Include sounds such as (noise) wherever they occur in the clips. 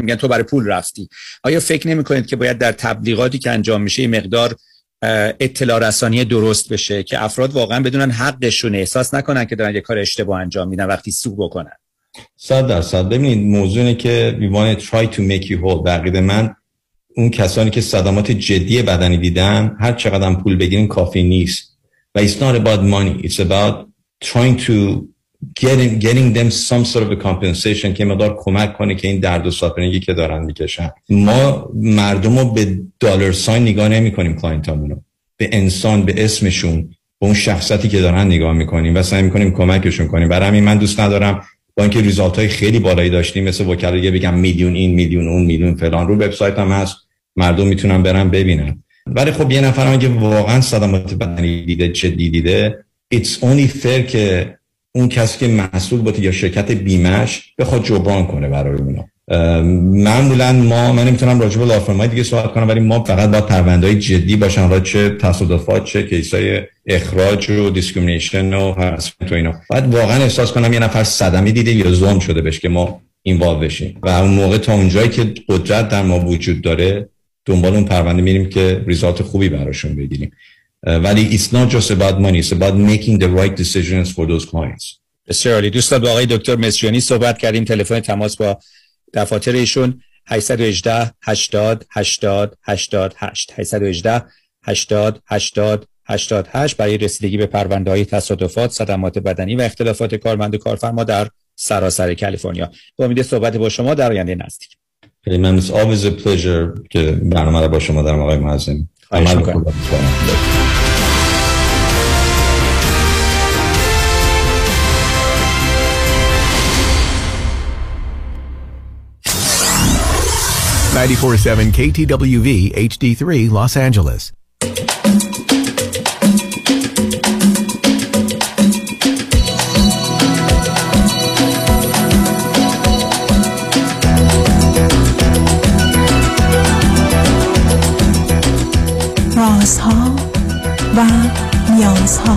میگن تو برای پول رفتی. آیا فکر نمی کنید که باید در تبلیغاتی که انجام میشه مقدار اطلاع رسانی درست بشه که افراد واقعا بدونن حقشون احساس نکنن که دارن یه کار اشتباه انجام میدن وقتی سو بکنن. صد درصد. ببینید موضوع اینه که we want to try to make you whole. بقید من اون کسانی که صدمات جدی بدنی دیدن هر چقدر پول بگیرین کافی نیست. و it's not about money. It's about trying to getting, getting them some sort of a compensation که مقدار کمک کنه که این درد و ساپرنگی که دارن می‌کشن. ما مردم رو به دلار ساین نگاه نمی کنیم کلاینتامونو. به انسان به اسمشون به اون شخصیتی که دارن نگاه می‌کنیم و سعی می‌کنیم کمکشون کنیم. برای همین من دوست ندارم با اینکه ریزالت های خیلی بالایی داشتیم مثل وکلا بگم میلیون این میلیون اون میلیون فلان رو وبسایت هم هست. مردم می‌تونن برن ببینن. ولی خب یه نفر هم که واقعا صدمات بدنی دیده جدی دیده it's only fair که اون کسی که مسئول باشه یا شرکت بیمش بخواد جبران کنه برای اونا. معمولا ما من نمی‌تونم راجع به law firm های دیگه صحبت کنم ولی ما فقط با پرونده جدی باشن را چه تصادفات چه case های اخراج و discrimination و harassment و اینا. باید واقعا احساس کنم یه نفر صدمه دیده یا ظلم شده بشه که ما involve بشیم. و اون موقع تا اونجایی که قدرت در ما وجود داره دنبال اون پرونده میریم که result خوبی براشون بگیریم. ولی it's not just about money it's about making the right decisions for those clients بسیار عالی دوستان با آقای دکتر مصریانی صحبت کردیم تلفن تماس با دفاتر ایشون 818 80 80 88 818 80 80 88 برای رسیدگی به پرونده های تصادفات، صدمات بدنی و اختلافات کارمند و کارفرما در سراسر کالیفرنیا. با امید صحبت با شما در آینده نزدیک. خیلی ممنون. It's always a pleasure که برنامه رو با شما دارم آقای معظم. خواهش می‌کنم. 947 KTWV HD3 Los Angeles. رازها و نیازها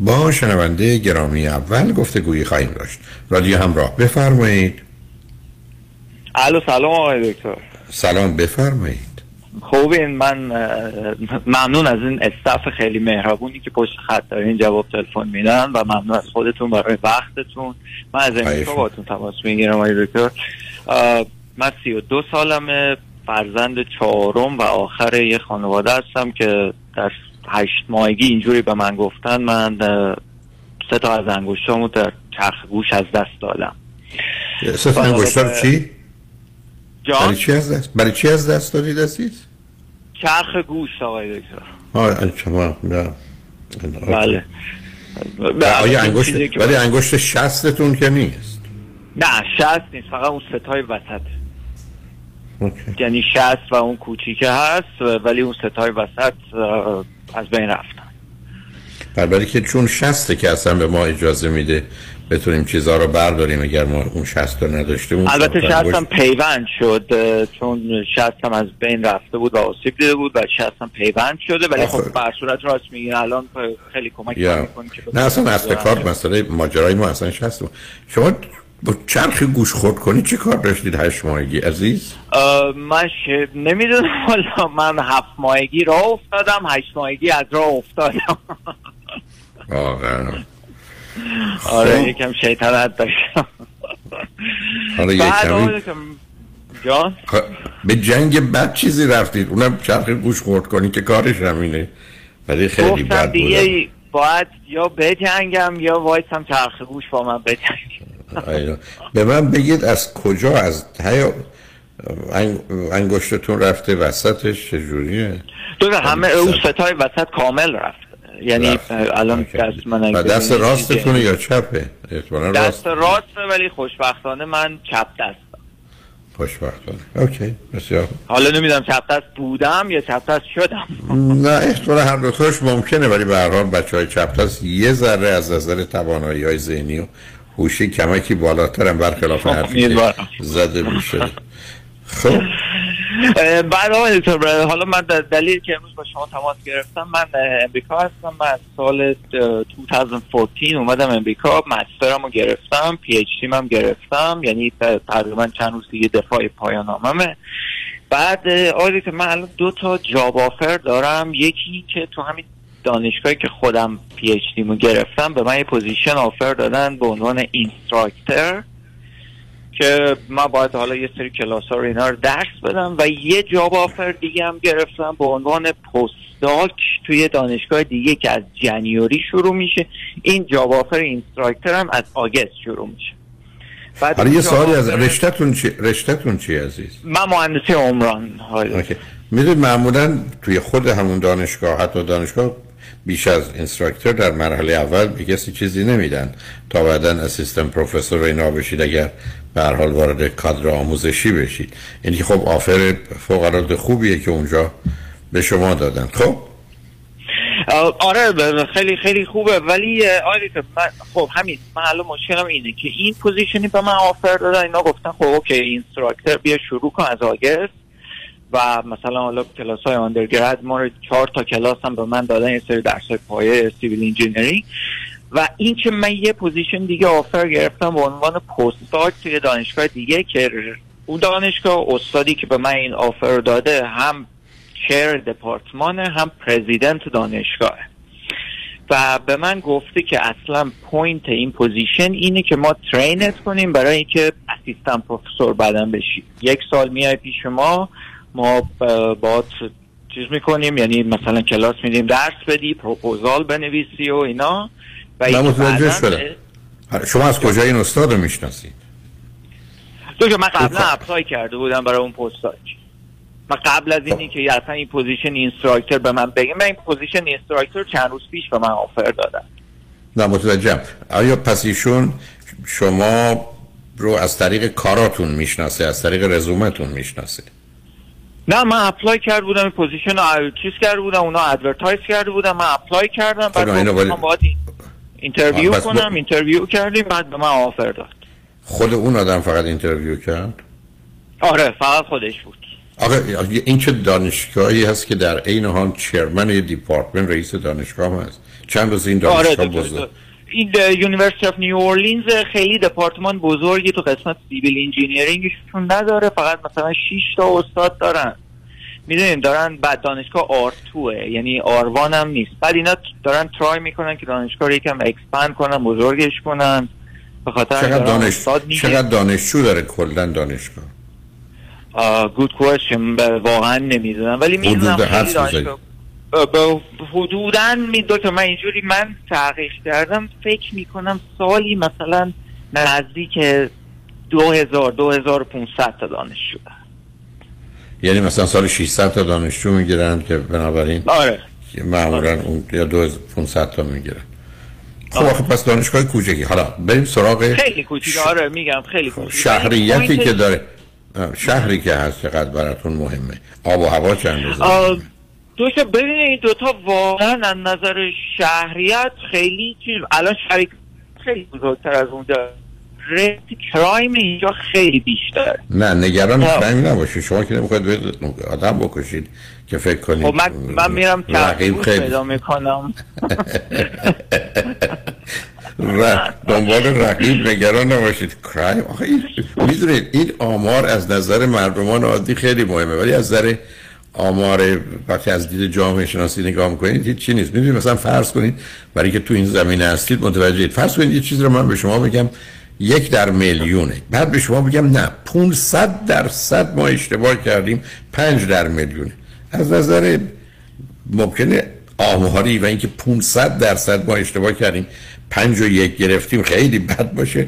با شنونده گرامی اول گفتگویی خواهیم داشت. رادیو همراه بفرمایید. الو سلام آقای دکتر. سلام بفرمایید. خوبین؟ من ممنون از این استاف خیلی مهربونی که پشت خط دارین جواب تلفن میدن و ممنون از خودتون برای وقتتون. من از امریکا باتون تماس می‌گیرم آقای دکتر. من سی و دو سالمه فرزند چهارم و آخر یه خانواده هستم که در هشت ماهگی اینجوری به من گفتن من سه تا از انگشتامو در چرخ گوش از دست دادم سه تا انگشتار چی؟ جان؟ برای چی از دست؟ برای چی از دست دادید عزیز؟ چرخ گوش آقای دکتر آه شما بله آیا انگشت ولی انگشت شستتون که نیست نه شست نیست فقط اون ستای وسط یعنی شست و اون کوچیکه هست ولی اون ستای وسط از بین رفتن. برای که چون شسته که اصلا به ما اجازه میده بتونیم چیزها رو برداریم اگر ما اون شست رو نداشتیم البته شستم پیوند شد چون شستم از بین رفته بود و آسیب دیده بود و شستم پیوند شده ولی خب بر صورت راست میگین الان خیلی کمک می‌کنه نه اصلا اصل کار مسئله ماجرای ما اصلا شست شما با چرخ گوش خورد کنی چه کار داشتید هشت ماهگی عزیز؟ من ش... نمی‌دونم والا من هفت ماهگی راه افتادم هشت ماهگی از راه افتادم. واقعا. آره خب. یکم شیطنت داشتم. حالا یکم جان؟ خب، به جنگ بد چیزی رفتید. اونم چرخ گوش خورد کنی که کارش همینه. ولی خیلی بد دیگه باید یا بجنگم یا وایسم چرخ گوش با من بجنگم. به من بگید از کجا از های انگشتتون رفته وسطش چجوریه؟ دو همه او ستای وسط کامل رفت. یعنی الان دست من دست راستتونه یا چپه؟ دست راسته ولی خوشبختانه من چپ دست. خوشبختانه. اوکی. بسیار حالا نمی‌دونم چپ دست بودم یا چپ دست شدم. (laughs) نه احتمال هر دو تاش ممکنه ولی به هر حال بچه های چپ دست یه ذره از نظر توانایی های ذهنی و هوشی کمکی بالاتر هم برخلاف حرفی زده میشه. خب. بعد حالا من دلیل که امروز با شما تماس گرفتم من امریکا هستم. من سال 2014 اومدم امریکا مسترم رو گرفتم پی اچ هم گرفتم. یعنی تقریبا چند روز دیگه دفاع پایان آممه بعد آقای که من الان دو تا job offer دارم. یکی که تو همین دانشگاهی که خودم PhD گرفتم به من یه position offer دادن به عنوان instructor که من باید حالا یه سری کلاس ها رو اینا رو درس بدم و یه job offer دیگه هم گرفتم به عنوان postdoc توی دانشگاه دیگه که از January شروع میشه. این job offer instructor هم از August شروع میشه. بعد یه سوالی از رشتهتون چی رشتهتون چی عزیز؟ من مهندسی عمران می‌دونید معمولا توی خود همون دانشگاه حتی دانشگاه بیش از instructor در مرحله اول به کسی چیزی نمیدن. تا بعدا assistant professor اینا بشید اگر به حال وارد کادر آموزشی بشید. یعنی خب offer فوق العاده خوبیه که اونجا به شما دادن. خب؟ آره خیلی خیلی خوبه. ولی آره خب همین من الان مشکلم اینه که این position ی به من offer دادن. اینا گفتن خب okay instructor بیا شروع کن از August و مثلا حالا کلاس های undergrad ما رو چهار تا کلاس هم به من دادن یه سری درس های پایه civil engineering و این که من یه position دیگه offer گرفتم به عنوان postdoc توی دانشگاه دیگه که اون دانشگاه استادی که به من این offer داده هم chair دپارتمانه هم president دانشگاه و به من گفته که اصلا point این position اینه که ما ترینت کنیم برای اینکه assistant professor بعدن بشی. یک سال میای پیش ما ما با چیز می‌کنیم یعنی مثلا کلاس میدیم درس بدی پروپوزال بنویسی و اینا. و شدم. آره، شما از کجا این استاد رو می‌شناسید؟ دو من قبلا apply کرده بودم برای اون postdoc من قبل از اینی که اصلا این position instructor به من بگه من این position instructor چند روز پیش به من offer دادن. نه متوجهم. آیا پس ایشون شما رو از طریق کاراتون می‌شناسه از طریق رزومه‌تون می‌شناسه؟ نه من apply کرده بودم این position رو چیز کرده بودم اونا advertise کرده بودم من apply کردم بعد من باید interview کنم interview کردیم بعد به من offer داد. خود اون آدم فقط interview کرد؟ آره فقط خودش بود. آقا این چه دانشگاهی هست که در عین حال chairman department رئیس دانشگاه هست؟ چند روز این دانشگاه آره این University of New Orleans خیلی دپارتمان بزرگی تو قسمت civil engineering شون نداره فقط مثلا 6 تا استاد دارن. می‌دونین دارن بعد دانشگاه R2 یعنی R1 هم نیست. بعد اینا دارن try می‌کنن که دانشگاه رو یکم expand کنن بزرگش کنن. به خاطر چقدر دانش... چقدر دانشجو داره کلا دانشگاه؟ good question واقعا نمی‌دونم. ولی می‌دونم خیلی دانشگاه حدودا میدو که من اینجوری من تحقیق کردم. فکر می‌کنم سالی مثلا نزدیک دو هزار دو هزار تا دانشجو. یعنی مثلا سال 600 تا دانشجو می‌گیرن که بنابراین آره. معمولا آره. اون یا 2500 تا می‌گیرن خب آره. پس دانشگاه کوچکی. حالا بریم سراغ خیلی کوچیک. آره میگم خیلی کوچیک. شهریتی که داره. شهری که هست چقدر براتون مهمه. آب و هوا چند روزه دوشا ببینید این دوتا واقعا از نظر شهریت خیلی چیز الان شریک خیلی بزرگتر از اونجا ریت کرایم اینجا خیلی بیشتر. نه نگران کرایم نباشید. شما که نمی‌خواید آدم بکشید که فکر کنید خب من, من میرم خیلی پیدا می‌کنم. (laughs) دنبال رقیب نگران نباشید. کرایم آخه می‌دونید این آمار از نظر مردمان عادی خیلی مهمه ولی از نظر آمار وقتی از دید جامعه شناسی نگاه می‌کنید هیچ چی نیست. می‌دونید مثلا فرض کنید برای که تو این زمینه هستید متوجهید. فرض کنید یه چیزی رو من به شما بگم یک در میلیونه. بعد به شما بگم نه 500 درصد ما اشتباه کردیم پنج در میلیونه. از نظر ممکنه آماری و اینکه 500 درصد ما اشتباه کردیم پنج و یک گرفتیم خیلی بد باشه.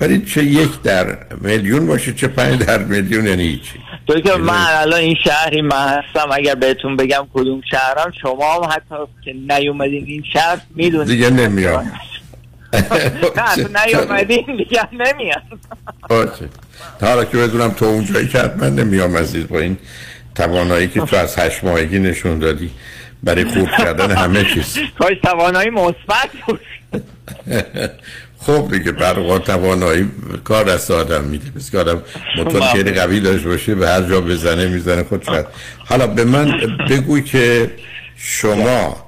ولی چه یک در میلیون باشه چه پنج در میلیون یعنی هیچی. تو که من الان این شهری من هستم اگر بهتون بگم کدوم شهرم شما هم حتی که نیومدین این شهر می‌دونید. دیگه نمیاد. نه تو نیومدین دیگه نمیاد. باشه تا حالا که بدونم تو اونجایی که حتما نمیام عزیز با این توانایی که تو از هشت ماهگی نشون دادی برای خوب کردن همه چیز. (laughs) کاش توانایی مثبت بود. (laughs) خب دیگه برقا توانایی کار دست آدم میده. بس که آدم موتور خیلی قوی داشته باشه به هر جا بزنه می‌زنه خود شد حالا به من بگوی که شما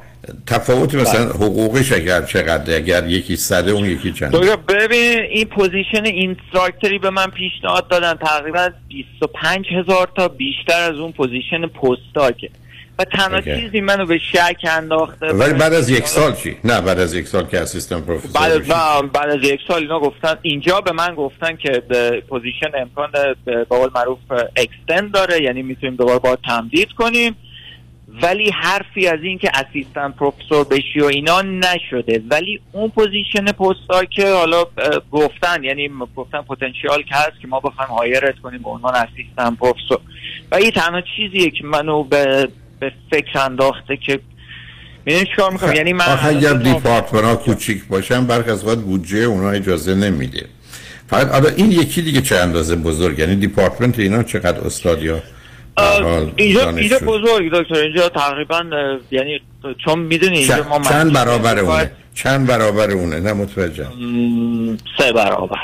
تفاوت مثلا بله. حقوقش اگر چقدر اگر یکی صده اون یکی چند؟ ببین این position instructor ی به من پیشنهاد دادن تقریبا 25 هزار تا بیشتر از اون position postdoc ه. و تنها چیزی منو به شک انداخته ولی بعد از یک سال چی؟ نه بعد از یک سال که assistant professor بعد, بعد از یک سال اینا گفتن اینجا به من گفتن که position امکان به قول معروف extend داره یعنی می‌تونیم دوباره با تمدید کنیم. ولی حرفی از این که assistant professor بشی و اینا نشده. ولی اون position postdoc که حالا گفتن یعنی گفتن پتانسیال که هست که ما بخوایم hire ت کنیم به عنوان assistant professor. و این تنها چیزیه که منو به به فکر انداخته که می‌دونی چیکار می‌کنم؟ یعنی من آخه اگر دیپارتمنت ها کوچیک باشن برخ از وقت بودجه اونا اجازه نمیده. فقط حالا این یکی دیگه چه اندازه بزرگ؟ یعنی دیپارتمنت اینا چقدر استادیا اینجا اینجا بزرگ دکتر. اینجا تقریبا یعنی چون می‌دونی اینجا ما چند برابر اونه؟ چند برابر اونه؟ نه متوجه سه برابر.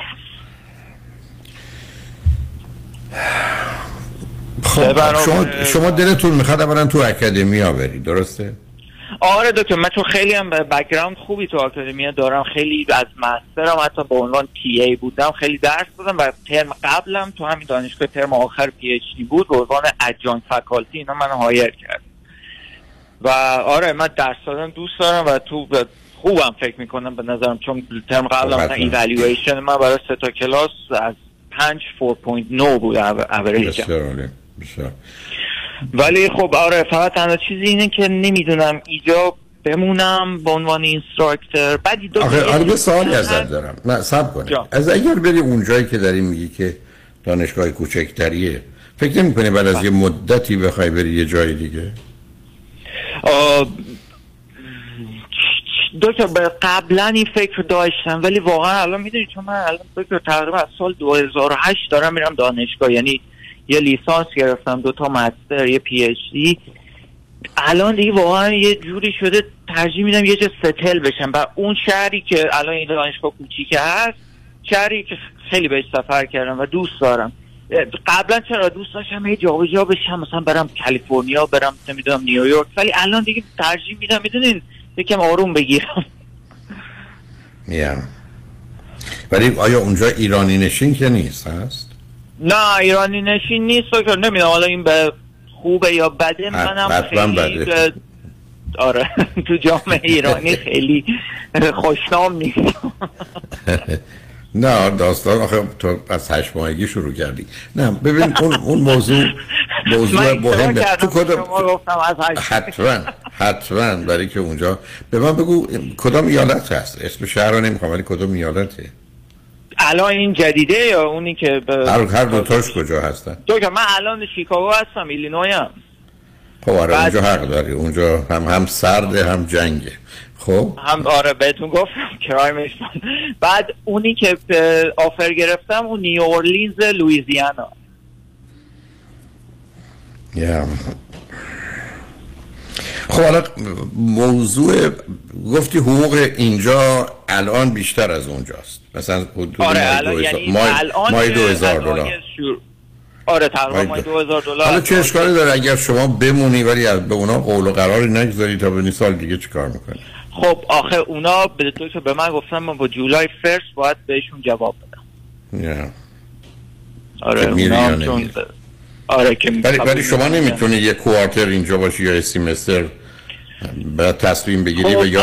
خب شما, شما دلتون می‌خواد اولا تو academia بری درسته؟ آره دکتر من تو خیلی هم background خوبی تو academia دارم خیلی از master م حتی به عنوان TA بودم خیلی درس دادم و ترم قبلم تو همین دانشگاه ترم آخر PhD بود به عنوان adjunct faculty اینا من hire کرد. و آره من درس دادم دوست دارم و توش خوبم فکر می‌کنم به نظرم چون ترم قبلم مثلا ایوالویشن من برای سه تا کلاس از 5 4.9 بود اوریج ولی خب آره فقط تنها چیزی اینه که نمی‌دونم. اینجا بمونم به عنوان instructor بعدی دو آخه آره سوالی ازت دارم. نه صبر کن از اگر بری اونجایی که داری میگی که دانشگاه کوچکتریه فکر نمی کنی بعد از بله. یه مدتی بخوای بری یه جای دیگه؟ دکتر به قبلا این فکر داشتم ولی واقعا الان می‌دونی چون من الان فکر تقریبا از سال 2008 دارم میرم دانشگاه. یعنی یه لیسانس گرفتم دو تا مستر یه پی اچ دی الان دیگه واقعا یه جوری شده ترجیح میدم یه جا ستل بشم. و اون شهری که الان این دانشگاه کوچیکه هست شهری که خیلی بهش سفر کردم و دوست دارم. قبلا چرا؟ دوست داشتم هی جا بشم مثلا برم کالیفرنیا برم نمی‌دونم نیویورک. ولی الان دیگه ترجیح میدم می‌دونین؟ یکم آروم بگیرم. میام ولی آیا اونجا ایرانی نشین که نیست؟ هست؟ نه ایرانی نشین نیست که نمی‌دونم. حالا این به خوبه یا بده منم خیلی بده. آره (laughs) تو جامعه (laughs) ایرانی خیلی خوشنام نیست (laughs) نه داستان آخه تو از هشت ماهگی شروع کردی. نه ببین اون اون موضوع موضوع مهمه. تو کدوم حتما حتما برای که اونجا به من بگو کدام ایالت هست؟ اسم شهر رو نمی‌خوام ولی کدام ایالته؟ الان این جدیده یا اونی که به هر هر دو تاش کجا هستن؟ تو که من الان شیکاگو هستم ایلینوی هم خب آره بعد... اونجا حق داری. اونجا هم هم سرده هم جنگه. خب؟ هم آره بهتون گفتم کرایمش بعد اونی که آفر گرفتم اون نیو اورلینز لویزیانا یا خب حالا موضوع گفتی حقوق اینجا الان بیشتر از اونجاست. مثلا حدود آره الان یعنی مای دو هزار دلار. آره تقریبا مای دو هزار دلار حالا چه اشکالی داره؟ اگر شما بمونی ولی به اونا قول و قراری نگذاری تا به سال دیگه چیکار می‌کنی؟ خب آخه اونا به تو که به من گفتن من با جولای فرست باید بهشون جواب بدم. yeah. آره اونا چون آره که ولی, ولی شما نمی‌تونی یه کوارتر اینجا باشی یا سیمستر بعد تصمیم بگیری خب و یا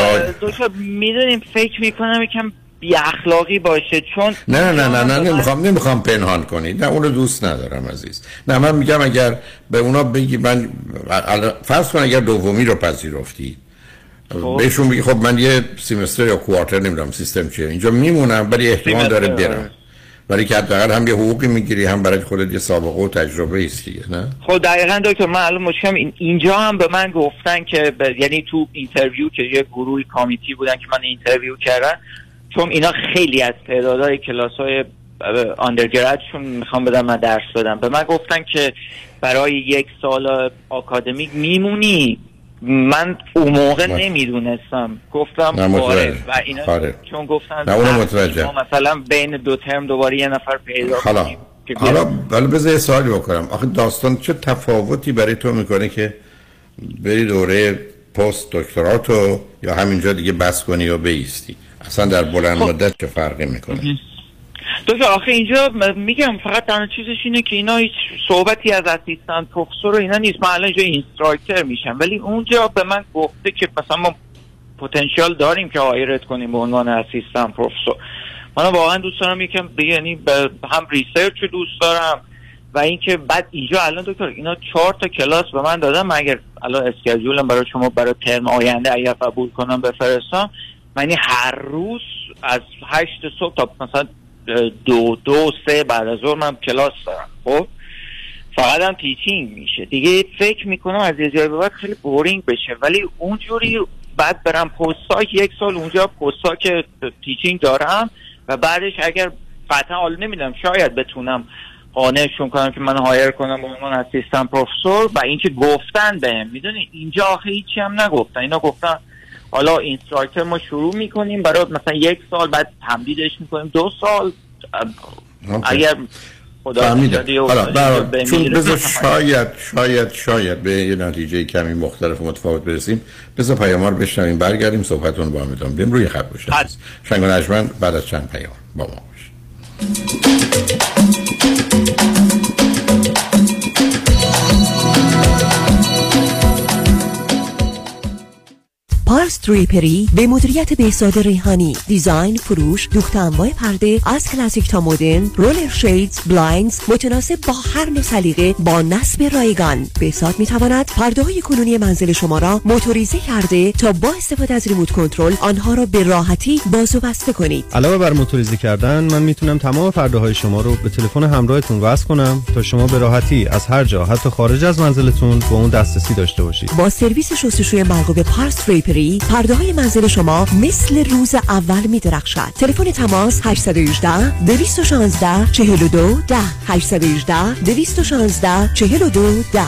می‌دونیم فکر می‌کنم یکم بی اخلاقی باشه چون نه نه نه نه نمی‌خوام نمی‌خوام پنهان کنی. نه اونو دوست ندارم عزیز. نه من میگم اگر به اونا بگی من فرض کن اگر دومی رو پذیرفتی. خب. بهشون بگی خب من یه semester یا quarter نمی‌دونم سیستم چیه. اینجا میمونم ولی احتمال داره برم. ولی که حداقل هم یه حقوقی می‌گیری هم برای خودت یه سابقه و تجربه است دیگه نه؟ خب دقیقا دکتر من الان مشکلم اینجا هم به من گفتن که ب... یعنی تو interview که یه گروهی committee بودن که من interview کردن چون اینا خیلی از تعدادهای کلاس های undergrad شون می‌خوام بدم من درس بدم. به من گفتن که برای یک سال آکادمیک میمونی من اون موقع نمی‌دونستم. گفتم آره. و اینا آره. چون گفتن نه اونو متوجه. مثلا بین دو ترم دوباره یه نفر پیدا حالا حالا ولی بذار یه سوالی بکنم. آخه داستان چه تفاوتی برای تو می‌کنه که بری دوره پست دکتراتو یا همینجا دیگه بس کنی و بیستی؟ اصلا در بلند خب. مدت چه فرقی می‌کنه؟ دکتر آخه اینجا میگم فقط تنها چیزش اینه که اینا هیچ صحبتی از assistant professor اینا نیست. من الان اینجا instructor میشم. ولی اونجا به من گفته که مثلا ما پتانسیل داریم که hire ت کنیم به عنوان assistant professor. من واقعا دوست دارم یکم یعنی هم research دوست دارم و اینکه بعد اینجا الان دکتر اینا چهار تا کلاس به من دادم من اگر الان schedule م برای شما برای ترم آینده اگر قبول کنم بفرستم من یعنی هر روز از هشت صبح تا مثلا دو دو سه بعد از ظهر من کلاس دارم. خب؟ فقط هم teaching میشه. دیگه فکر می‌کنم از یه جای به بعد خیلی boring بشه. ولی اونجوری بعد برم postdoc یک سال اونجا postdoc teaching دارم و بعدش اگر قطعا حالا نمی‌دونم شاید بتونم قانعشون کنم که من hire کنم به عنوان assistant professor و اینکه گفتن بهم. می‌دونی؟ اینجا آخه هیچی هم نگفتن. اینا گفتن حالا اینستراکتور ما شروع می‌کنیم برای مثلا یک سال بعد تمدیدش می‌کنیم. دو سال اگر خدا حالا چون بذار شاید شاید شاید به یه نتیجه کمی مختلف و متفاوت برسیم. بذار پیامار بشنویم برگردیم صحبتون با هم ادامه بدیم. روی خط باشید شنگ بعد از چند پیام با ما باشید پارس Drapery به مدیریت بهزاد ریحانی. design فروش دوخت انواع پرده از کلاسیک تا مدرن roller shades blinds متناسب با هر نوع سلیقه با نصب رایگان. بهزاد می تواند پرده های کنونی منزل شما را موتوریزه کرده تا با استفاده از ریموت کنترل آنها را به راحتی باز و بسته کنید. علاوه بر موتوریزه کردن من می‌تونم تمام پرده های شما رو به تلفن همراهتون وصل کنم تا شما به راحتی از هر جا حتی خارج از منزلتون به اون دسترسی داشته باشید. با سرویس شستشوی مرغوب پارس تریپری داری پرده های منزل شما مثل روز اول می درخشد. تلفن تماس 818 216 42 10 818 216 42 10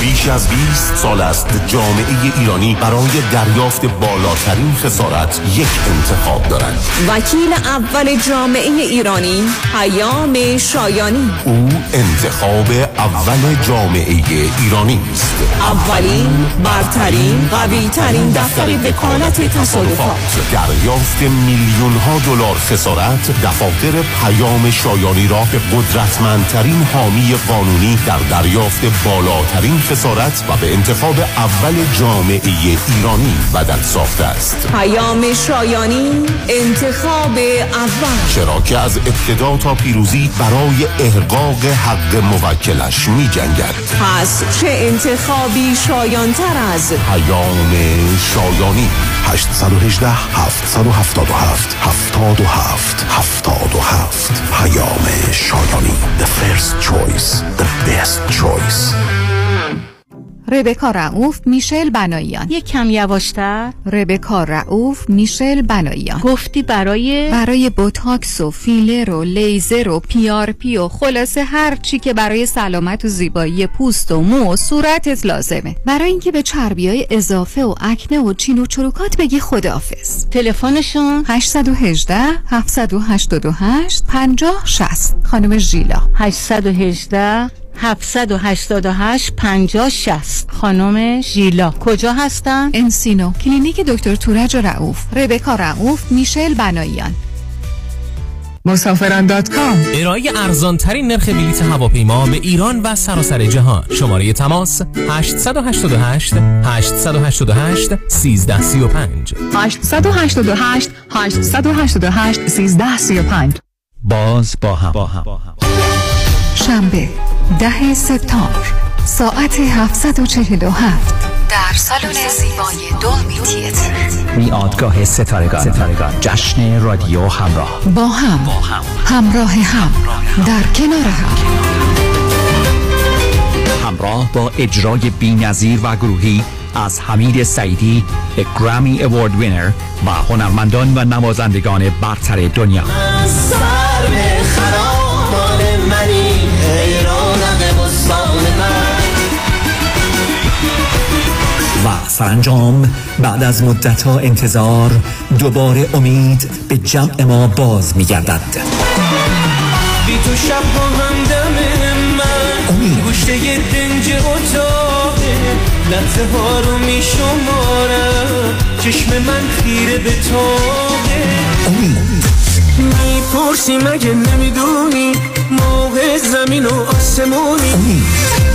بیش از 20 سال است جامعه ایرانی برای دریافت بالاترین خسارت یک انتخاب دارند وکیل اول جامعه ایرانی پیام شایانی. او انتخاب اول جامعه ایرانی است. اولین برترین قوی ترین دفتر وکالت تصادفات. دریافت میلیون ها دلار خسارت دفاتر پیام شایانی را به قدرتمندترین حامی قانونی در دریافت بالاترین خسارت و به انتخاب اول جامعه ایرانی بدل ساخته است. پیام شایانی انتخاب اول. چرا که از ابتدا تا پیروزی برای احقاق حق موکلش می جنگد پس چه انتخابی شایانتر از پیام شایانی 818 777 77 77 پیام شایانی The first choice The best choice ربکا رعوف میشل بناییان یک کم یواشتر. ربکا رعوف میشل بناییان گفتی برای برای بوتاکس و فیلر و لیزر و PRP و خلاصه هر چی که برای سلامت و زیبایی پوست و مو و صورتت لازمه. برای اینکه به چربی های اضافه و آکنه و چین و چروکات بگی خداحافظ. تلفنشون؟ 818 788 50 60 خانم ژیلا. 818 788 50 60 خانم ژیلا. کجا هستن؟ انسینو. کلینیک دکتر تورج و رعوف ربکا رعوف میشل بناییان مسافران dot com. ارائه ارزان ترین نرخ بلیط هواپیما به ایران و سراسر جهان. شماره تماس 888 888 1335 888 888 1335 باز با هم, با هم. شنبه ده سپتامبر ساعت 747 در سالن زیبای دولمی تیتر میادگاه ستارگان. ستارگان. جشن رادیو همراه. با هم, با هم. همراه هم در کنار هم. همراه با اجرای بینظیر و گروهی از حمید سعیدی گرامی اوارد وینر و هنرمندان و نوازندگان برتر دنیا. سرانجام بعد از مدت ها انتظار دوباره امید به جمع ما باز می گردد بی تو شب دم من. امید. گوشه دنج اتاقه. لحظه ها رو می شمارم چشم من خیره به تاقه. امید. می‌پرسی مگه نمی‌دونی؟ موقع زمین و آسمونی. امید.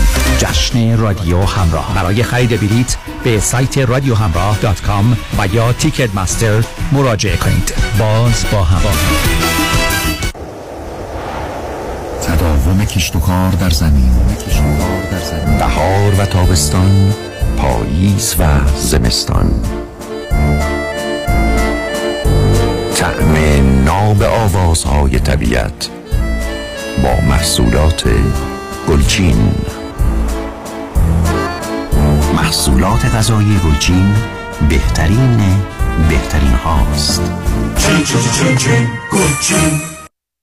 جشن رادیو همراه. برای خرید بلیت به سایت رادیو همراه دات کام و یا تیکت مستر مراجعه کنید. باز با هم. تداوم کشت و کار در زمین. بهار و تابستان پاییز و زمستان. تعم ناب آوازهای طبیعت با محصولات گلچین. محصولات غذایی گلچین بهترین بهترین هاست. چین چین چین چین گلچین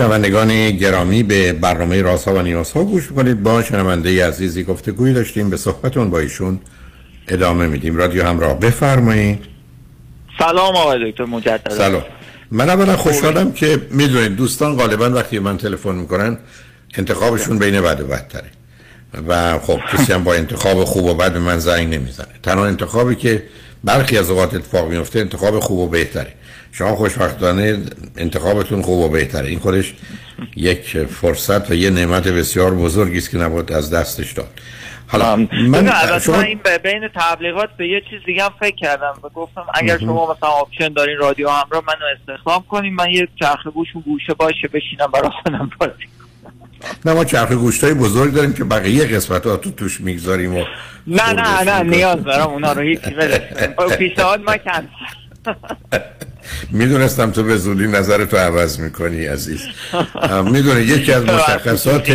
شنوندگان گرامی به برنامه راسا و نیاسا گوش کنید با شنونده عزیزی گفته گویی داشتیم. به صحبتون با ایشون ادامه میدیم. رادیو همراه بفرمایید. سلام آقای دکتر مجدد. سلام. من اولا خوشحالم که می‌دونید دوستان غالبا وقتی من تلفن می‌کنن انتخابشون بین بد و بدتره. و خب کسی هم با انتخاب خوب و بد به من زنگ نمی‌زنه. تنها انتخابی که برخی از اوقات اتفاق میفته انتخاب خوب و بهتره. شما خوشبختانه انتخابتون خوب و بهتره. این خودش یک فرصت و یه نعمت بسیار بزرگی است که نباید از دستش داد. حالا من شما... من این بین تبلیغات به یه چیز دیگه هم فکر کردم و گفتم اگر شما مثلا آپشن دارین رادیو همراه منو استخدام کنیم من یه چرخ گوشون گوشه باشه بشینم برای خودم بازی نه ما چرخ گوشتای بزرگ داریم که بقیه قسمت ها تو توش می‌گذاریم و نه نه نه نیاز دارم اونا رو هیچی بده (laughs) پیشنهاد ما کن (laughs) می‌دونستم تو به زودی نظر تو عوض می‌کنی عزیز. می‌دونه یکی از (laughs) مشخصات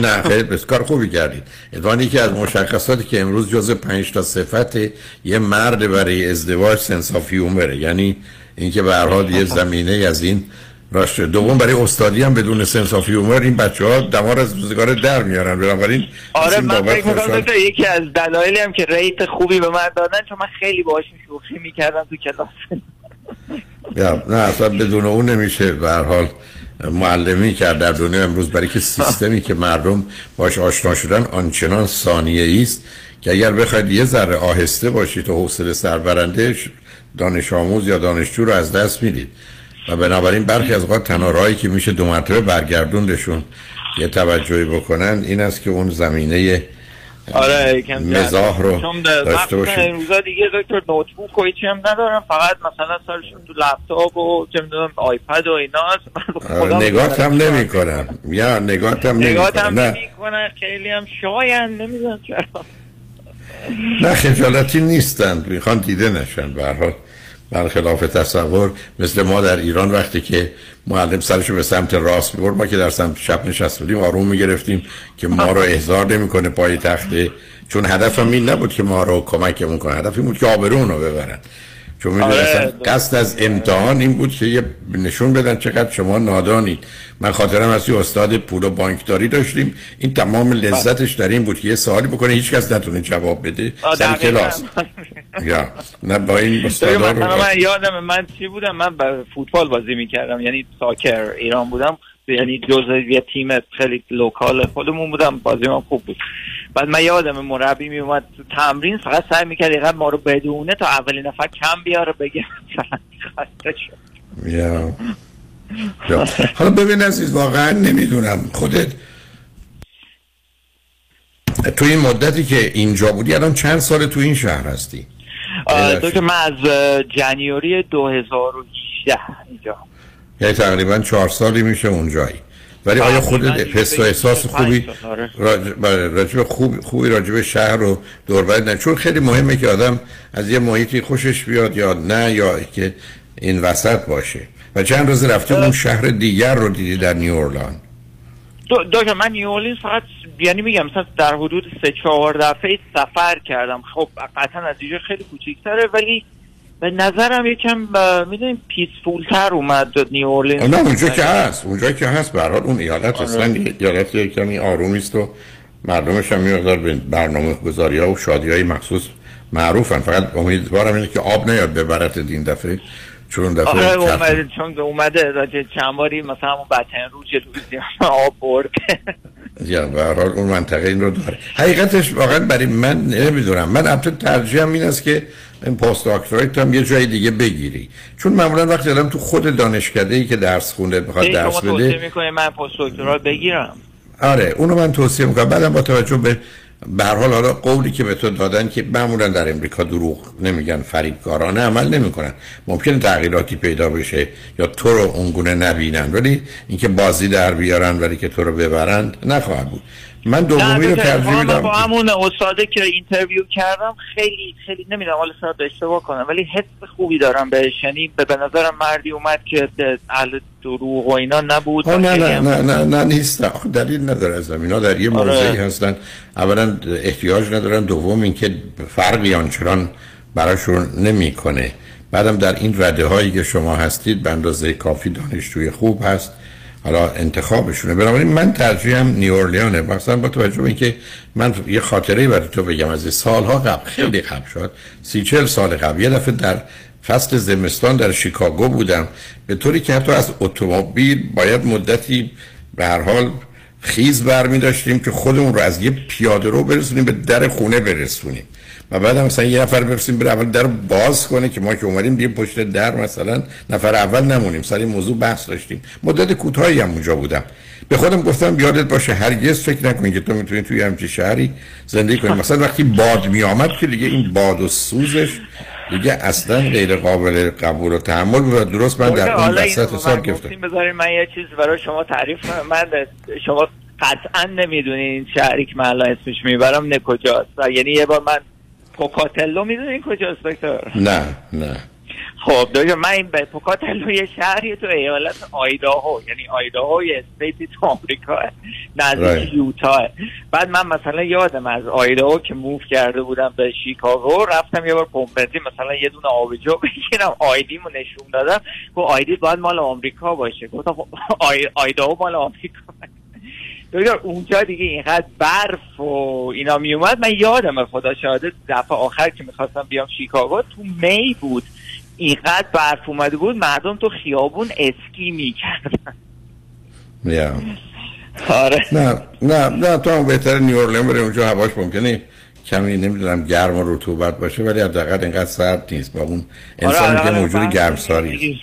نه خیلی کار خوبی کردید. ادوان یکی از مشخصاتی که امروز جز پنج تا صفت یه مرد برای ازدواج سنس آف یعنی اینکه به هر حال یه زمینه از این راست دوم برای استادی هم بدون sense of humor این بچه ها دمار از روزگار در میارن. بنابراین آره من فکر می‌کنم یکی از دلایلی هم که rate خوبی به من دادن چون من خیلی باهاش شوخی می‌کردم تو کلاس. نه اصلا بدون اون نمیشه. به حال معلمی کرد در دنیا امروز برای که سیستمی که مردم باش آشنا شدن آنچنان ثانیه است که اگر بخواید یه ذره آهسته باشید و حوصله سربرنده دانش آموز یا دانشجو رو از دست می‌دید. و بنابراین برخی از اوقات تنها که میشه دو مرتبه برگردوندشون یه توجهی بکنن این است که اون زمینه آره یکم مزاح رو چون داشته وقت باشید. روزا دیگه دکتر نوتبوک و هیچی هم ندارم فقط مثلا سرشون تو لپتاپ و چه می‌دونم آیپد و اینا نگات هم نمی کنم یا نگات هم نمی نگات هم کنم نمی خیلی هم شاین نمی‌دونم چرا. نه خجالتی نیستند می‌خوان دیده نشن به هر حال. برخلاف تصور مثل ما در ایران وقتی که معلم سرشو به سمت راست می‌برد ما که در سمت چپ نشسته بودیم آروم می‌گرفتیم که ما رو احضار نمی‌کنه پای تخته. چون هدفم این نبود که ما رو کمکمون کنه هدف این بود که آبرون رو ببرن. چون می‌دونی آره. قصد از امتحان این بود که یه نشون بدن چقدر شما نادانید من خاطرم از یه استاد پول و بانکداری داشتیم. این تمام لذتش در این بود که یه سوالی بکنه هیچ کس نتونه جواب بده. سر. کلاس. یا نه با این استادا رو من یادم من چی بودم؟ من با فوتبال بازی می‌کردم یعنی ساکر ایران بودم. یعنی جزء یه تیم خیلی لوکال خودمون بودم بازی من خوب بود. بعد من یادم مربی میومد تو تمرین فقط سعی می‌کرد اینقدر ما رو بدونه تا اولین نفر کم بیاره بگه خسته شد. حالا ببین عزیز واقعا نمی‌دونم. خودت تو این مدتی که اینجا بودی الان چند سال تو این شهر هستی؟ تو که من از جنیوری 2018 اینجا. یعنی تقریبا چهار سالی میشه اونجایی. ولی آیا خودت حس و احساس خوبی؟ آره. بله، راجب خوب خوبی راجب شهر و دور نه. چون خیلی مهمه که آدم از یه محیطی خوشش بیاد یا نه یا که این وسط باشه. و چند روز رفته اون شهر دیگر رو دیدی در نیو اورلان؟ دو دو من نیولینز فقط یعنی میگم مثلا در حدود سه چهار دفعه سفر کردم. خب قطعا از اینجا خیلی کوچیکتره ولی به نظرم یکم می‌دونیم پیسفول تر اومد نیولینز نه اونجا که هست اونجا که هست به هر حال اون ایالت آره. اصلا ایالت یه کمی آرومی است و مردمش هم میقدار به برنامه گذاری ها و شادی های مخصوص معروفن. فقط امیدوارم اینه که آب نیاد ببرت این دفعه چون اون دفعه آره اومده چون اومده راجع چند باری مثلا همون بطن روج لوزیانا آب برد. یا به هر حال اون منطقه این رو داره. حقیقتش واقعا برای من نمی‌دونم. من البته ترجیحم این است که این پست دکترایت هم یه جای دیگه بگیری. چون معمولا وقتی آدم تو خود دانشکده ای که درس خونده می‌خواد درس توصیه بده می‌کنه من پست دکترا بگیرم. آره اونو من توصیه می‌کنم. بعدم با توجه به به هر حال حالا قولی که به تو دادن که معمولا در امریکا دروغ نمیگن فریبکارانه عمل نمی‌کنن. ممکن تغییراتی پیدا بشه یا تو رو اونگونه نبینن. ولی اینکه بازی در بیارن ولی که تو رو ببرند نخواهد بود. من دومی رو نه، ترجیح میدم. با همون استاده که اینترویو کردم خیلی خیلی نمی‌دونم حالا شاید اشتباه کنم ولی حس خوبی دارم بهش. یعنی به نظرم مردی اومد که اهل دروغ و اینا نبود نه نه هم- نه نه نه نیست دلیل نداره از اینا در یه آره. موضعی هستن. اولا احتیاج ندارن. دوم اینکه فرقی آنچنان براشون نمی‌کنه. بعدم در این رده هایی که شما هستید به اندازه کافی دانشجوی خوب هست. حالا انتخابشونه. بنابراین من ترجیحم نیورلیانه مثلا با توجه به اینکه من یه خاطره برای تو بگم از سالها قبل خیلی قبل شد. سی چل سال قبل. یه دفعه در فصل زمستان در شیکاگو بودم. به طوری که حتی از اتومبیل باید مدتی به هر حال خیز برمی داشتیم که خودمون رو از یه پیاده رو برسونیم به در خونه برسونیم. و بعد هم مثلا یه نفر برسیم بره اول در باز کنه که ما که اومدیم دیگه پشت در مثلا نفر اول نمونیم. سر این موضوع بحث داشتیم. مدت کوتاهی هم اونجا بودم. به خودم گفتم یادت باشه هرگز فکر نکنی که تو می‌تونی توی همچین شهری زندگی کنی. مثلا وقتی باد میآمد که دیگه این باد و سوزش دیگه اصلا غیر قابل قبول و تحمل بود و درست من در اون حالا این وسط حساب من گرفتم. بذارین من یه چیز برای شما تعریف من شما قطعا نمی‌دونین این شهری که من الان اسمش می‌برم نه کجاست و یعنی یه بار من پوکاتلو می‌دونین کجاست دکتر؟ نه نه. خب دکتر من این به پوکاتلو یه شهری تو ایالت آیداهو یعنی آیداهو یه استیتی تو آمریکا نزدیک. یوتا بعد من مثلا یادم از آیداهو که موف کرده بودم به شیکاگو رفتم یه بار پمپ بنزین مثلا یه دونه آبجو بگیرم آیدیمو نشون دادم. گفت آیدی باید مال آمریکا باشه. گفتم خب آی... آیداهو مال آمریکا دکتر اونجا دیگه اینقدر برف و اینا میومد من یادم خدا شاهده دفعه آخر که می‌خواستم بیام شیکاگو تو می بود. اینقدر برف اومده بود مردم تو خیابون اسکی می‌کردن. یا. آره. نه نه نه تو هم بهتر نیورلین بره اونجا هواش ممکنه کمی نمی‌دونم گرم و رطوبت باشه ولی حداقل اینقدر سرد نیست. با اون آره، که آره، موجود بحث گرمساری.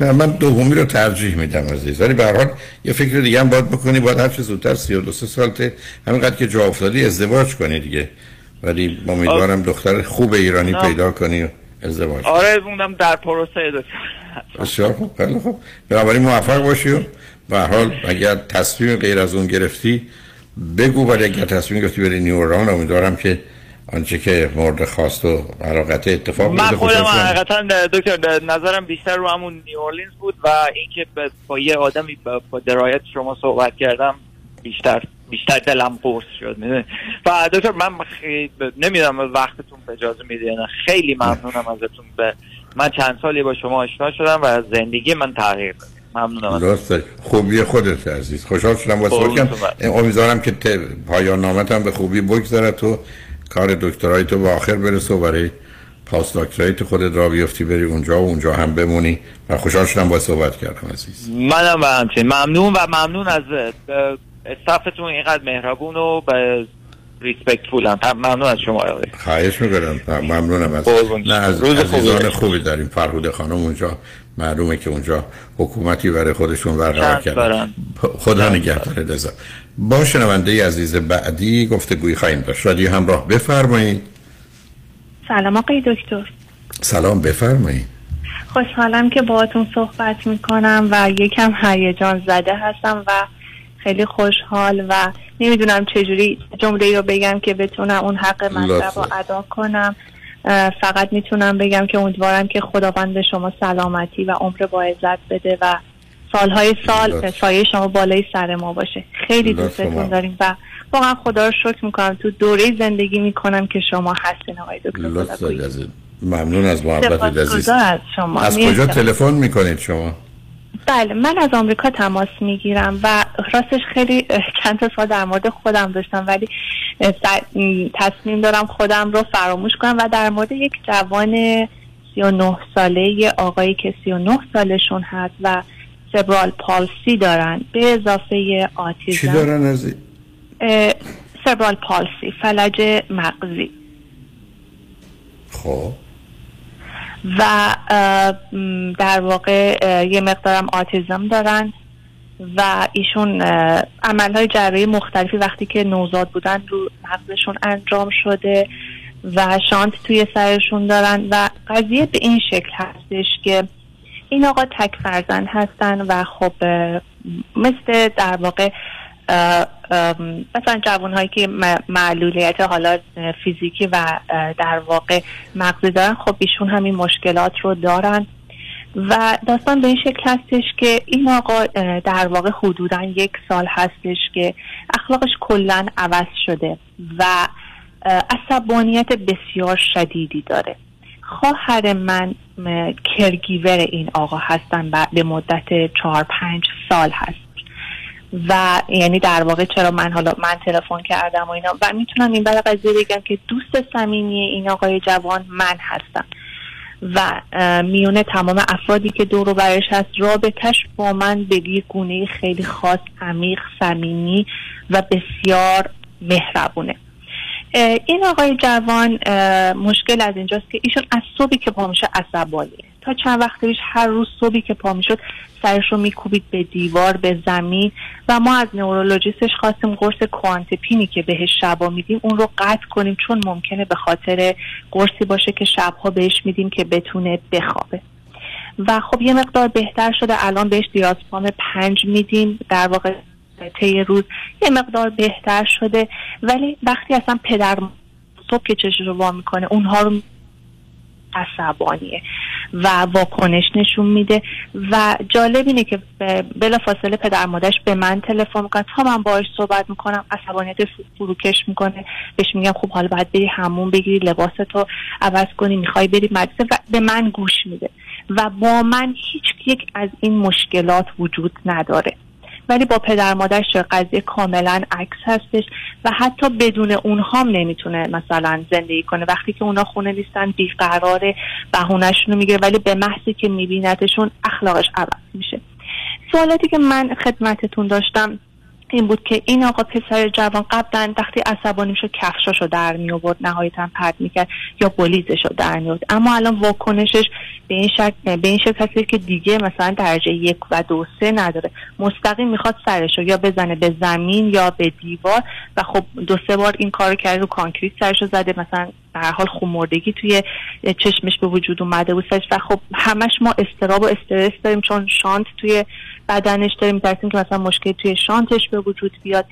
نه من دومی رو ترجیح میدم عزیز. ولی به هر حال یه فکر دیگه هم باید بکنی باید هر چه زودتر 32 سال ته همینقدر که جا افتادی ازدواج کنی دیگه. ولی امیدوارم دختر خوب ایرانی نه. پیدا کنی و ازدواج کنی. آره موندم در پروسه دکتر بسیار خوب خیلی خوب. بنابراین موفق باشی و به هر حال اگر تصمیم غیر از اون گرفتی بگو ولی اگر تصمیم گرفتی بری نیوران امیدوارم که آنچه که مورد خواست و علاقت اتفاق من. خودم. حقیقتا دکتر نظرم بیشتر رو همون نیورلینز بود و اینکه با یه آدمی با, درایت شما صحبت کردم بیشتر بیشتر دلم قرص شد می‌دونی. و دکتر من خیلی نمی‌دونم وقتتون به اجازه میده خیلی ممنونم ازتون به من چند سالی با شما آشنا شدم و زندگی من تغییر داد ممنونم. درسته خوبی خودت عزیز خوشحال شدم کردم. امیدوارم که پایان نامت هم به خوبی بگذره تو کار دکترای تو به آخر برسه و برای پاس دکترای تو خودت را بیفتی بری اونجا و اونجا هم بمونی. و خوشحال شدم با صحبت کردم عزیز. منم به همچنین. ممنون و ممنون از استافتون اینقدر مهربون و به ریسپکتفول هم ممنون از شما. آقای. خواهش می‌کنم. ممنونم از. نه از روز عزیزان. خوبی داریم. فرهود خانم اونجا. معلومه که اونجا حکومتی برای خودشون برقرار کردن. خدا نگهدار رضا. با شنونده عزیز بعدی گفتگوی خواهیم داشت. رادیو همراه بفرمایید. سلام آقای دکتر. سلام بفرمایید. خوشحالم که باهاتون صحبت می‌کنم و یکم هیجان زده هستم و خیلی خوشحال و نمی‌دونم چجوری جمله رو بگم که بتونم اون حق مطلب رو. ادا کنم. فقط می‌تونم بگم که امیدوارم که خداوند به شما سلامتی و عمر با عزت بده و سالهای سال. سایه شما بالای سر ما باشه خیلی. دوستتون داریم و واقعا خدا رو شکر می‌کنم تو دوره زندگی می‌کنم که شما هستین آقای دکتر ممنون از محبتت عزیز از شما از. کجا تلفن می‌کنید شما بله من از آمریکا تماس می‌گیرم و راستش خیلی چند تا سال در مورد خودم داشتم ولی تصمیم دارم خودم رو فراموش کنم و در مورد یک جوان 39 ساله یه آقایی که 39 سالشون هست و سبرال پالسی دارن به اضافه آتیزم. چی دارن اه، سبرال پالسی فلج مغزی. خب. و در واقع یه مقدارم آتیزم دارن و ایشون عملهای جراحی مختلفی وقتی که نوزاد بودن رو مغزشون انجام شده و شانت توی سرشون دارن و قضیه به این شکل هستش که این آقا تک فرزند هستن و خب مثل در واقع مثلا جوان هایی که معلولیت حالا فیزیکی و در واقع مغزی دارن خب ایشون همین مشکلات رو دارن. و داستان به این شکل هستش که این آقا در واقع حدودا یک سال هستش که اخلاقش کلا عوض شده و عصبانیت بسیار شدیدی داره. خواهر من کرگیور این آقا هستن به مدت چهار پنج سال هست. و یعنی در واقع چرا من حالا من تلفن کردم و اینا. و می‌تونم این برای قضیه بگم که دوست صمیمی این آقای جوان من هستم. و میونه تمام افرادی که دور و برش هست رابطش با من به یک گونه خیلی خاص عمیق صمیمی و بسیار مهربونه. این آقای جوان مشکل از اینجاست که ایشون از صبحی که پا میشه عصبانیه. تا چند وقت پیش هر روز صبحی که پا می‌شد سرش رو میکوبید به دیوار به زمین و ما از نورولوژیستش خواستیم قرص کوانتپینی که بهش شبا میدیم اون رو قطع کنیم چون ممکنه به خاطر قرصی باشه که شبها بهش میدیم که بتونه بخوابه. و خب یه مقدار بهتر شده. الان بهش دیازپام پنج میدیم. در واقع طی روز یه مقدار بهتر شده. ولی وقتی اصلا پدر صبح که چشش رو وا می‌کنه اونها رو عصبانیه. و واکنش نشون میده. و جالب اینه که بلا فاصله پدر مادرش به من تلفن می‌کنه تا من باهاش صحبت می‌کنم عصبانیت فروکش می‌کنه. بهش میگم خب حالا باید بری همون بگیری لباستو عوض کنی می‌خوای بری مدرسه و به من گوش میده. و با من هیچ یک از این مشکلات وجود نداره. ولی با پدر مادرش قضیه کاملا عکس هستش و حتی بدون اونها هم نمی‌تونه مثلا زندگی کنه. وقتی که اونا خونه نیستن بیقراره بهونهشون رو می‌گیره ولی به محضی که میبینتشون اخلاقش عوض میشه. سوالاتی که من خدمتتون داشتم این بود که این آقا پسر جوان قبلا وقتی عصبانی شد کفشاشو در می آورد نهایتا پرت می‌کرد یا بلیزشو در می اما الان واکنشش به این شکل به این شکل که دیگه مثلا درجه یک و دو سه نداره. مستقیم می‌خواد سرشو یا بزنه به زمین یا به دیوار و خب دو سه بار این کار کرد رو کانکریت سرشو زده مثلا به هر حال خمردگی توی چشمش به وجود اومده بود. و خب همش ما استراب و استرس داریم چون شانت توی بدنش داریم. میترسیم که مثلا مشکل توی شانتش به وجود بیاد.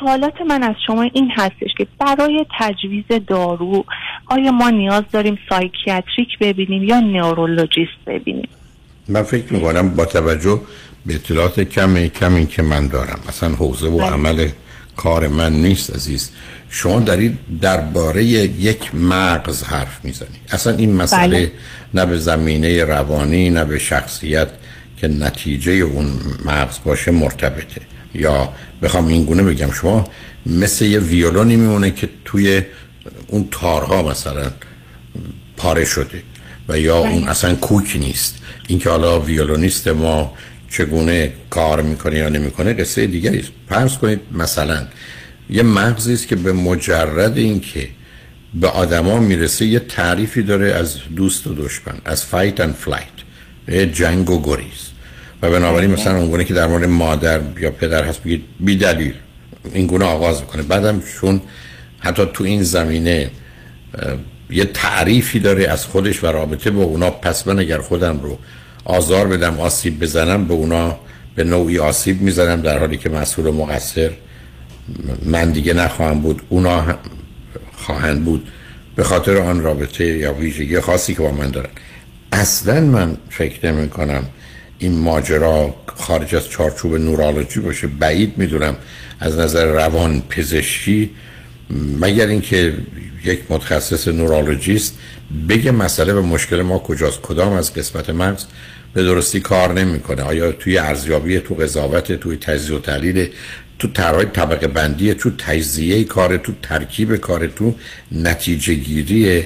سوالات من از شما این هستش که برای تجویز دارو آیا ما نیاز داریم سایکیاتریک ببینیم یا نورولوژیست ببینیم؟ من فکر می‌کنم با توجه به اطلاعات کمی کمی که من دارم. مثلا حوزه و بله. عمل کار من نیست عزیز. شما دارید درباره یک مغز حرف می‌زنید اصلا این مسئله بله. نه به زمینه روانی نه به شخصیت که نتیجه اون مغز باشه مرتبطه یا بخوام این گونه بگم شما مثل یه ویولونی میمونه که توی اون تارها مثلا پاره شده و یا اون بله. اصلا کوک نیست اینکه حالا ویولونیست ما چگونه کار می‌کنه یا نمی‌کنه قصه دیگری است فرض کنید مثلا یه مغزی است که به مجرد اینکه به آدما می‌رسه یه تعریفی داره از دوست و دشمن از fight and flight جنگ و گریز. و بنابراین مثلا اون گونه که در مورد مادر یا پدر هست بگید بی دلیل. این گونه آغاز می‌کنه. بعدم چون حتی تو این زمینه یه تعریفی داره از خودش و رابطه با اونا پس من اگر خودم رو آزار بدم آسیب بزنم به اونا به نوعی آسیب می‌زنم در حالی که مسئول و مقصر من دیگه نخواهم بود اونا خواهند بود به خاطر آن رابطه یا ویژگی خاصی که با من دارن. اصلا من فکر نمی کنم این ماجرا خارج از چارچوب نورالوجی باشه. بعید می‌دونم از نظر روان پزشکی مگر اینکه یک متخصص نورالوجیست بگه مسئله و مشکل ما کجاست کدام از قسمت مغز به درستی کار نمی‌کنه. آیا توی ارزیابی تو قضاوت توی تجزیه و تحلیل تو طرح طبقه بندی تو تجزیه کار تو ترکیب کار تو نتیجه گیری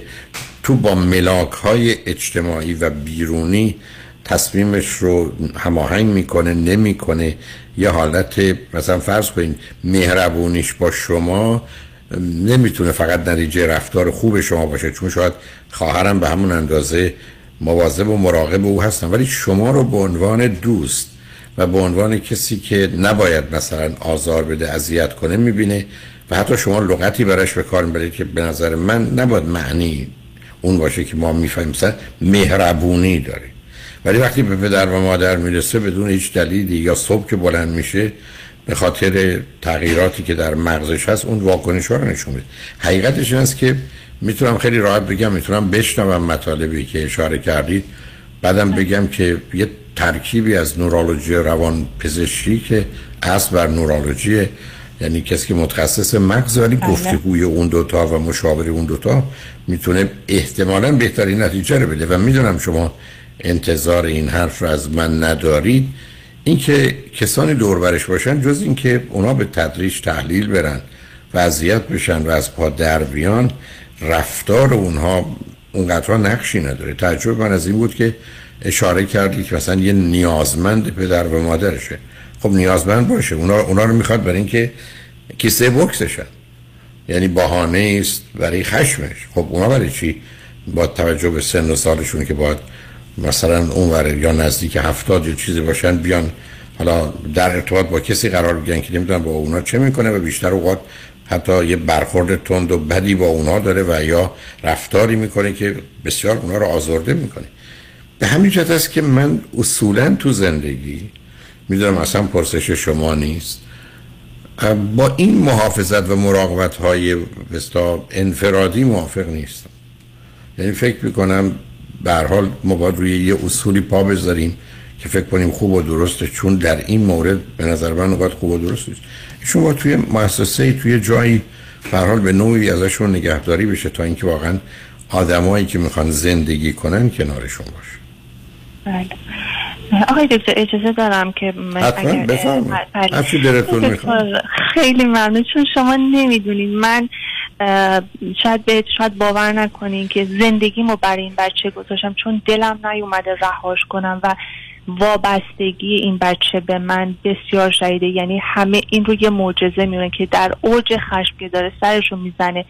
تو با ملاک های اجتماعی و بیرونی تصمیمش رو هماهنگ می‌کنه نمی‌کنه. یه حالت مثلا فرض کنید مهربونیش با شما نمی‌تونه فقط نتیجه رفتار خوب شما باشه چون شاید خواهرم به همون اندازه مواظب و مراقب او هستن. ولی شما رو به عنوان دوست و به عنوان کسی که نباید مثلا آزار بده اذیت کنه می‌بینه و حتی شما لغتی براش به کار می‌برید که به نظر من نباید معنی اون باشه که ما می‌فهمیم مثلا مهربونی داره. ولی وقتی به پدر و مادر می‌رسه بدون هیچ دلیلی یا صبح که بلند میشه به خاطر تغییراتی که در مغزش هست اون واکنش ها رو نشون میده. حقیقتش این است که می‌تونم خیلی راحت بگم می‌تونم بشنوم مطالبی که اشاره کردید. بعدم بگم که یه ترکیبی از نورولوژی روان پزشکی که اصل بر نورولوژی یعنی کسی که متخصص مغز ولی بله. گفتگوی اون دوتا و مشاوره اون دوتا می‌تونه احتمالا بهترین نتیجه رو بده و می‌دونم شما انتظار این حرف رو از من ندارید اینکه کسانی دوربرش باشن جز اینکه اونا به تدریج تحلیل برن وضعیت بشن و از پا در بیان رفتار اونها اونقدر نقشی نداره. تجربه من از این بود که اشاره کردی که مثلا یه نیازمند پدر و مادرشه. خب نیازمند باشه. اونا, اونا رو می‌خواد برای اینکه کیسه بکسشن یعنی بهانه است برای خشمش. خب اونا برای چی با توجه به سن و سالشون که باید مثلا اون یا نزدیک هفتاد یا چیزی باشن بیان حالا در ارتباط با کسی قرار بگیرن که نمی‌دونم با اونا چه می‌کنه و بیشتر اوقات حتی یه برخورد تند و بدی با اونا داره و یا رفتاری می‌کنه که بسیار اونا رو آزرده می‌کنه. به همین جهت است که من اصولا تو زندگی می‌دونم اصلا پرسش شما نیست با این محافظت و مراقبت های انفرادی موافق نیستم. یعنی فکر می‌کنم به حال ما باید روی یه اصولی پا بذاریم که فکر کنیم خوب و درسته چون در این مورد به نظر من اوقات خوب و درست نیست. شما توی مؤسسه توی جایی حال به نوعی ازشون نگهداری بشه تا اینکه واقعا آدمایی که می‌خوان زندگی کنن کنارشون باشه. بله. آقای دکتر اجازه دارم که حتما. بله. خیلی ممنون. چون شما نمی‌دونید من شاید به شاید باور نکنین که زندگیمو برای این بچه گذاشتم. چون دلم نیومده رهاش کنم و وابستگی این بچه به من بسیار شدیده. یعنی همه این رو یه معجزه میونه که در اوج خشم که داره سرش رو می‌زنه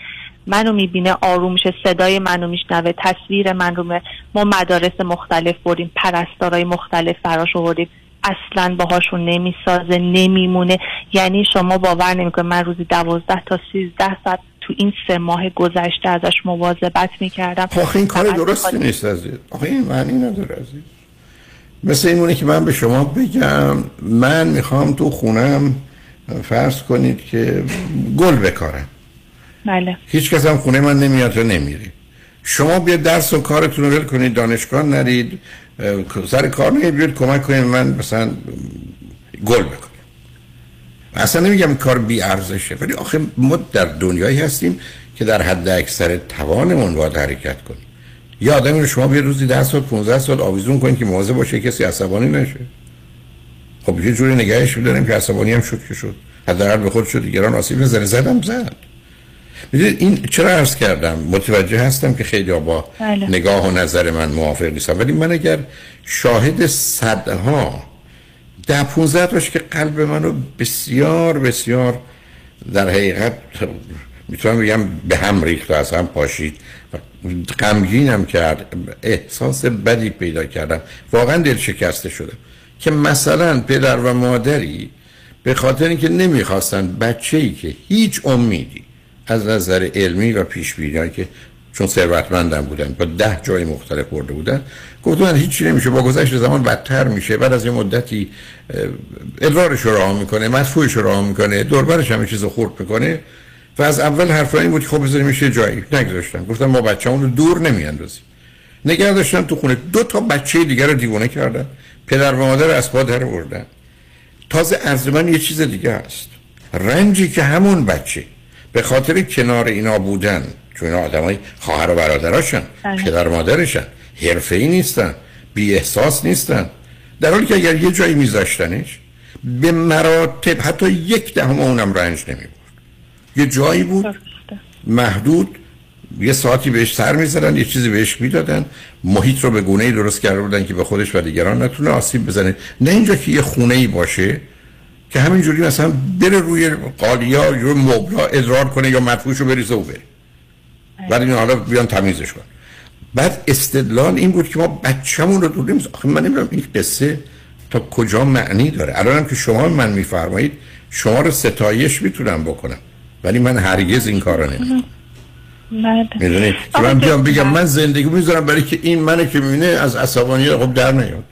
منو می‌بینه آروم میشه صدای منو میشنوه تصویر من رو می... ما مدارس مختلف بردیم پرستارای مختلف فراش آوردیم. اصلا باهاشون نمی‌سازه نمیمونه. یعنی شما باور نمی‌کنه من روزی دوازده تا سیزده ساعت تو این سه ماه گذشته ازش مواظبت می‌کردم. آخه این کار درستی نیست عزیز. آخه این معنی نداره عزیز. مثل اینونه که من به شما بگم من می‌خوام تو خونم فرض کنید که گل بکارم. بله. هیچ کس هم خونه من نمیاد و نمیری شما بیا درس و کارتون رو ول کنید دانشگاه نرید سر کار نید بیاد کمک کنید من مثلا گل بکنم اصلا نمیگم کار بی ارزشه ولی آخه ما در دنیایی هستیم که در حد اکثر توانمون باید حرکت کنیم. یا آدمی رو شما بیا روزی 10 سال 15 سال آویزون کنید که مواظب باشه کسی عصبانی نشه. خب یه جوری نگهش می‌داریم که عصبانی هم شد که شد. حداقل به خود شد دیگران آسیب نزنه زدم زد. می‌دونید این چرا عرض کردم؟ متوجه هستم که خیلی با بله. نگاه و نظر من موافق نیستم ولی من اگر شاهد صدها ده پونزده تاش که قلب منو بسیار بسیار در حقیقت می‌تونم بگم به هم ریخت و از هم پاشید. غمگینم کرد. احساس بدی پیدا کردم. واقعا دل شکسته شدم. که مثلا پدر و مادری به خاطر اینکه نمی‌خواستن بچه ای که هیچ امیدی از نظر علمی و پیش که چون ثروتمندم بودن با ده جای مختلف برده بودن گفتن هیچی نمیشه با گذشت زمان بدتر میشه. بعد از یه مدتی ادرارش رو راه می‌کنه مدفوعش رو راه می‌کنه دوربرش همه چیز خورد می‌کنه. و از اول حرف این بود که خب بذاریم میشه جایی نگذاشتن. گفتن ما بچه رو دور نمیاندازیم. نگه داشتن تو خونه. دو تا بچه دیگر رو دیوانه کردن. پدر و مادر از پا در بردن. تازه از من یه چیز دیگه هست. رنجی که همون بچه به خاطر کنار اینا بودن چون اینا آدم های خواهر و برادراشن بله. پدر و مادرشن حرفه ای نیستن بی احساس نیستن. در حالی که اگر یه جایی میذاشتنش به مراتب حتی یک دهم اونم رنج نمی یه جایی بود. محدود یه ساعتی بهش سر می‌زدن یه چیزی بهش می‌دادن. محیط رو به گونه ای درست کرده بودن که به خودش و دیگران نتونه آسیب بزنه. نه اینجا که یه خونه ای باشه که همینجوری مثلا بره روی قالیا یا مبلا ادرار کنه یا مدفوعش رو بریزه و بره. بعد این حالا بیان تمیزش کن بعد استدلال این بود که ما بچه‌مون رو دوریم. آخه من نمی‌دونم این قصه تا کجا معنی داره. الانم که شما من میفرمایید شما رو ستایش می‌تونم بکنم. ولی من هرگز این کارو نمی‌کنم. می‌دونید که من بیام بگم من زندگی می‌ذارم برای که این منه که می‌بینه از عصبانیت خب در نیاد.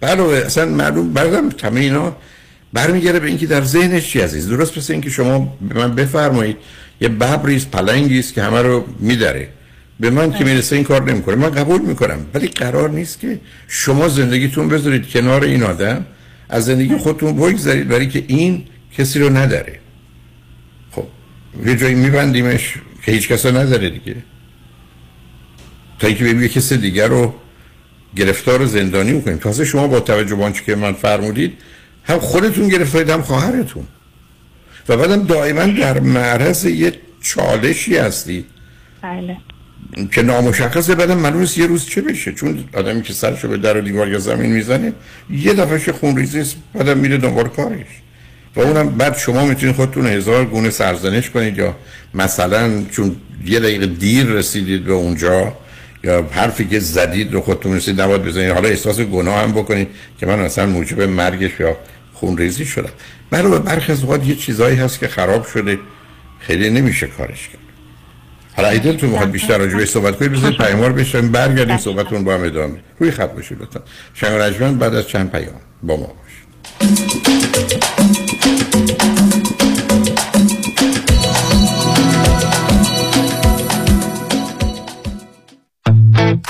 بله اصلا معلوم بردم تمه اینا برمیگرده به اینکه در ذهنش چی عزیز؟ درست پس اینکه شما به من بفرمایید یه ببریز پلنگی است که همه رو میدره. به من که می‌رسه این کار نمی‌کنه. من قبول می‌کنم. ولی قرار نیست که شما زندگیتون بذارید کنار این آدم. از زندگی خودتون بگذارید برای که این کسی رو نداره یه جایی میبندیمش که هیچ کس رو نداره دیگه. تا اینکه ببینید کسی دیگر رو گرفتار زندانی می‌کنیم. تازه شما با توجه به که من فرمودید هم خودتون گرفتارید هم خواهرتون. و بعدم دائما در معرض یه چالشی هستید بله. که نامشخصه بعدم معلوم یه روز چه بشه؟ چون آدمی که سرشو به در و دیوار یا زمین می‌زنه یه دفعه خونریزی بعدم میره دنبال کارش. و اونم بعد شما می‌تونید خودتون هزار گونه سرزنش کنید یا مثلا چون یه دقیقه دیر رسیدید به اونجا یا حرفی که زدید رو خودتون رسید نباید بزنید. حالا احساس گناه هم بکنید که من اصلا موجب مرگش یا خونریزی شدم. برای برخی از اوقات یه چیزایی هست که خراب شده خیلی نمیشه کارش کرد. حالا ایدل تو می‌خواد بیشتر راجع به صحبت کنید بذارید پیاموار بشیم برگردیم صحبتون با هم ادامه. روی خط باشید لطفا. شنگ بعد از چند پیام با ما باشید. Thank you.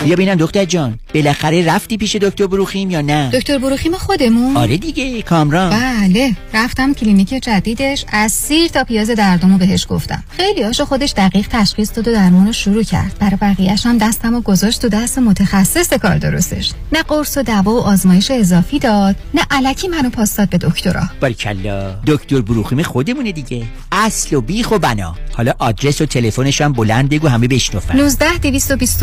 بیا ببینم دکتر جان. بالاخره رفتی پیش دکتر بروخیم یا نه؟ دکتر بروخیم خودمون. آره دیگه کامران. بله رفتم کلینیک جدیدش. از سیر تا پیاز دردمو بهش گفتم. خیلی هاشو خودش دقیق تشخیص داد و درمونو شروع کرد. برای بقیهش هم دستمو گذاشت تو دست متخصص کار درستش. نه قرص و دوا و آزمایش اضافی داد نه علکی منو پاس داد به دکترا. باریکلا. دکتر بروخیم خودمونه دیگه. اصل و بیخ و بنا. حالا آدرس و تلفنش هم بلند بگو همه بشنفن 19 220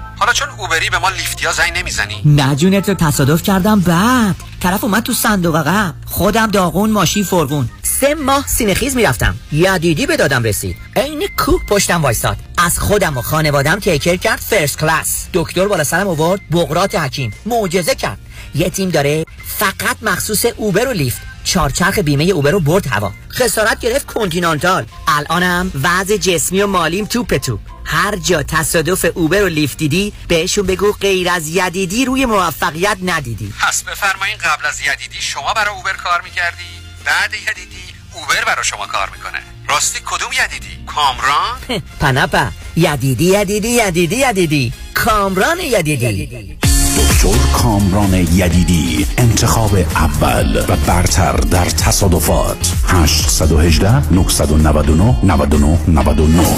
حالا چون Uber ی به ما Lyft یا زنگ نمی‌زنی؟ نه تو تصادف کردم بعد. طرف اومد تو صندوق عقب. خودم داغون ماشین فرغون. سه ماه سینه‌خیز می‌رفتم. یدیدی به دادم رسید. عین کوه پشتم وایستاد. از خودم و خانوادم take care کرد first class. دکتر بالا سرم آورد. بقراط حکیم. معجزه کرد. یه تیم داره فقط مخصوص Uber و Lyft. چارچرخ بیمه Uber رو برد هوا. خسارت گرفت continental. الانم وضع جسمی و مالیم توپ توپ. هر جا تصادف اوبر و لیفت دیدی بهشون بگو غیر از یدیدی روی موفقیت ندیدی. پس بفرمایین قبل از یدیدی شما برای اوبر کار می‌کردی؟ بعد یدیدی اوبر برای شما کار می‌کنه. راستی کدوم یدیدی؟ کامران؟ (laughs) پنپا یدیدی یدیدی یدیدی یدیدی. کامران یدیدی. دکتر کامران یدیدی انتخاب اول و برتر در تصادفات. 818 999 99 99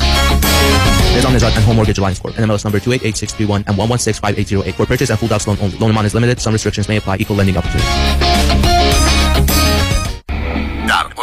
Nizam Nizad and Home Mortgage Alliance Corp. NMLS number 288631 and 1165808. For purchase and full docs loan only. Loan amount is limited. Some restrictions may apply. Equal lending opportunity.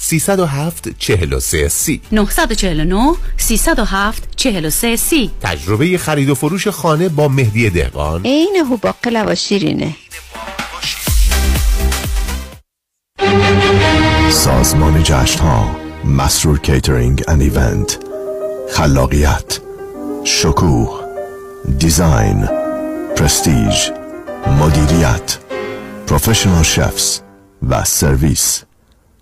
307 43 سی. 949 307 43 سی. تجربه خرید و فروش خانه با مهدی دهقان. عینهو باقلوا شیرینه. سازمان جشن ها مسرور Catering and Event خلاقیت شکوه design prestige مدیریت professional chefs و سرویس.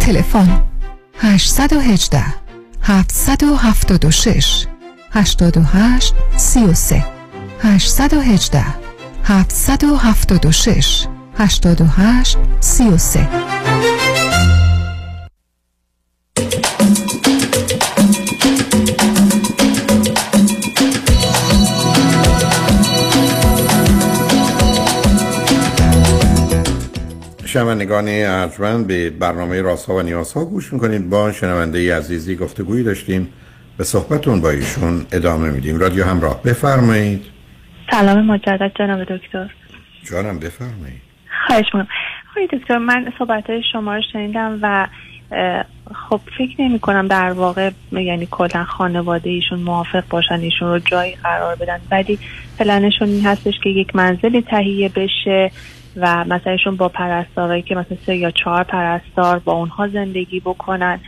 تلفن 818 776 88 33 818 776 88 33 شنوندگان ارجمند به برنامه راسا و نیاسا گوش می‌کنید. با شنونده عزیزی گفتگویی داشتیم. به صحبتون با ایشون ادامه میدیم. رادیو همراه بفرمایید. سلام مجدد جناب دکتر. جانم بفرمایید. خواهش می‌کنم. آقای دکتر من صحبت های شما رو شنیدم و خب فکر نمی کنم در واقع یعنی کلا خانواده ایشون موافق باشن ایشون رو جایی قرار بدن. ولی پلنشون این هستش که یک منزلی تهیه بشه. و مثلا ایشون با پرستارایی که مثلا سه یا چهار پرستار با اونها زندگی بکنن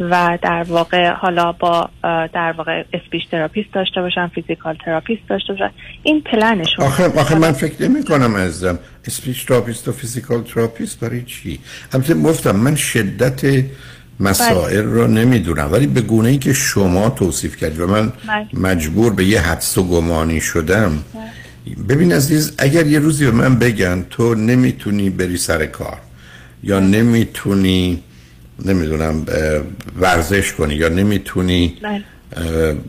و در واقع حالا با در واقع speech therapist داشته باشن physical therapist داشته باشن این پلنشون آخه, آخه من فکر نمی کنم ازم speech therapist و physical therapist برای چی البته گفتم من شدت مسائل رو نمی‌دونم ولی به گونه ای که شما توصیف کردید و من. مجبور به یه حدس و گمانی شدم ببین عزیز اگر یه روزی به من بگن تو نمی‌تونی بری سر کار یا نمی‌تونی نمی‌دونم ورزش کنی یا نمی‌تونی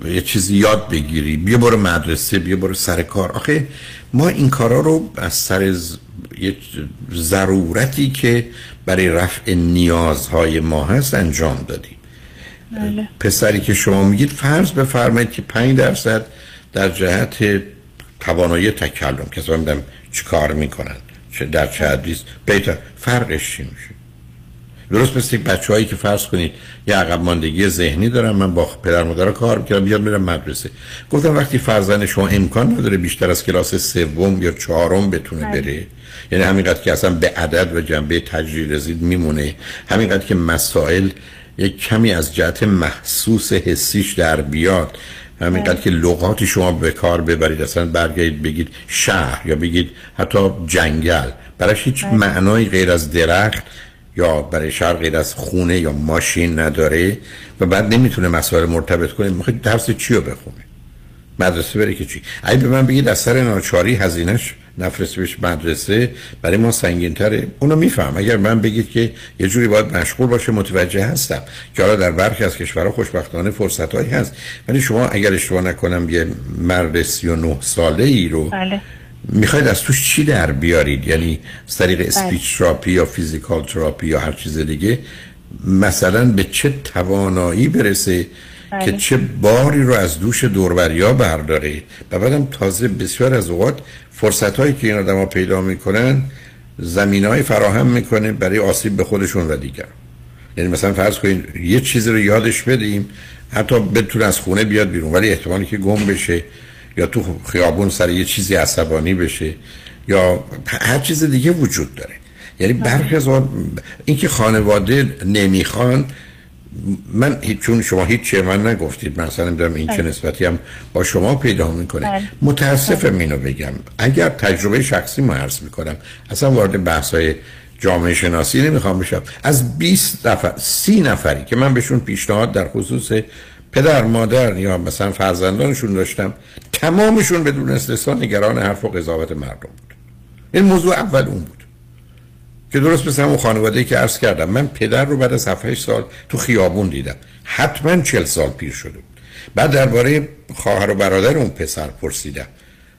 یه چیزی یاد بگیری بیا برو مدرسه بیا برو سر کار. آخه ما این کارا رو از سر ز... یه ضرورتی که برای رفع نیازهای ما هست انجام دادیم. بله. پسری که شما میگید فرض بفرمایید که 5 درصد در جهت توانایی تکلم. کسا میدم چی کار می‌کنن؟ چه در چه حدیث؟ بیتا فرقش چی میشه؟ درست مثل بچه هایی که فرض کنید یه عقب ماندگی ذهنی دارم من با پدر مادر کار می‌کردم بیاد میرم مدرسه. گفتم وقتی فرزند شما امکان نداره بیشتر از کلاس سوم یا چهارم بتونه بره یعنی همینقدر که اصلا به عدد و جنبه تجریل رسید میمونه همینقدر که مسائل یک کمی از جهت محسوس حسیش در بیاد. همینقدر که لغاتی شما به کار ببرید اصلا برگردید بگید شهر یا بگید حتی جنگل. براش هیچ معنای غیر از درخت یا برای شهر غیر از خونه یا ماشین نداره و بعد نمی‌تونه مسائل مرتبط کنه. می‌خواد درس چی رو بخونه مدرسه بره که چی؟ اگه به من بگید از سر ناچاری هزینهش نفرست بهش مدرسه برای ما سنگین تره اونو میفهم. اگر من بگید که یه جوری باید مشغول باشه متوجه هستم که حالا در برخی از کشورها خوشبختانه فرصت هایی هست. ولی شما اگر اشتباه نکنم یه مرد 39 ساله ای رو بله. می‌خواید از توش چی در بیارید؟ یعنی از طریق speech therapy یا physical therapy یا هر چیز دیگه مثلا به چه توانایی برسه بله. که چه باری رو از دوش دور و بریا برداره و بعدم تازه بسیار از اوقات فرصت هایی که این آدم ها پیدا می‌کنن زمینه‌ای فراهم می‌کنه برای آسیب به خودشون و دیگر. یعنی مثلا فرض کنید یه چیزی رو یادش بدیم حتی بتونه از خونه بیاد بیرون ولی احتمالی که گم بشه یا تو خیابون سر یه چیزی عصبانی بشه یا هر چیز دیگه وجود داره. یعنی برخی از اینکه خانواده نمی‌خوان من هیچ چون شما هیچ چه من نگفتید مثلا نمی‌دونم این چه بله. نسبتی هم با شما پیدا می‌کنه. بله. متاسفم اینو بگم. اگر تجربه شخصی ما عرض می‌کنم اصلا وارد بحث های جامعه شناسی نمی‌خوام بشم. از 20 نفر 30 نفری که من بهشون پیشنهاد در خصوص پدر مادر یا مثلا فرزندانشون داشتم تمامشون بدون استثنا نگران حرف و قضاوت مردم بود. این موضوع اول اون بود. که درست مثل همون خانواده که عرض کردم من پدر رو بعد از 7 سال تو خیابون دیدم. حتما 40 سال پیر شده بود. بعد درباره خواهر و برادر اون پسر پرسیدم.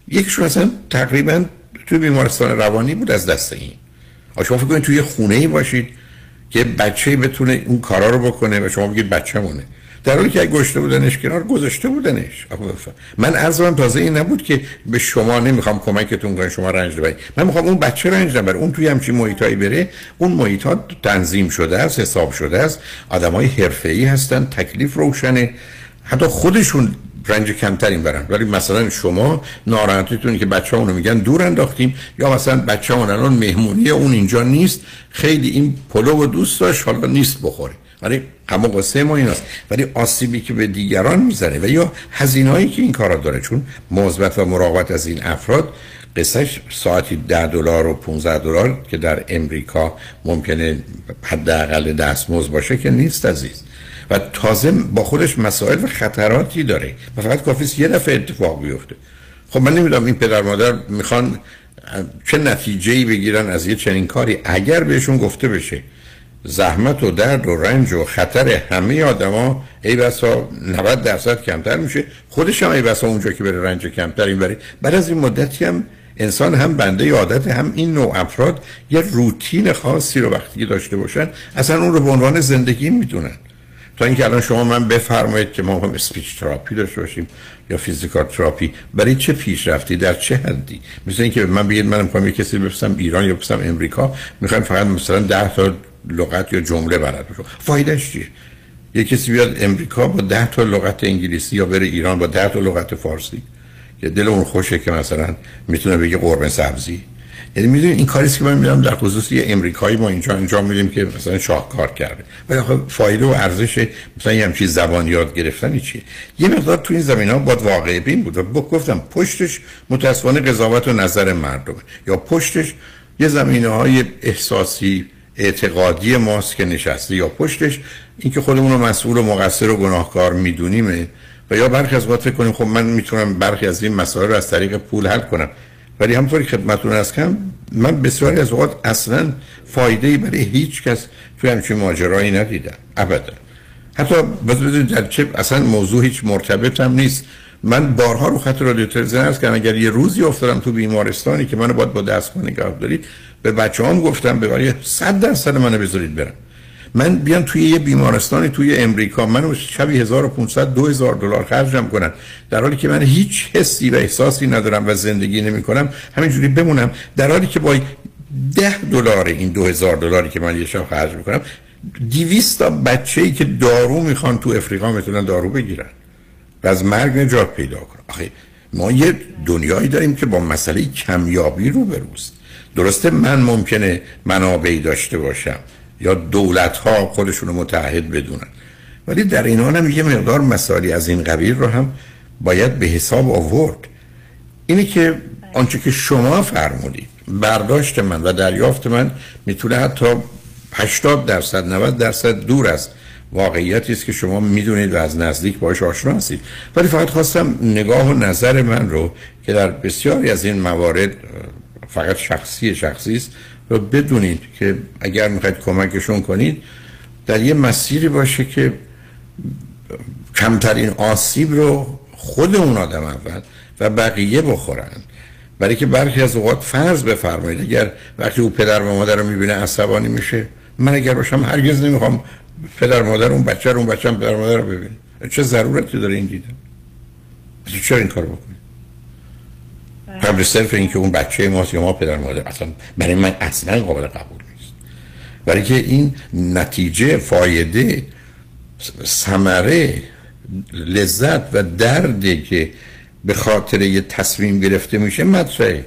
یکیشون اصلا تقریبا توی بیمارستان روانی بود از دست این. شما فکر کنید توی خونه ای باشید که بچه بتونه اون کارا رو بکنه و شما بگید بچه‌مونه. در حالی که اگه گشته بودنش کنار گذاشته بودنش. من عرض من تازه این نبود که به شما نمی‌خوام کمکتون کنم شما رنج ببرید من می‌خوام اون بچه رنج نبره. اون توی همچین محیطایی بره اون محیط ها تنظیم شده است حساب شده است. آدمای حرفه‌ای هستن تکلیف روشنه. حتی خودشون رنج کمترین برن. ولی مثلا شما ناراحتیتون که بچه اونو میگن دور انداختیم. یا مثلا بچه اون الان مهمونی اون اینجا نیست. خیلی این پلو و دوست داشت حالا نیست بخوره. ولی غم و غصه ما این است ولی آسیبی که به دیگران می‌زنه. و یا هزینه‌ای که این کارا داره. چون مواظبت و مراقبت از این افراد قصهش ساعتی 10 دلار و 15 دلار که در امریکا ممکنه حداقل دستمزد باشه که نیست عزیز. و تازه با خودش مسائل و خطراتی داره. و فقط کافیست یه دفعه اتفاق بیفته. خب من نمی‌دونم این پدر مادر می‌خوان چه نتیجه بگیرن از یه چنین کاری. اگر بهشون گفته بشه زحمت و درد و رنج و خطر همه آدما ای بسا 90 درصد کمتر میشه. خودش هم ای بسا اونجا که بره رنج کمتر این بره. بعد از این مدتی هم انسان هم بنده عادت هم این نوع افراد یه روتین خاصی رو وقتی داشته باشن اصلا اون رو به عنوان زندگی می‌دونن. تا اینکه الان شما من بفرمایید که ما هم اسپیچ تراپی داشته باشیم یا فیزیکال تراپی برای چه پیشرفتی؟ در چه حدی؟ مثل اینکه من بگید من می‌خوام یه کسی بفرستم ایران یا بفرستم امریکا می‌خوایم فقط مثلا 10 تا لغت یا جمله بلد باشه فایدهش چیه؟ یه کسی بیاد امریکا با 10 تا لغت انگلیسی یا بره ایران با 10 تا لغت فارسی که دل اون خوشه که مثلا می‌تونه بگه قرمه سبزی. یعنی می‌دونید این کاریست که من می‌دونم در خصوص یه امریکایی ما اینجا انجام میدیم که مثلا شاهکار کرده. ولی آخه فایده و ارزش مثلا یه همچین زبان یاد گرفتن چیه؟ یه مقدار تو این زمین ها باید واقع بین بود و گفتم پشتش متاسفانه قضاوت و نظر مردم یا پشتش یه زمینه های احساسی اعتقادی ماست که نشسته یا پشتش اینکه خودمون رو مسئول و مقصر و گناهکار می‌دونیم. و یا برخی از وقت فکر کنیم خب من می‌تونم برخی از این مسائل رو از طریق پول حل کنم. ولی همطوری خدمتتون از کم من بسیاری از اوقات اصلا فایده ای برای هیچ کس توی همچین ماجرایی ندیدم. ابدا. حتی بذارید در چه اصلا موضوع هیچ مرتبط هم نیست. من بارها رو خط رادیو تلویزیون هست که اگر یه روزی افتادم تو بیمارستانی که منو باید با دست نگاه دارید به بچه هم گفتم به برای صد درصد منو بذارید برم. من بیان توی یه بیمارستانی توی امریکا منو شبی 1500 2000 دلار خرجم کنن. در حالی که من هیچ حسی و احساسی ندارم و زندگی نمی کنم همینجوری بمونم. در حالی که با 10 دلار این 2000 دلاری که من یه شب خرج می‌کنم 200 تا بچه‌ای که دارو می‌خوان تو افریقا می‌تونن دارو بگیرن. از مرگ نجات پیدا کنن آخه ما یه دنیایی داریم که با مسئله کمیابی رو بروست درسته من ممکنه منابعی داشته باشم یا دولت ها خودشون متحد بدونن. ولی در این هم یه مقدار مسائلی از این قبیل رو هم باید به حساب آورد. اینه که آنچه که شما فرمودید برداشت من و دریافت من می‌تونه حتی 80 درصد 90 درصد دور از واقعیتی است که شما می‌دونید و از نزدیک باش آشنا هستید. ولی فقط خواستم نگاه و نظر من رو که در بسیاری از این موارد فقط شخصی شخصی است رو بدونید که اگر می‌خواید کمکشون کنید در یه مسیری باشه که کمترین آسیب رو خود اون آدم اول و بقیه بخورن. برای که برخی از اوقات فرض بفرمایید اگر وقتی او پدر و مادر رو می‌بینه عصبانی میشه من اگر باشم هرگز نمی‌خوام پدر مادر اون بچه رو اون بچه هم پدر مادر رو ببینه چه ضرورتی داره این دیدن؟ چرا این کار بکنید قبل صرف اینکه اون بچه ماست یا ما پدر مادر اصلا برای من اصلا قابل قبول نیست. برای که این نتیجه فایده ثمره لذت و دردی که به خاطر یه تصمیم گرفته میشه مطرحه.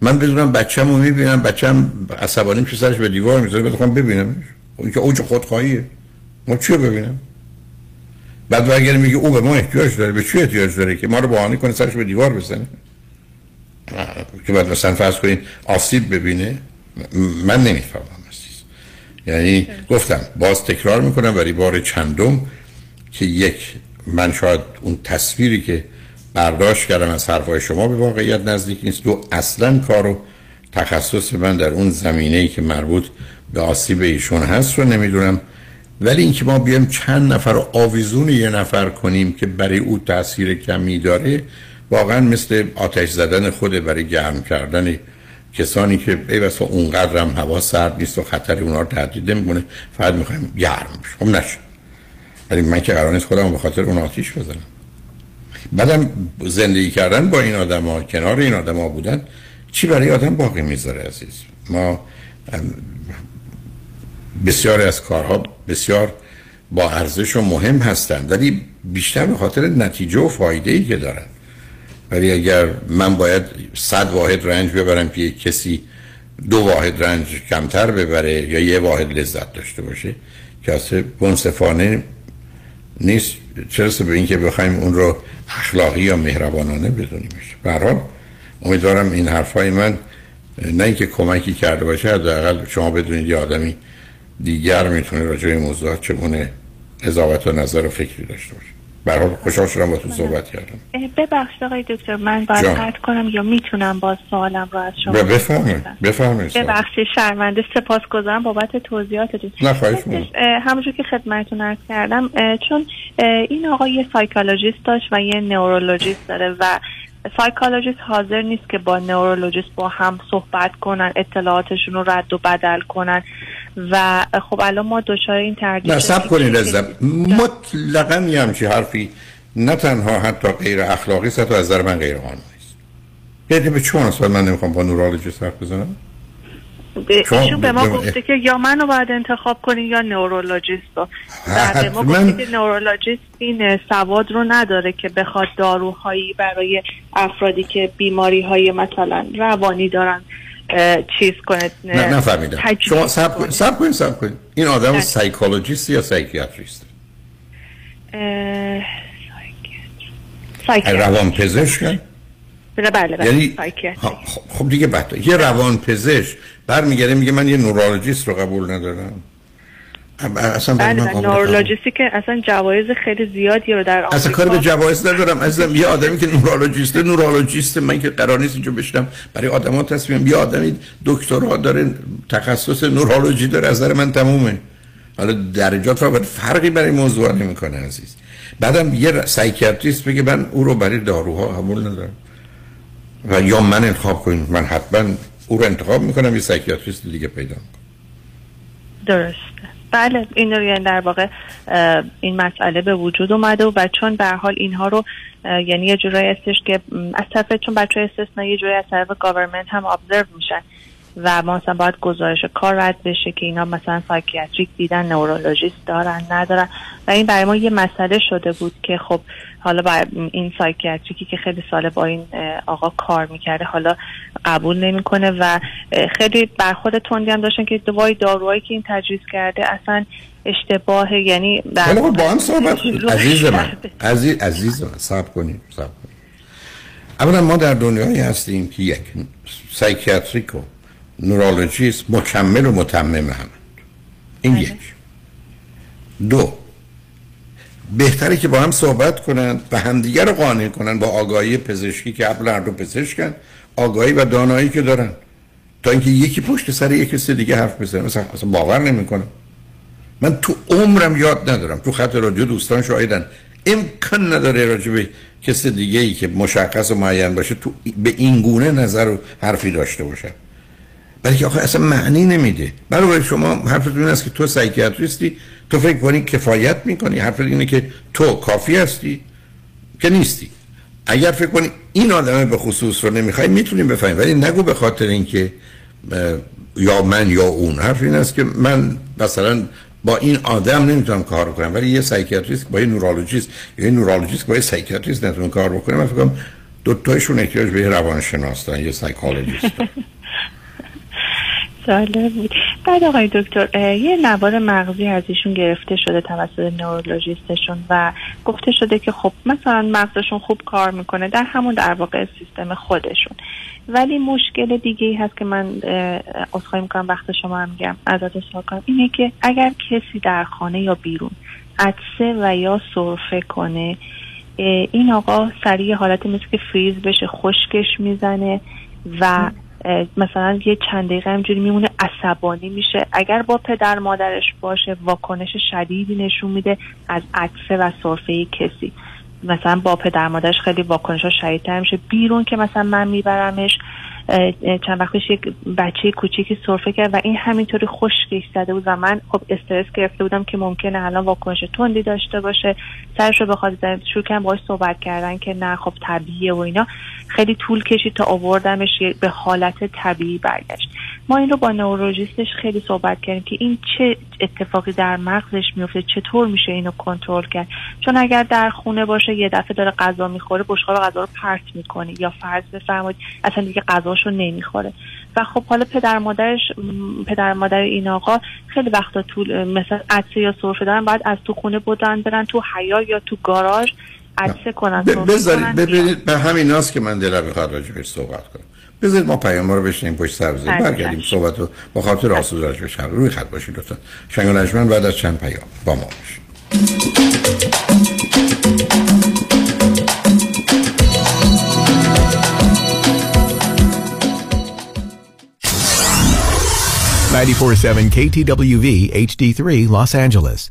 من بدونم بچه‌مو می‌بینم بچه‌م عصبانی میشه سرش به دیوار می‌ذاره بخوام ببینمش اون که اوج خودخواهیه. ما چی ببینم؟ بعد اگر میگه او به ما احتیاج داره. به چی احتیاج داره که ما رو بهانه کنه سرش به دیوار بزنه؟ که بعد مثلا فرض کنید آسیب ببینه. من نمی‌فهمم یعنی گفتم باز تکرار می‌کنم برای بار چندم که یک من شاید اون تصویری که برداشت کردم از حرفای شما به واقعیت نزدیک نیست. دو اصلا کارو تخصص من در اون زمینه ای که مربوط به آسیب ایشون هست رو نمی‌دونم. ولی اینکه ما بیایم چند نفر رو آویزون یه نفر کنیم که برای او تاثیر کمی داره واقعا مثل آتش زدن خود برای گرم کردن کسانی که ای بسا اونقدر هم هوا سرد نیست و خطر اونا رو تهدید نمی‌کنه فقط می‌خوایم گرم خب نشه. ولی من که قرار نیست خودم به خاطر اون آتیش بزنم. بعدم زندگی کردن با این آدم ها کنار این آدم ها بودن چی برای آدم باقی می‌ذاره عزیز؟ ما بسیار از کارها بسیار با ارزش و مهم هستند ولی بیشتر به خاطر نتیجه و فایده ای که دارن. ولی اگر من باید صد واحد رنج ببرم که یک کسی دو واحد رنج کمتر ببره یا یه واحد لذت داشته باشه که اصلا منصفانه نیست. چرا به اینکه بخوایم اون رو اخلاقی یا مهربانانه بدونیمش؟ برحال امیدوارم این حرفای من نه اینکه کمکی کرده باشه حداقل شما بدونید یه آدمی دیگر می‌تونه راجع به موضوعات چگونه قضاوت و نظر و فکری داشته باشه. برحال خوشحال شدم با تو صحبت کردم. ببخشید آقای دکتر من باید قطع کنم یا می‌تونم با سوالم رو از شما بفرمایید بفرمایید ببخشید شرمنده سپاسگزارم بابت توضیحاتتون. نه خواهش همونجور که خدمتتون عرض کردم چون این آقا یه psychologist داشت و یه neurologist داره و psychologist حاضر نیست که با neurologist با هم صحبت کنن اطلاعاتشون رو رد و بدل کنن. و خب الان ما دچار این تردید نه صبر کنید عزیزم مطلقا یه همچی حرفی. نه تنها حتی غیر اخلاقی است حتی از نظر من غیر قانونی است. یعنی به چون اصلا من نمی‌خوام با نورولوژیست حرف بزنم؟ ایشون به ما گفته که یا منو باید انتخاب کنی یا نورولوژیست رو. بعد ما گفته که نورولوژیست این سواد رو نداره که بخواد داروهایی برای افرادی که بیماری های مثلا روانی دارن چیز کنه نه نفهمیدم. شما صبر کنید. صبر کنید صبر کنید این آدم psychologist یا psychiatrist؟ روان پزشک بله بله یعنی خب،, خب دیگه بعد یه روان پزشک برمیگره میگه من یه neurologist رو قبول ندارم. اصلا بله بله neurologist ی که اصلا جوایز خیلی زیادی رو در اصلا کار به جوایز ندارم. اصلا یه آدمی که neurologist neurologist من که قرار نیست اینجا بشینم برای آدما تصمیم یه آدمی دکترا داره تخصص نورولوژی داره از نظر من تمومه. حالا درجات رو فرقی برای موضوع نمی‌کنه عزیز. بعدم یه psychiatrist بگه من او رو برای داروها قبول ندارم. و یا من انتخاب کنیم من حتما او رو انتخاب می‌کنم یه psychiatrist دیگه پیدا کنم درسته بله این رو یعنی در واقع این مسئله به وجود اومده و چون به حال اینها رو یعنی یه جورایی استش که از طرف چون بچه استثنایی یه جورایی از طرف government هم observe میشن. و ما مثلا باید گزارش کار رد بشه که اینا مثلا psychiatric دیدن neurologist دارن ندارن. و این برای ما یه مسئله شده بود که خب حالا با این psychiatric ی که خیلی سال با این آقا کار می‌کرده حالا قبول نمی‌کنه و خیلی برخورد تندی هم داشتن که وای داروهایی که این تجویز کرده اصلا اشتباه یعنی در با هم صحبت عزیز من عزیز عزیز من صبر کنیم صبر کنیم. اولا ما در دنیایی هستیم که یک سایکیاتریک و نورولوژیست مکمل و متمم هم. این بله. یک. دو. بهتره که با هم صحبت کنند و همدیگر رو قانع کنن با آگاهی پزشکی که اول هر دو پزشکن آگاهی و دانایی که دارن. تا اینکه یکی پشت سر یکی کسی دیگه حرف بزنه. مثلا اصلا باور نمی‌کنم. من تو عمرم یاد ندارم. تو خط رادیو دوستان شاهدن امکان نداره راجع به کسی دیگه ای که مشخص و معین باشه تو به این گونه نظر و حرفی داشته باشه. که آخه اصلا معنی نمیده. برای شما حرفتون این است که تو سایکیاتریستی تو فکر کنی کفایت می‌کنی. حرف اینه که تو کافی هستی که نیستی. اگر فکر کنی این آدم به خصوص رو نمی‌خوای می‌تونیم بفهمیم ولی نگو به خاطر اینکه یا من یا اون. حرف این است که من مثلا با این آدم نمی‌تونم کار کنم ولی یه psychiatrist با یه neurologist یه neurologist با یه psychiatrist نتونه کار بکنه. من فکر کنم دو تایشون احتیاج به روانشناس دارن یه psychologist (laughs) ساله بود. بعد آقای دکتر یه نوار مغزی از ایشون گرفته شده توسط neurologist شون و گفته شده که خب مثلا مغزشون خوب کار می‌کنه در همون در واقع سیستم خودشون. ولی مشکل دیگه ای هست که من اصخایی می‌کنم وقت شما هم میگم ازت سوال کنم. اینه که اگر کسی در خانه یا بیرون عدسه و یا سرفه کنه این آقا سریع حالت مثل که فریز بشه خشکش می‌زنه و مثلا یه چند دقیقه همجوری میمونه عصبانی میشه. اگر با پدر مادرش باشه واکنش شدیدی نشون میده از عکسه و صرفه کسی. مثلا با پدر مادرش خیلی واکنش ها شدیدتر میشه. بیرون که مثلا من میبرمش چند وقتش یک بچه کوچیکی سرفه کرد و این همینطوری خشکش زده بود و من خب استرس گرفته بودم که ممکنه الان واکنش تندی داشته باشه. سرش رو بخواد زد شروع کردم باش صحبت کردن که نه خب طبیعیه و اینا. خیلی طول کشید تا آوردمش به حالت طبیعی برگشت. ما این رو با نورولوژیستش خیلی صحبت کردیم که این چه اتفاقی در مغزش میفته چطور میشه اینو کنترل کرد؟ چون اگر در خونه باشه یه دفعه داره غذا می‌خوره بشقاب غذا رو پرت می‌کنه یا فرض بفرمایید اصلا دیگه غذاشو نمی‌خوره. و خب حالا پدر مادرش پدر مادر این آقا خیلی وقتا طول مثلا عدسه یا سرفه دارن باید از تو خونه بودن برن تو حیا یا تو گاراژ عدسه کنن بذارید ببینید به همین که من دلم می‌خواد راجبش صحبت کنم. بذارید ما پیام رو بشنیم پشت سر بزنیم برگردیم صحبت رو با خاطر آسودش بشه روی خط باشید لطفا. شنگ بعد از چند پیام با ما باشید. 947 KTWV HD3 Los Angeles.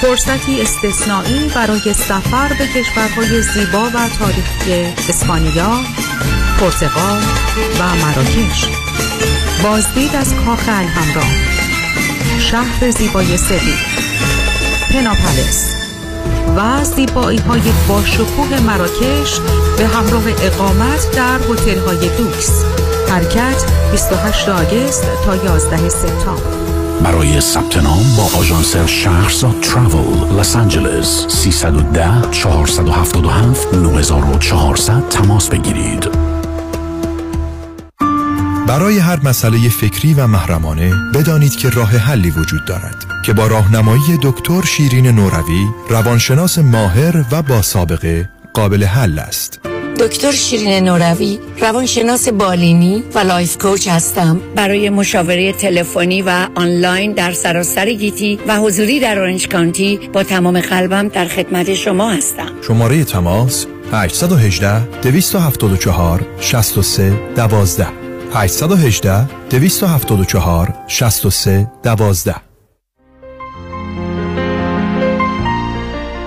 فرصتی استثنایی برای سفر به کشورهای زیبا و تاریخی اسپانیا، پرتغال و مراکش. بازدید از کاخ الهمرا شهر زیبای سوی پناپلس و زیبایی های باشکوه مراکش به همراه اقامت در هتل های دوکس. حرکت 28 آگست تا 11 سپتامبر. برای ثبت نام با آژانس شهرزاد تراول لس آنجلس 310 477 9400 تماس بگیرید برای هر مسئله فکری و محرمانه بدانید که راه حلی وجود دارد که با راهنمایی دکتر شیرین نوروی روانشناس ماهر و با سابقه قابل حل است. دکتر شیرین نوروی روانشناس بالینی و life coach هستم. برای مشاوره تلفنی و آنلاین در سراسر گیتی و حضوری در اورنج کانتی با تمام قلبم در خدمت شما هستم. شماره تماس 818 274 63 12 818 274 63 12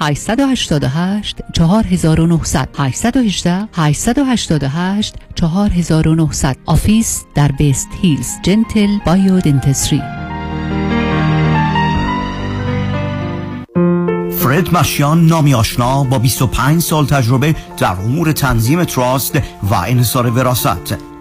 888 4900 818 888 4900 office در West Hills Gentle Biodentistry فرد مشیان نامی آشنا با 25 سال تجربه در امور تنظیم trust و انحصار وراثت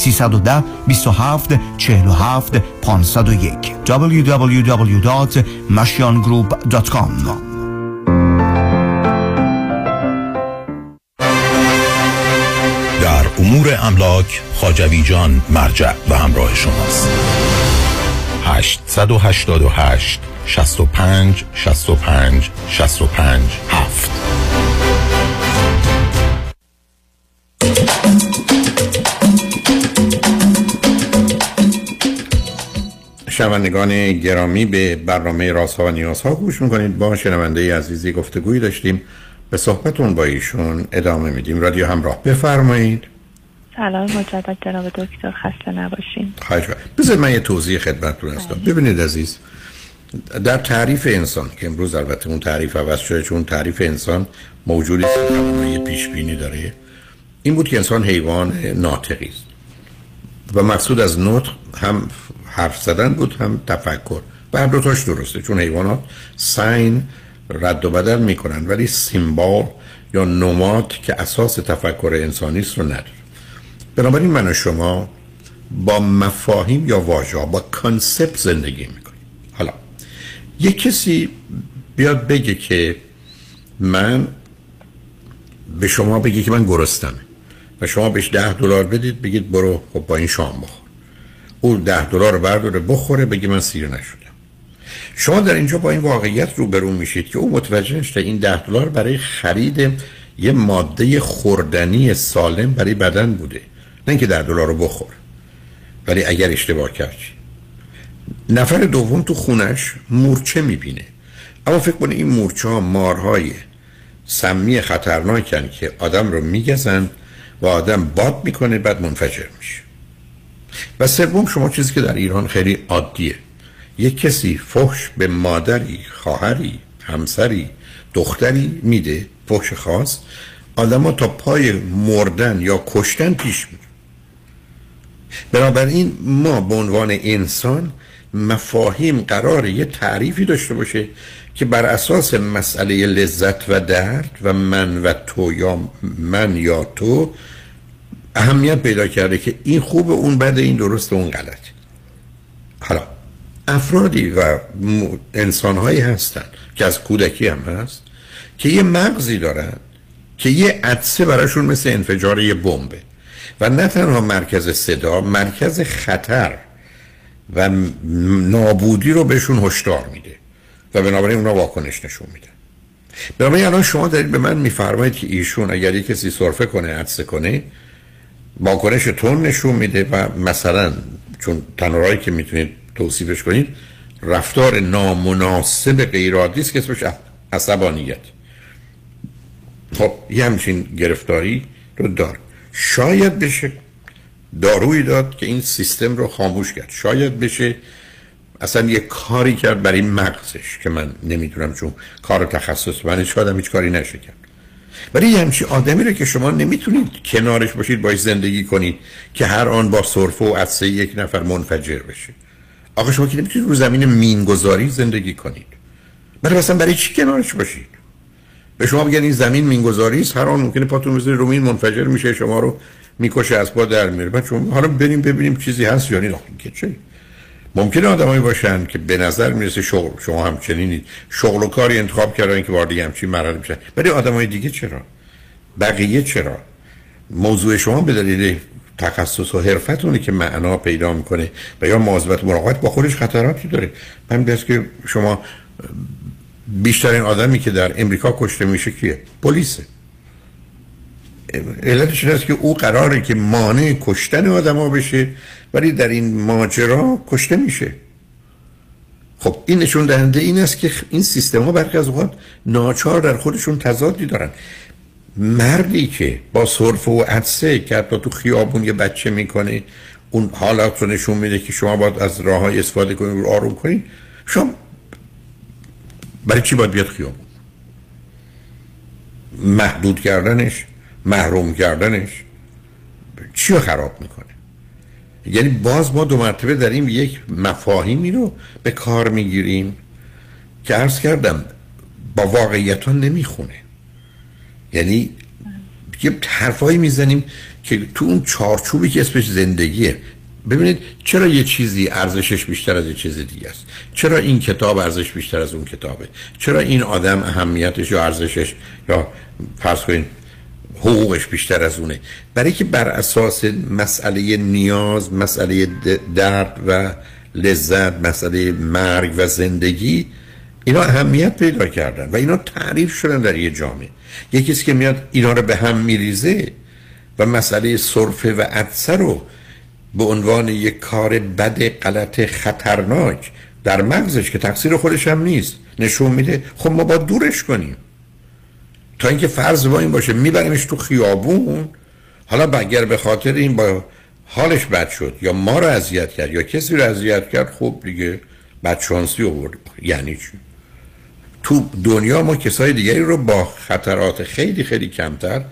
310 27 47 501 www.mashiangroup.com در امور املاک خاجوی جان مرجع و همراه شماست. 888 65 65 65 7 شنوندگان گرامی به برنامه راست و نیاز ها گوش می‌کنید. با شنونده عزیزی گفتگویی داشتیم. به صحبتون با ایشون ادامه میدیم. رادیو همراه بفرمایید. سلام مجدد جناب دکتر خسته نباشین. خواهش بذار من یه توضیح خدمتتون هستم ببینید عزیز در تعریف انسان که امروز البته اون تعریف عوض شده چون تعریف انسان موجودی که پیش بینی داره این بود که انسان حیوان ناطقی است. و مقصود از نطق هم حرف زدن بود هم تفکر. و دوتاش درسته چون حیوانات sign رد و بدل می‌کنن ولی symbol یا نماد که اساس تفکر انسانی رو نداره. بنابراین من و شما با مفاهیم یا واژه با concept زندگی می‌کنیم. حالا یک کسی بیاد بگه که من به شما بگه که من گرسنمه و شما بهش ده دلار بدید بگید برو خب با این شام بخور. او ده دلار برداره بخوره بگی من سیر نشدم. شما در اینجا با این واقعیت روبرو میشید که او متوجه نشده این ده دلار برای خرید یه ماده خوردنی سالم برای بدن بوده. نه اینکه ده دلار رو بخور ولی اگر اشتباه کرد نفر دوم تو خونش مورچه می‌بینه. اما فکر کنه این مورچه ها مارهای سمی خطرناکن که آدم رو میگزن و آدم باد می‌کنه بعد منفجر میشه. و سوم شما چیزی که در ایران خیلی عادیه. یک کسی فحش به مادری خواهری همسری دختری میده فحش خاص آدما تا پای مردن یا کشتن پیش میره. بنابراین ما به عنوان انسان مفاهیم قرار یه تعریفی داشته باشه که بر اساس مسئله لذت و درد و من و تو یا من یا تو اهمیت پیدا کرده که این خوب اون بده این درست اون غلط. حالا افرادی و انسانهایی هستن که از کودکی هم هست که یه مغزی دارن که یه عدسه براشون مثل انفجار یه بمبه. و نه تنها مرکز صدا مرکز خطر و نابودی رو بهشون هشدار میده و بنابراین اونا واکنش نشون میدن. بنابراین الان شما دارید به من میفرمایید که ایشون اگر یک کسی سرفه کنه عدسه کنه واکنش تون نشون میده و مثلا چون تنورایی که می‌تونید توصیفش کنید رفتار نامناسب غیرعادی است که اسمش عصبانیت. خب یه همچین گرفتاری رو دار. شاید بشه دارویی داد که این سیستم رو خاموش کرد. شاید بشه اصلا یه کاری کرد برای مغزش که من نمی‌دونم چون کار تخصص من آدم هیچ کاری نشه کرد ولی یه همچین آدمی رو که شما نمی‌تونید کنارش باشید باش زندگی کنید که هر آن با صرفه و عدسه یک نفر منفجر بشه. آقا شما که نمی‌تونید رو زمین مینگذاری زندگی کنید. برای مثلا برای چی کنارش باشید؟ به شما بگن این زمین مینگذاری است هر آن ممکنه پاتون بزنید رو مین منفجر میشه شما رو می‌کشه از پا در میره. بعد شما حالا بریم ببینیم چیزی هست یا نه. که چه؟ ممکنه آدمایی باشن که به نظر می‌رسه شغل شما همچنینید شغل و کاری انتخاب کردن که وارد همچین مرحله بشن ولی آدمای دیگه چرا؟ بقیه چرا؟ موضوع شما به دلیل تخصص و حرفتونه که معنا پیدا می‌کنه و یا مواظبت مراقبت با خودش خطراتی داره. من بس که شما بیشترین آدمی که در امریکا کشته میشه کیه؟ پلیسه. علتش این است که او قراره که مانع کشتن آدما بشه ولی در این ماجرا کشته میشه. خب این نشون دهنده این است که این سیستم ها برخی از اوقات ناچار در خودشون تضادی دارن. مردی که با صرف و عدسه که حتی تو خیابون یه بچه می‌کنه اون حالات رو نشون میده که شما باید از راه های استفاده کنید رو آروم کنید شما برای چی باید بیاد خیابون؟ محدود کردنش. محروم کردنش چی رو خراب می‌کنه؟ یعنی باز ما دو مرتبه داریم یک مفاهیمی رو به کار می‌گیریم که عرض کردم با واقعیت ها نمی‌خونه. یعنی یه حرفایی می‌زنیم که تو اون چارچوبی که اسمش زندگیه ببینید چرا یه چیزی ارزشش بیشتر از یه چیز دیگه است؟ چرا این کتاب ارزش بیشتر از اون کتابه؟ چرا این آدم اهمیتش یا ارزشش یا فرض کنید حقوقش بیشتر از اونه. برای که بر اساس مسئله نیاز مسئله درد و لذت مسئله مرگ و زندگی اینا اهمیت پیدا کردن و اینا تعریف شدن در یه جامعه. یکی که میاد اینا رو به هم میریزه و مسئله صرفه و عدسه رو به عنوان یک کار بد غلط خطرناک در مغزش که تقصیر خودش هم نیست نشون میده خب ما با دورش کنیم. تا اینکه فرض با این باشه میبریمش تو خیابون. حالا اگر به خاطر این با حالش بد شد یا ما رو اذیت کرد یا کسی رو اذیت کرد خب دیگه بدشانسی آورد. یعنی چی؟ تو دنیا ما کسای دیگری رو با خطرات خیلی خیلی کمتر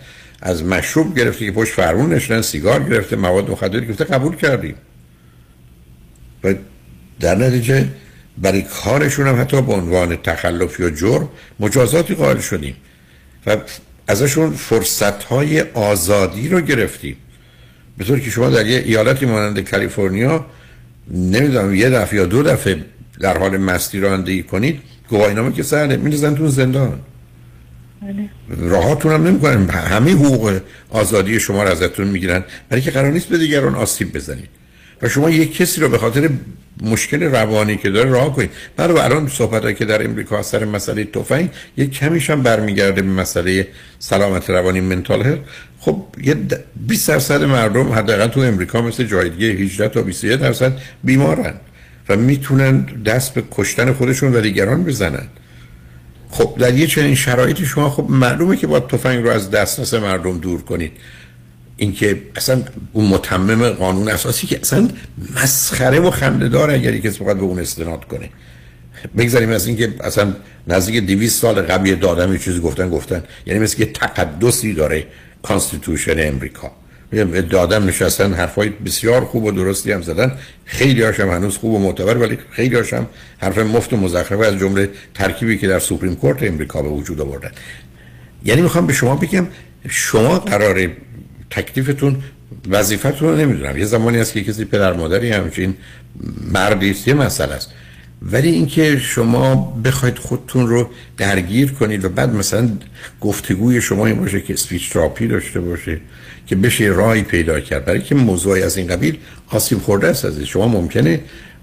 از مشروب گرفته که پشت فرمون نشدن سیگار گرفته مواد مخدر گرفته قبول کردیم. و در نتیجه برای کارشون هم حتی به عنوان تخلفی و جرم مجازاتی قائل شدیم. و ازشون فرصت های آزادی رو گرفتیم. به طور که شما در یه ایالتی مانند کالیفرنیا نمی‌دونم یه دفعه یا دو دفعه در حال مستی رانندگی کنید گواهینامه که سهله میریزن تو زندان. بله. راهاتون هم نمی‌کنن. همه حقوق آزادی شما رو ازتون می‌گیرن. برای که قرار نیست به دیگران آسیب بزنید. و شما یک کسی رو به خاطر مشکل روانی که داره راه کنید. برای الان صحبت که در امریکا سر مسئله تفنگ یک کمیش هم برمیگرده به مسئله سلامت روانی منتال هر خب یه 20 درصد مردم حداقل تو امریکا مثل جای دیگه 18 تا 21 درصد بیمارن و می‌تونن دست به کشتن خودشون و دیگران بزنن. خب در یه چنین شرایطی شما خب معلومه که با تفنگ رو از دسترس مردم دور کنید. اینکه اصلا اون متمم قانون اساسی که اصلا مسخره و خنده‌دار اگر کسی بخواد به اون استناد کنه. بگذاریم از اینکه اصلا نزدیک 200 سال قبل یه عده آدم یه چیزی گفتن گفتن. یعنی مثل که تقدسی داره constitution امریکا. آدم نشستن حرفای بسیار خوب و درستی هم زدن. خیلی هاشم هنوز خوب و معتبر ولی خیلی هاشم حرف مفت و مزخرف از جمله ترکیبی که در Supreme Court امریکا به وجود آوردن. یعنی می‌خوام به شما بگم شما قرار تکلیفتون وظیفتون رو نمی‌دونم. یه زمانی هست که کسی پدر مادری همچین مردی است یه مسئله است. ولی اینکه شما بخواید خودتون رو درگیر کنید و بعد مثلا گفتگوی شما این باشه که سپیچ تراپی داشته باشه که بشه راهی پیدا کرد. برای که موضوعی از این قبیل آسیب خورده است از شما ممکنه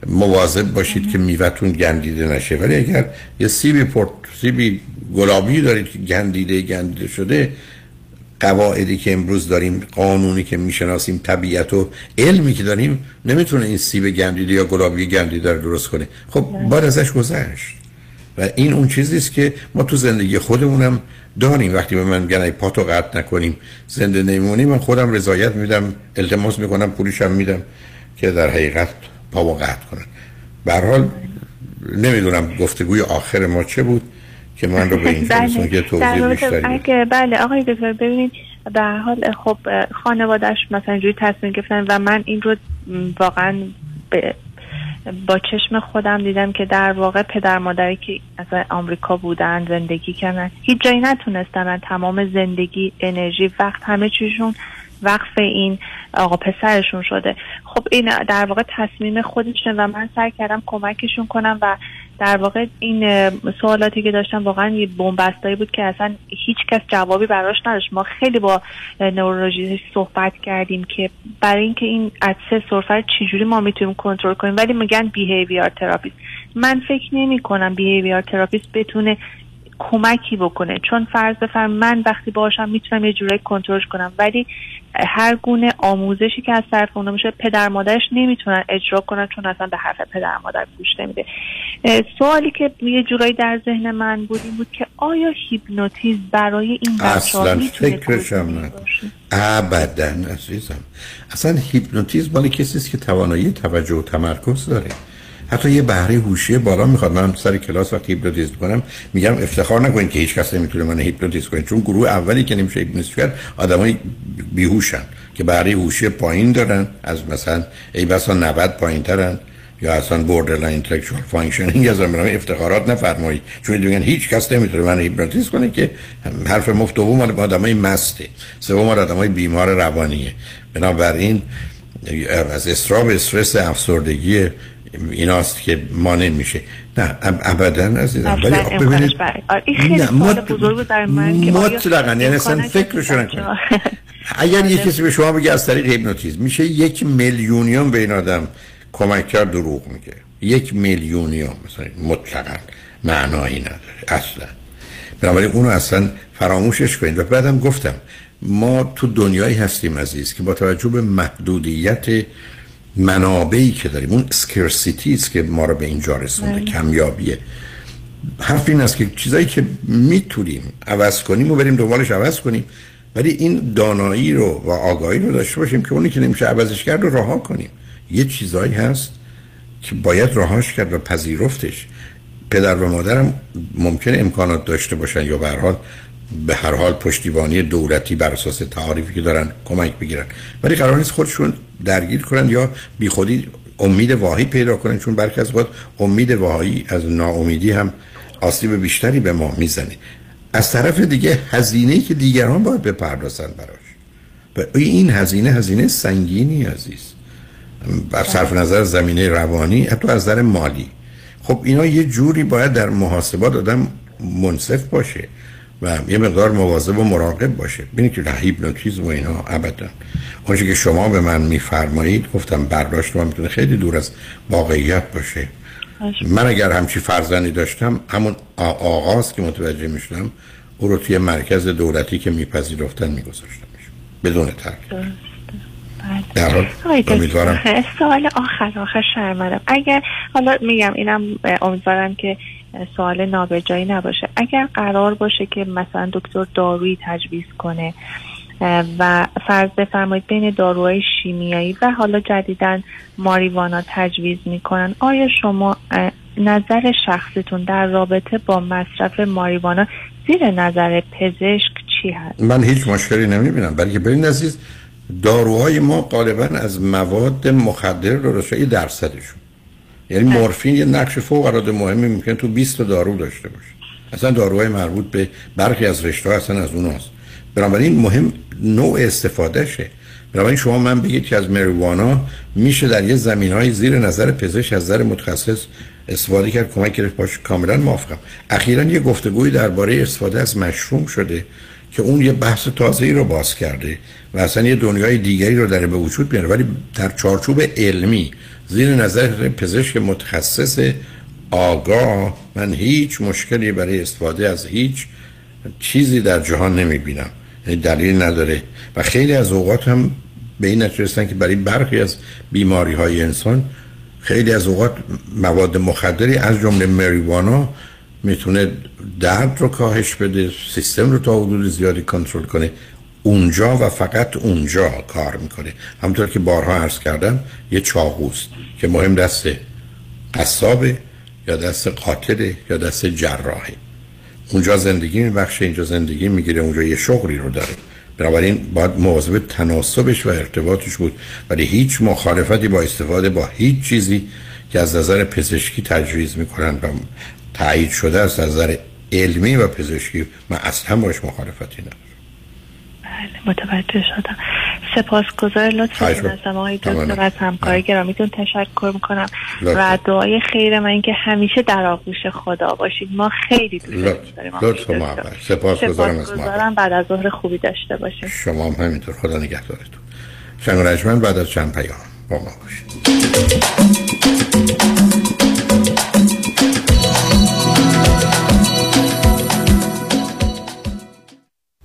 مواظب باشید که میوتون گندیده نشه. ولی اگر یه سیبی پورت سیبی گلابی دارید که گندیده گندیده شده قواعدی که امروز داریم قانونی که می‌شناسیم طبیعت و علمی که داریم نمی‌تونه این سیب گندیده یا گلابی گندیده رو درست کنه. خب باید ازش گذشت. و این اون چیزی است که ما تو زندگی خودمونم داریم. وقتی به من میگن پاتو قطع نکنیم زنده نمیمونیم من خودم رضایت میدم التماس می‌کنم پولیشم میدم که در حقیقت پامو قطع کنن. به حال نمی‌دونم گفتگوی آخر ما چه بود. که من رو به این بله. که توضیح بیشتری بله آقای دکتر ببینید به حال خب خانوادهش مثلا اینجوری تصمیم گرفتن و من این رو واقعا با چشم خودم دیدم که در واقع پدر مادری که از آمریکا بودن زندگی کردن هیچ جایی نتونستن تمام زندگی انرژی وقت همه چیشون وقف این آقا پسرشون شده. خب این در واقع تصمیم خودشون و من سعی کردم کمکشون کنم و در واقع این سوالاتی که داشتم واقعا یه بن‌بستایی بود که اصلا هیچ کس جوابی براش نداشت. ما خیلی با neurologist صحبت کردیم که برای اینکه این عطسه سرفه چجوری ما می‌تونیم کنترل کنیم؟ ولی میگن behavior therapist من فکر نمی کنم behavior therapist بتونه کمکی بکنه. چون فرض بفرم من وقتی باشم می‌تونم یه جورایی کنترلش کنم. ولی هر گونه آموزشی که از طرف اونها میشه پدر مادرش نمی‌تونن اجرا کنن چون اصلا به حرف پدر مادر گوش نمیده. سوالی که یه جورایی در ذهن من بود این بود که آیا هیپنوتیزم برای این بچه اصلا فکرشم ابدا عزیزم. اصلا هیپنوتیزم مال کسی که توانایی توجه و تمرکز داره. حتی یه بهره هوشی بالا می‌خواد. من سر کلاس وقتی هیپنوتیزم کنم میگم افتخار نکنید که هیچ کس نمی‌تونه منو هیپنوتیزم کنه. چون گروه اولی که نمیشه هیپنوتیزم کرد آدمای بیهوشن که بهره هوشی پایین دارن از مثلا ای بسا 90 پایین ترن یا اصلا borderline intellectual functioning از امرام افتخارات نفرمایید چون میگن هیچ کس نمی‌تونه منو هیپنوتیزم کنه که حرف مفت دوم مال آدمای مسته. سوم مال آدمای بیمار روانیه. بنابراین از اضطراب استرس افسردگی ایناست که مانع میشه. نه ابدا عزیزم ولی ببینید این خیلی سوال بزرگ من که مطلقا یعنی اصلا فکرشو نکنید. (laughs) اگر یه کسی به شما بگه از طریق هیپنوتیزم میشه یک میلیونیوم به این آدم کمک کرد دروغ میگه. یک میلیونیوم مثلا مطلقا معنایی نداره اصلا. بنابراین اونو اصلا فراموشش کنید. و بعدم گفتم ما تو دنیایی هستیم عزیز که با توجه به محدودیت منابعی که داریم اون scarcity است که ما رو به اینجا رسونده بله. کمیابیه. حرف این است که چیزایی که می‌تونیم عوض کنیم و بریم دنبالش عوض کنیم ولی این دانایی رو و آگاهی رو داشته باشیم که اونی که نمیشه عوضش کرد رو رها کنیم. یه چیزایی هست که باید رهاش کرد و پذیرفتش. پدر و مادرم ممکن امکانات داشته باشن یا به حال به هر حال پشتیبانی دولتی بر اساس تعاریفی که دارن کمک بگیرن ولی قرار نیست خودشون درگیر کنن یا بیخودی امید واهی پیدا کنن چون برخی از وقت امید واهی از ناامیدی هم آسیب بیشتری به ما می‌زنه. از طرف دیگه هزینه‌ای که دیگران باید بپردازن براش. و این هزینه هزینه سنگینی عزیز. بر صرف نظر زمینه روانی حتی از نظر مالی. خب اینا یه جوری باید در محاسبات آدم منصف باشه. و یه مقدار مواظب و مراقب باشه. ببینید که هیپنوتیزم و اینا ابدا. اونچه که شما به من میفرمایید گفتم برداشت من می‌تونه خیلی دور از واقعیت باشه. من اگر همچی فرزندی داشتم همون آغاز که متوجه می‌شدم او رو توی مرکز دولتی که میپذیرفتن میگذاشتم بدون ترک. در حال امیدوارم. سوال آخر آخر شرمدم اگر حالا میگم اینم امیدوارم که سوال نابجایی نباشه اگر قرار باشه که مثلا دکتر دارویی تجویز کنه و فرض بفرمایید بین داروهای شیمیایی و حالا جدیدا ماریوانا تجویز می‌کنن آیا شما نظر شخصیتون در رابطه با مصرف ماریوانا زیر نظر پزشک چی هست؟ من هیچ مشکلی نمی‌بینم بلکه ببین عزیز داروهای ما غالبا از مواد مخدر رسوی درصدشون یعنی مورفین یه نقش فوق العاده مهمی ممکن تو 20 دارو داشته باشه. اصلا داروهای مربوط به برخی از رشته اصلا از اوناست. بنابراین مهم نوع استفادهشه. بنابراین شما من بگید که از مریوانا میشه در یه زمین های زیر نظر پزشک از نظر متخصص استفاده کرد کمک گرفت باش کاملا موافقم اخیرا یه گفتگوی درباره استفاده از مشروم شده که اون یه بحث تازه‌ای رو باز کرده و اصلا یه دنیای دیگری رو در به وجود میاره ولی در چارچوب علمی زیر نظر پزشک متخصص آگاه من هیچ مشکلی برای استفاده از هیچ چیزی در جهان نمی بینم یعنی دلیل نداره. و خیلی از اوقات هم به این نتیجه که برای برخی از بیماری های انسان خیلی از اوقات مواد مخدری از جمله مریوانا می‌تونه درد رو کاهش بده سیستم رو تا حدود زیادی کنترل کنه. اونجا و فقط اونجا کار می‌کنه. همطور که بارها عرض کردم یه چاقوست که مهم دست قصابه یا دست قاتله یا دست جراحه. اونجا زندگی میبخشه اینجا زندگی می‌گیره اونجا یه شغلی رو داره. بنابراین باید مواظب تناسبش و ارتباطش بود ولی هیچ مخالفتی با استفاده با هیچ چیزی که از نظر پزشکی تجویز می‌کنن و تایید شده است از نظر علمی و پزشکی من اصلا باش مخالفتی ندارم. متوجه شدم. سپاسگزار لطفا از آقای دکتر از همکاری گرامیتون تشکر می‌کنم. و دعای خیر من که همیشه در آغوش خدا باشید. ما خیلی دوست داریم لطف سپاسگزارم از بعد از ظهر خوبی داشته باشید شما هم همینطور. خدا نگهدارتون. شنگ بعد از چند پیام با ما باشید.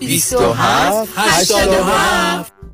27 87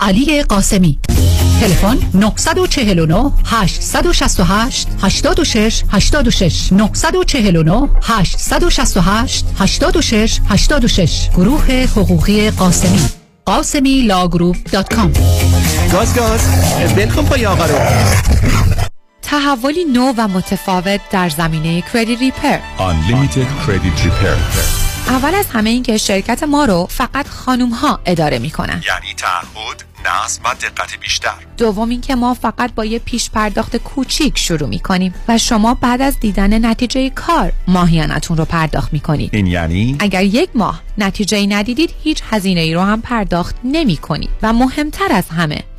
علی قاسمی. تلفن 949 868 86 86 949 868 86 86 گروه حقوقی قاسمی. قاسمی Law Group dot com. گاز گاز. ول کن پای آقا رو. تحولی نو و متفاوت در زمینه credit repair. Unlimited Credit Repair. اول از همه این که شرکت ما رو فقط خانوم ها اداره می‌کنن. یعنی تعهد نظم و دقت بیشتر. دوم اینکه ما فقط با یه پیش پرداخت کوچیک شروع می‌کنیم و شما بعد از دیدن نتیجه کار ماهیانتون رو پرداخت می‌کنید. این یعنی؟ اگر یک ماه نتیجه ندیدید هیچ هزینه ای رو هم پرداخت نمی کنید و مهمتر از همه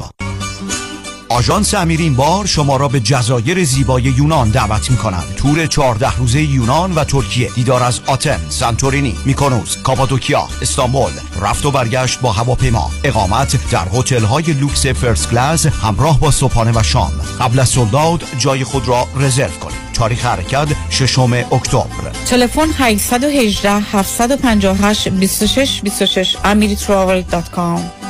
هیگری Law Group.com آژانس امیر این بار شما را به جزایر زیبای یونان دعوت می کنند تور 14 روزه یونان و ترکیه دیدار از آتن، سانتورینی، میکونوس، کاپادوکیا، استانبول. رفت و برگشت با هواپیما. اقامت در هتل های لوکس first class همراه با صبحانه و شام. قبل از sold out جای خود را رزرو کنید. تاریخ حرکت ششم اکتبر. تلفن 818 758 26 26 amiritravel.com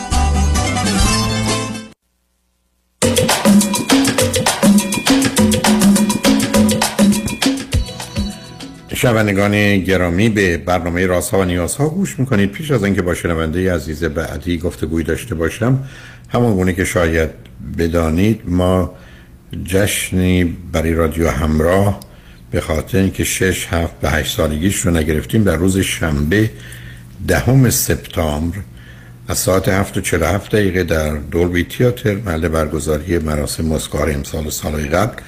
شنوندگان گرامی به برنامه راست ها و نیاز ها گوش می‌کنید. پیش از اینکه با شنونده عزیز بعدی گفتگوی داشته باشم همون گونه که شاید بدانید ما جشنی برای رادیو همراه به خاطر اینکه 6 7 به 8 سالگیش رو نگرفتیم در روز شنبه دهم سپتامبر از ساعت 7 و 47 دقیقه در دولبی تیاتر محل برگزاری مراسم مسکار امسال سالهای قبل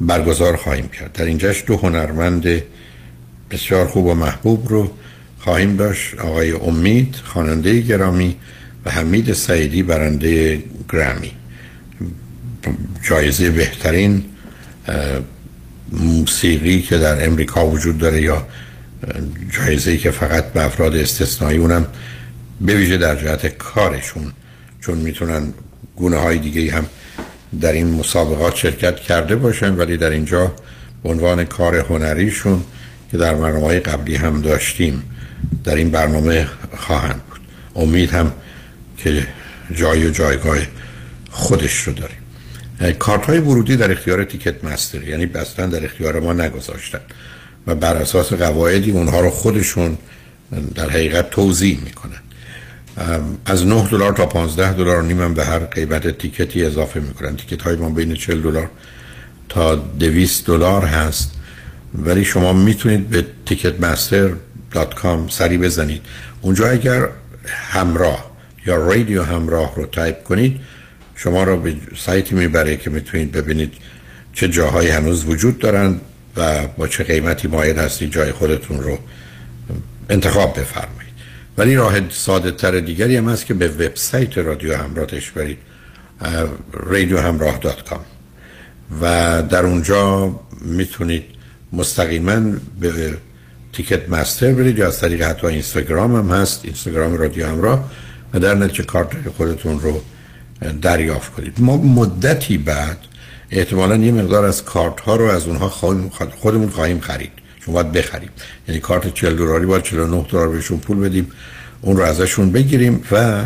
برگزار خواهیم کرد. در این جشن دو هنرمند بسیار خوب و محبوب رو خواهیم داشت. آقای امید خواننده گرامی و حمید سعیدی برنده گرامی. جایزه بهترین موسیقی که در امریکا وجود داره یا جایزه که فقط به افراد استثنایی اونم به ویژه در جهت کارشون چون می‌تونن گونه های دیگه هم در این مسابقات شرکت کرده باشن ولی در اینجا عنوان کار هنریشون که در برنامه های قبلی هم داشتیم در این برنامه خواهند بود. امید هم که جای و جایگاه خودش رو داریم. کارت های ورودی در اختیار تیکت مستر یعنی بستن در اختیار ما نگذاشتن و بر اساس قواعدی اونها رو خودشون در حقیقت توضیح می‌کنن. از 9 دلار تا 15 دلار نیمم به هر قیمت ticket ی اضافه می‌کنن. ticket های ما بین 40 دلار تا 200 دلار هست. ولی شما می‌تونید به ticketmaster.com سری بزنید. اونجا اگر همراه یا رادیو همراه رو تایپ کنید شما رو به سایتی می‌بره که می‌تونید ببینید چه جاهایی هنوز وجود دارند و با چه قیمتی مایل هستید جای خودتون رو انتخاب بفرمایید. ولی راه ساده تر دیگری هم هست که به وبسایت رادیو همراهش برید radiohamrاه.com و در اونجا می‌تونید مستقیما به تیکت مستر برید یا از طریق حتی اینستاگرام هم هست. اینستاگرام رادیو همراه. و در نتیجه کارت خودتون رو دریافت کنید. ما مدتی بعد احتمالا یه مقدار از کارت ها رو از اونها خودمون خواهیم خرید. چون باید بخریم. یعنی کارت 40 دلاری باید 49 دلار بهشون پول بدیم. اون رو ازشون بگیریم و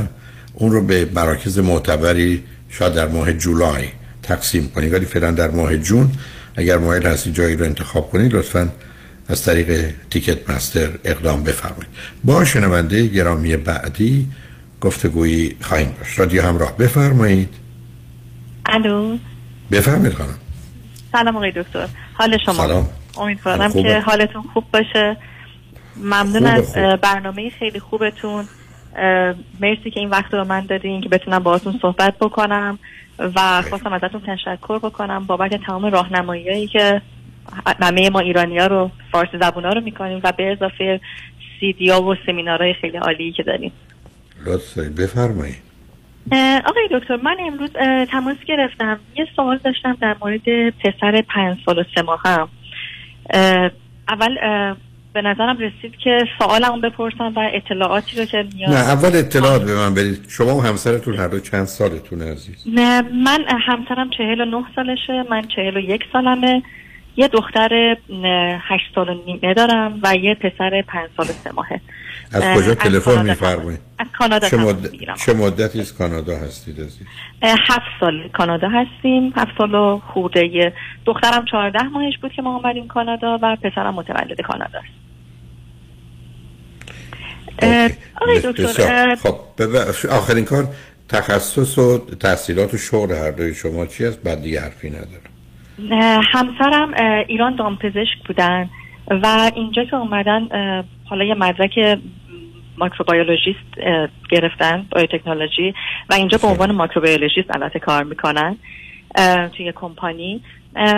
اون رو به مراکز معتبری شاید در ماه جولای تقسیم کنیم. ولی فعلا در ماه جون اگر مایل هستید جایی رو انتخاب کنید لطفا از طریق تیکت مستر اقدام بفرمایید. با شنونده گرامی بعدی گفتگویی خواهیم داشت. رادیو همراه بفرمایید. الو. بفرمایید خانم. سلام آقای دکتر. حال شما؟ سلام. امیدوارم که حالتون خوب باشه. ممنون از برنامه خیلی خوبتون. مرسی که این وقت رو من دادین که بتونم باهاتون صحبت بکنم. و خواستم ازتون تشکر بکنم بابت تمام راهنماییایی که همه ما ایرانی ها رو فارسی زبون ها رو می‌کنیم و به اضافه سیدیا و سمینارهای خیلی عالی که داریم. لطفا بفرمایید. آقای دکتر من امروز تماس گرفتم. یه سوال داشتم در مورد پسر پنج سال و سه ماه هم اول به نظرم رسید که سوالمو بپرسم و اطلاعاتی رو که نیاز نه اول اطلاعات به من بدید. شما و همسرتون هر دو چند سالتون عزیز؟ نه من همسرم چهل و نه سالشه من چهل و یک سالمه. یه دختر هشت سال و نیمه دارم و یه پسر پنج سال و سه ماهه. از کجا تلفن میفرمایید؟ از کانادا چه, مد... چه مدتی از کانادا هستید عزیز؟ هفت سال کانادا هستیم. هفت سال و خورده. دخترم چهارده ماهش بود که ما اومدیم کانادا و پسرم متولد کانادا است. آقای دکتر خب آخرین کار تخصص و تحصیلات و شغل هر دوی شما چی است؟ بعد دیگه حرفی ندارم. همسرم ایران دامپزشک بودن و اینجا که اومدن حالا یه مدرک ماکروبیولوژیست گرفتن بایوتکنولوژی و اینجا به عنوان ماکروبیولوژیست البته کار می‌کنن توی کمپانی.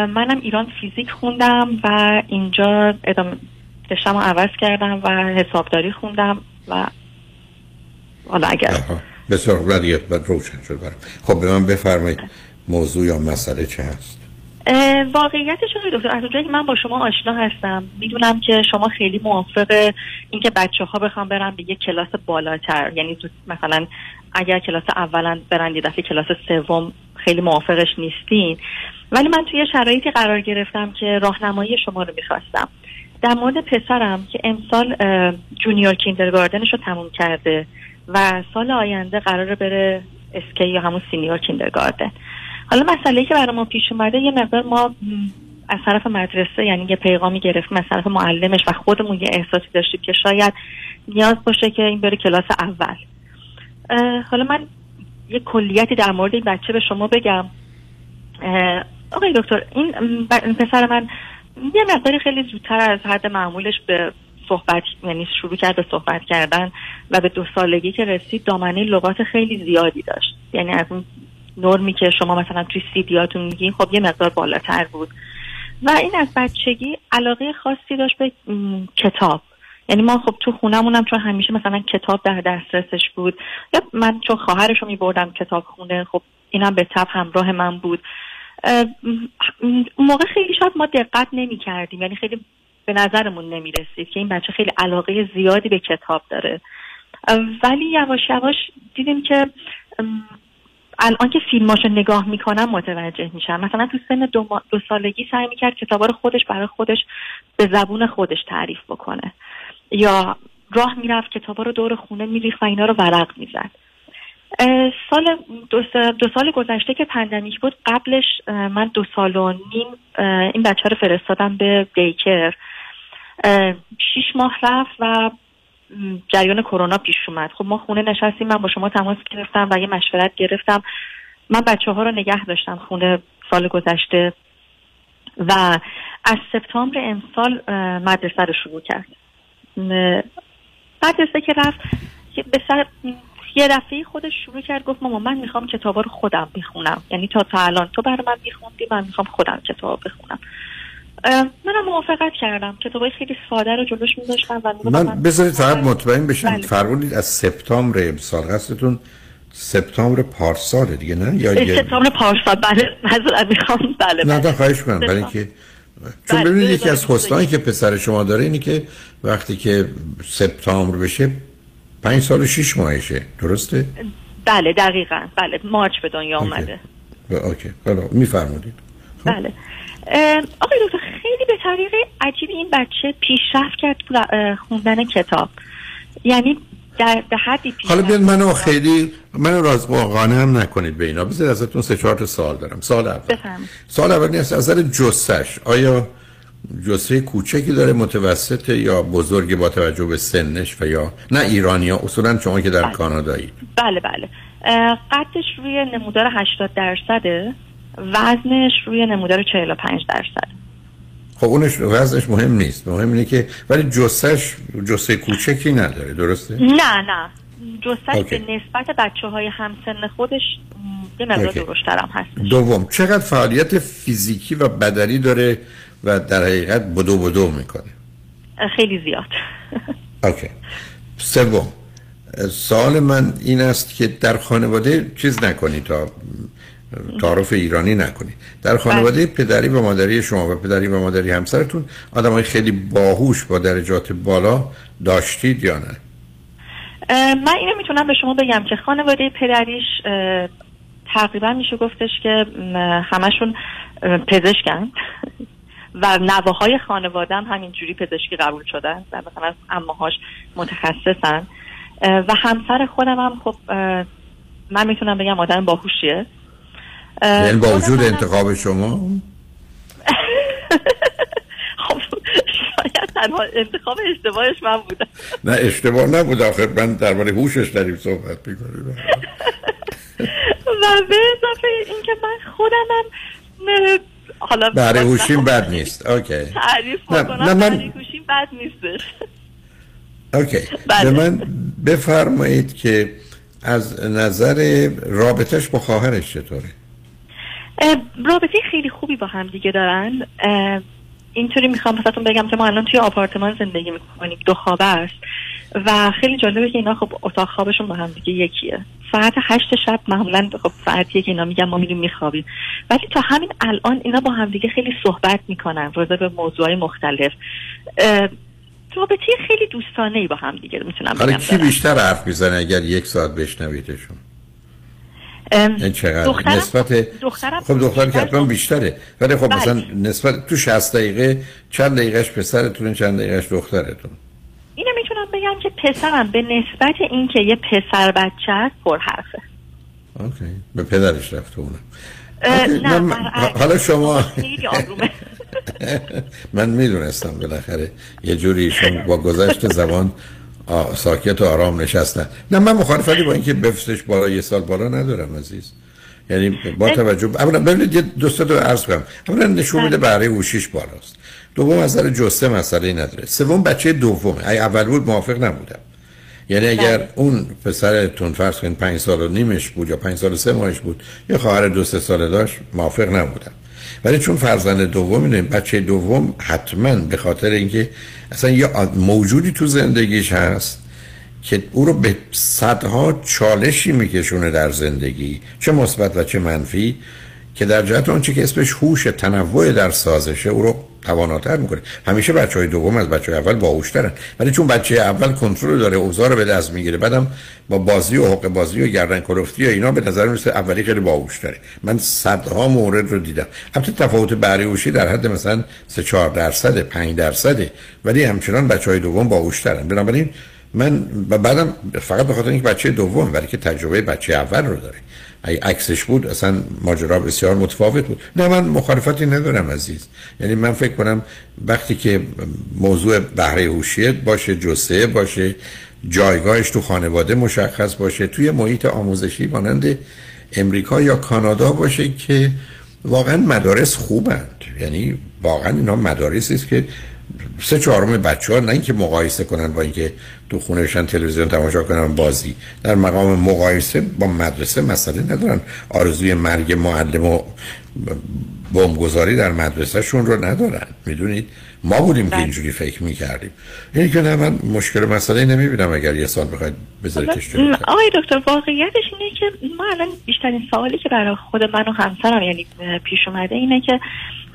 منم ایران فیزیک خوندم و اینجا ادامه رشتم رو عوض کردم و حسابداری خوندم و حالا اگر بسیار دیگه بعد روشن شد برام. خب به من بفرمایید موضوع یا مسئله چه هست؟ واقعیتش آقای دکتر از اونجایی که من با شما آشنا هستم می‌دونم که شما خیلی موافق اینکه بچه ها بخوام برن به یک کلاس بالاتر. یعنی مثلا اگر کلاس اولا برن یه دفعه کلاس سوم خیلی موافقش نیستین. ولی من توی شرایطی قرار گرفتم که راهنمایی شما رو می‌خواستم. در مورد پسرم که امسال جونیور کیندرگاردنش رو تموم کرده و سال آینده قراره بره اسکی یا همون سینیور کیندرگاردن. حالا مسئله که برای ما پیش اومده یه مقدار ما از طرف مدرسه یعنی یه پیغامی گرفتیم از طرف معلمش و خودمون یه احساسی داشتیم که شاید نیاز باشه که این بره کلاس اول. حالا من یه کلیتی در مورد این بچه به شما بگم. آقای دکتر این پسر من یه مقداری خیلی زودتر از حد معمولش به صحبت یعنی شروع کرد به صحبت کردن و به دو سالگی که رسید دامنه لغات خیلی زیادی داشت. یعنی از اون نرمی که شما مثلا توی سیدیاتون میگین خب یه مقدار بالاتر بود. و این از بچگی علاقه خاصی داشت به کتاب. یعنی ما خب تو خونمونم چون همیشه مثلا کتاب در دسترسش بود. یا من چون خواهرش رو میبردم کتاب خونه خب اینم به تب همراه من بود. اون موقع خیلی شاید ما دقت نمی کردیم یعنی خیلی به نظرمون نمی رسید که این بچه خیلی علاقه زیادی به کتاب داره. ولی یواش یواش دیدیم که الان که فیلماشو نگاه می‌کنم متوجه میشم. مثلا تو سن دو, دو سالگی سعی می‌کرد کتابا رو خودش برای خودش به زبون خودش تعریف بکنه. یا راه می‌رفت کتابا رو دور خونه میریخت و اینا رو ورق می‌زد. سال دو, دو سال گذشته که پندمیک بود قبلش من دو سال و نیم این بچه رو فرستادم به دیکر. شیش ماه رفت و جریان کرونا پیش اومد. خب ما خونه نشستیم من با شما تماس گرفتم و یه مشورت گرفتم. من بچه ها رو نگه داشتم خونه سال گذشته و از سپتامبر امسال مدرسه رو شروع کرد. مدرسه که رفت به سر یه دفعه خودش شروع کرد گفت ماما من می‌خوام کتابا رو خودم بخونم. یعنی تا تا الان تو برای من میخوندی من می‌خوام خودم کتاب بخونم. منم موافقت کردم. کتابای خیلی ساده رو جلوش میذاشتم و می‌گفتم من بذارید فقط مطمئن بشم بله. فرمودید از سپتامبر امسال قصدتون سپتامبر پارساله دیگه نه؟ یا سپتامبر پارسال. بله. معذرت می‌خوام بله نه بله. تا خواهش کنم برای اینکه چون بله، ببینید یکی از 2021. حسنایی که پسر شما داره اینه که وقتی که سپتامبر بشه پنج سال و شیش ماهشه. درسته؟ بله دقیقا. بله مارچ به دنیا اومده. اوکی. حالا میفرمودید بله. آقای دکتر خیلی به طریق عجیبی این بچه پیشرفت کرد تو خوندن کتاب. یعنی در به حدی حالا بیاد منو خیلی منو راز قانع هم نکنید به اینا. بذارید ازتون سه چهار تا سوال دارم. سال اول. بفرمایید. سال اول نیست از نظر جسش آیا جسه کوچکی داره متوسط یا بزرگی با توجه به سنش و یا نه ایرانی ها اصولا شما که در کانادایی بله بله. قدش روی نمودار 80 درصده وزنش روی نمودار 45 درصد. خب اونش وزنش مهم نیست. مهم اینه که ولی جسش جسه کوچکی نداره درسته؟ نه نه. جسش. به نسبت بچه های همسن خودش یه مقدار. درشترم هست دوم چقدر فعالیت فیزیکی و بدنی داره و در حقیقت بدو بدو می‌کنه. خیلی زیاد. اوکی. سوم. سوال من این است که در خانواده چیز نکنید تا تعارف ایرانی نکنید در خانواده پدری و مادری شما و پدری و مادری همسرتون آدم های خیلی باهوش با درجات بالا داشتید یا نه؟ من اینو می‌تونم به شما بگم که خانواده پدریش تقریبا میشه گفتش که همشون پزشکن. و نواهای خانواده هم همینجوری پزشکی قبول شدن و مثلا اماهاش متخصصن. و همسر خودم هم خب من می‌تونم بگم آدم باهوشیه. اه، یعنی با وجود انتخاب شما؟ (laughs) خب شاید تنها انتخاب اشتباهش من بودم نه اشتباه نبود آخه. من درباره هوشش داریم صحبت می‌کنیم (laughs) و به اضافه اینکه من خودمم اه، حالا بهره هوشیم بد نیست. اوکی. تعریف نه، بکنم نه، من- بهره هوشیم بد نیستش اوکی. به من بفرمایید که از نظر رابطش با خواهرش چطوره؟ رابطه خیلی خوبی با هم دیگه دارن. اینطوری می‌خوام واسهتون بگم که ما الان توی آپارتمان زندگی می‌کنیم. دو خوابه است. و خیلی جالبه که اینا خب اتاق خوابشون با هم دیگه یکیه. ساعت هشت شب معمولا خب ساعتیه که اینا میگن ما میریم میخوابیم. ولی تا همین الان اینا با هم دیگه خیلی صحبت می‌کنن راجع به موضوعهای مختلف. رابطه خیلی دوستانه ای با هم دیگه می‌تونم بگم کی دارن. بیشتر حرف می‌زنه اگر یک ساعت بشنویدشون؟ این چقدر؟ دخترم- نسبت دخترم خب دختر که حتما بیشتره. ولی خب بله. مثلا نسبت تو 60 دقیقه چند دقیقهش پسرتون چند دقیقهش دخترتون می‌تونم بگم که پسرم به نسبت اینکه یه پسر بچه است پر حرفه. OK. به پدرش رفته اونم. OK، نه من-. حالا شما (laughs) من می‌دونستم بالاخره یه جوری ایشون با گذشت زمان ساکت و آرام نشستن. نه من مخالفتی با اینکه بفرستش بالا یه سال بالا ندارم عزیز. یعنی با توجه اولا ببینید یه دو سه تا عرض کنم. اولا نشون میده بهره هوشیش بالاست. دوم از نظر جسته مسئله نداره. سوم بچه دومه. ای اول بود موافق نبودم. یعنی اگر اون پسرتون فرض کنید پنج سال و نیمش بود یا پنج سال و سه ماهش بود یه خواهر دو سه ساله داشت موافق نبودم. ولی چون فرزند دوم اینه بچه دوم حتما به خاطر اینکه اصلا یه موجودی تو زندگیش هست که او رو به صدها چالشی میکشونه در زندگی چه مثبت و چه منفی. که در جهت آنچه که اسمش هوش تنوع در سازشه او رو تواناتر می‌کنه. همیشه بچه های دوم از بچه های اول باهوشترن. ولی چون بچه اول کنترل داره اوضاع رو به دست می‌گیره بعدم با بازی و حق بازی و گردن کلفتی و اینا به نظر می‌رسه اولی خیلی باهوشتره. من صدها مورد رو دیدم. البته تفاوت بهره هوشی در حد مثلا 3 4 درصد 5 درصده. ولی همچنان بچه های دوم باهوشترن. بنابراین من بعدم فقط به خاطر اینکه بچه دوم ولی که تجربه بچه اول رو داره. اگه عکسش بود اصلا ماجرا بسیار متفاوت بود. نه من مخالفتی ندارم عزیز. یعنی من فکر کنم وقتی که موضوع بهره هوشیت باشه جسه باشه جایگاهش تو خانواده مشخص باشه توی محیط آموزشی مانند امریکا یا کانادا باشه که واقعا مدارس خوبند. یعنی واقعا اینا مدارسی است که سه چهارم بچه ها نه اینکه مقایسه کنن با اینکه تو خونهشن تلویزیون تماشا کنن بازی. در مقام مقایسه با مدرسه مسئله ندارن. آرزوی مرگ معلم و بمبگذاری در مدرسهشون رو ندارن. می‌دونید؟ ما بودیم که اینجوری فکر می‌کردیم. اینی که نه من مشکل مسئله نمی‌بینم اگر یه سال بخواید بذاریدش. آقای دکتر واقعیتش اینه که ما الان بیشترین سوالی که برای خود من و همسرم یعنی پیش اومده اینه که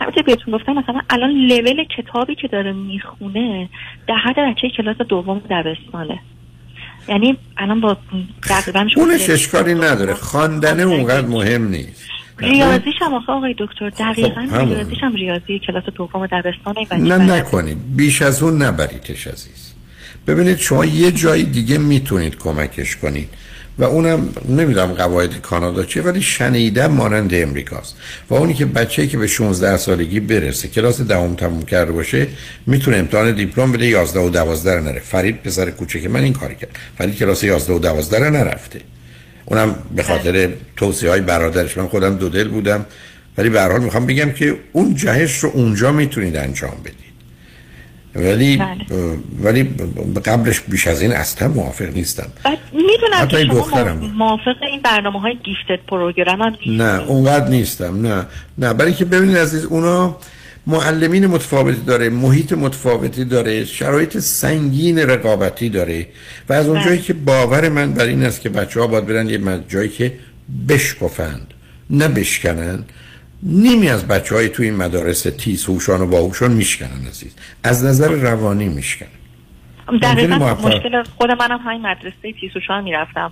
همینطور بهتون گفتم مثلا الان لول کتابی که داره می‌خونه در حد بچه کلاس دوم دبستانه یعنی الان با تقریبا اونش اشکالی نداره. خواندن اونقدر مهم نیست. ریاضیش هم آخه آقای دکتر دقیقا خب، همون. ریاضیش هم ریاضی کلاس دوم بچه نه. نکنید. بیش از اون نبریدش عزیز. ببینید شما یه جای دیگه می‌تونید کمکش کنید. و اونم نمی‌دونم قواعد کانادا چیه ولی شنیدم مانند امریکاست. و اونی که بچه که به 16 سالگی برسه کلاس دهم تموم کرده باشه می‌تونه امتحان دیپلم بده 11 و 12 رو نره. فرید پسر کوچک من این کاری کرد. فرید کلاس 11 و 12 رو نرفته. اونم به خاطر توصیه های برادرش. من خودم دو دل بودم. ولی به هر حال می‌خوام بگم که اون جهش رو اونجا می‌تونید انجام بدید. ولی ولی قبلش بیش از این اصلا موافق نیستم. می‌دونم که شما موافق این برنامه های گیفتد پروگرام هم نیست. نه اونقدر نیستم. نه نه. برای که ببینید عزیز اونا معلمین متفاوتی داره محیط متفاوتی داره شرایط سنگین رقابتی داره. و از اونجایی که باور من بر این است که بچه ها باید برن یه جایی که بشکفند نه بشکنن. نیمی از بچه های توی این مدارس تیز هوشان و باهوشان میشکنن عزیز. از نظر روانی میشکنن. دقیقا مشکل خود منم همین مدرسه تیز هوشان می‌رفتم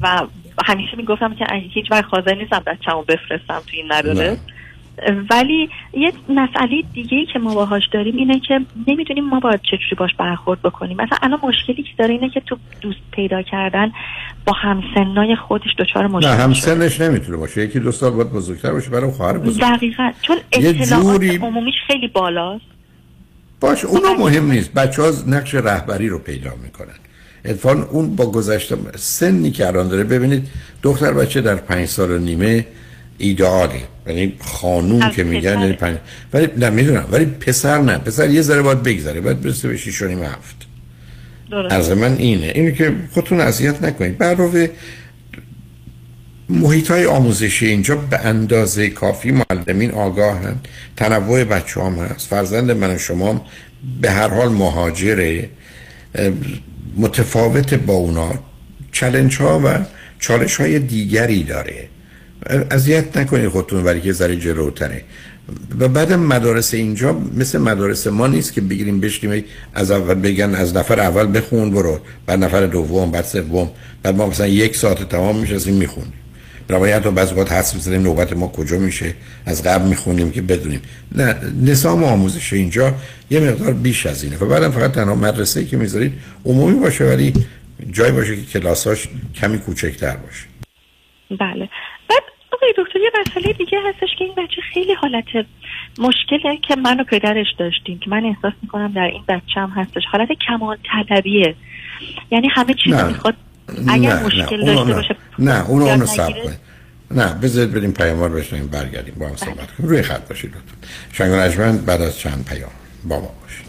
و همیشه می‌گفتم که هیچ وقت حاضر نیستم بچه‌مو بفرستم توی این مدارس. ولی یه مسئله دیگه ای که ما باهاش داریم اینه که نمی‌دونیم ما باید چجوری باش برخورد بکنیم. مثلا الان مشکلی که داره اینه که تو دوست پیدا کردن با همسنای خودش دچار مشکل نه همسنش نمی‌تونه باشه. یکی دو سال باید بزرگتر باشه برای خواهر بزرگتر دقیقا. چون اطلاعات جوری... عمومیش خیلی بالاست. باش اونا مهم نیست. بچه ها نقش رهبری رو پیدا می‌کنن. اتفاقا اون با گذشته سنی که الان داره ببینید دختر بچه در پنج سال و نیمه ایدئالی یعنی خانوم که میگن یعنی پنج... ولی نه می‌دونم. ولی پسر نه. پسر یه ذره باید بگذره. باید برسه به 6 و هفت. از من اینه. اینه که خودتون اذیت نکنید. برای محیط های آموزشی اینجا به اندازه کافی معلمین آگاهن تنوع بچه هم هست. فرزند من و شما به هر حال مهاجره متفاوت با اونا. چلنج ها و چالش های دیگری داره. اذیت نکنید خودتون ولی که ذره جلوتره. و بعد مدارس اینجا مثل مدارس ما نیست که بگیریم بشیم از اول بگن از نفر اول بخون برو. بعد نفر دوم بعد سوم. بعد ما مثلا یک ساعت تمام میشه این می‌خونیم. برای حتی بعض وقت حس می‌زنیم نوبت ما کجا میشه. از قبل می‌خونیم که بدونیم. نه نظام آموزش اینجا یه مقدار بیش از اینه. و بعدم فقط تنها مدرسه که می‌ذارید عمومی باشه ولی جای باشه که کلاساش کمی کوچکتر باشه. بله. آقای دکتر یه مسئله دیگه هستش که این بچه خیلی حالت مشکله که من و پدرش داشتیم که من احساس می‌کنم در این بچه هم هستش. حالت کمال طلبیه. یعنی همه چیز می‌خواد اگر نه، مشکل نه. داشته باشه نه اونو اونو سب نه بذارید بریم پیاموار بشنیم برگردیم. با هم صحبت کنیم. روی خط باشید لطفا. شنگ بعد از چند پیام. با ما باشید.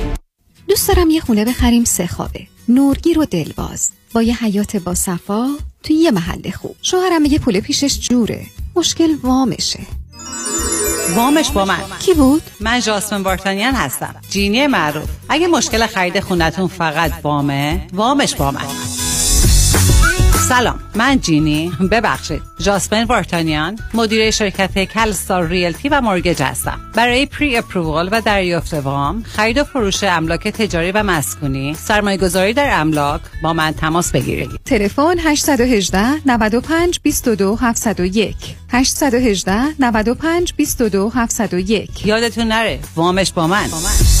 دوست دارم یه خونه بخریم سه خوابه. نورگیر و دلباز. با یه حیات با صفا توی یه محل خوب. شوهرم میگه پول پیشش جوره. مشکل وامشه. وامش با من. کی بود؟ من جاسمن بارتانیان هستم. جینی معروف. اگه مشکل خرید خونتون فقط وامه وامش با من. سلام من جینی. ببخشید جاسپن وارتانیان مدیر شرکت کلستار ریلتی و مورگج هستم. برای پری اپرووال و دریافت وام خرید و فروش املاک تجاری و مسکونی سرمایه گذاری در املاک با من تماس بگیرید. تلفن 818 95 22 701 818 95 22 701 یادتون نره وامش با من, با من.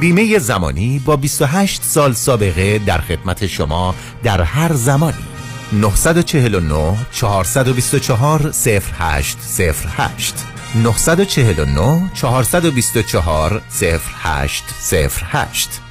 بیمه زمانی با 28 سال سابقه در خدمت شما در هر زمانی. 949 424 0808 949 424 0808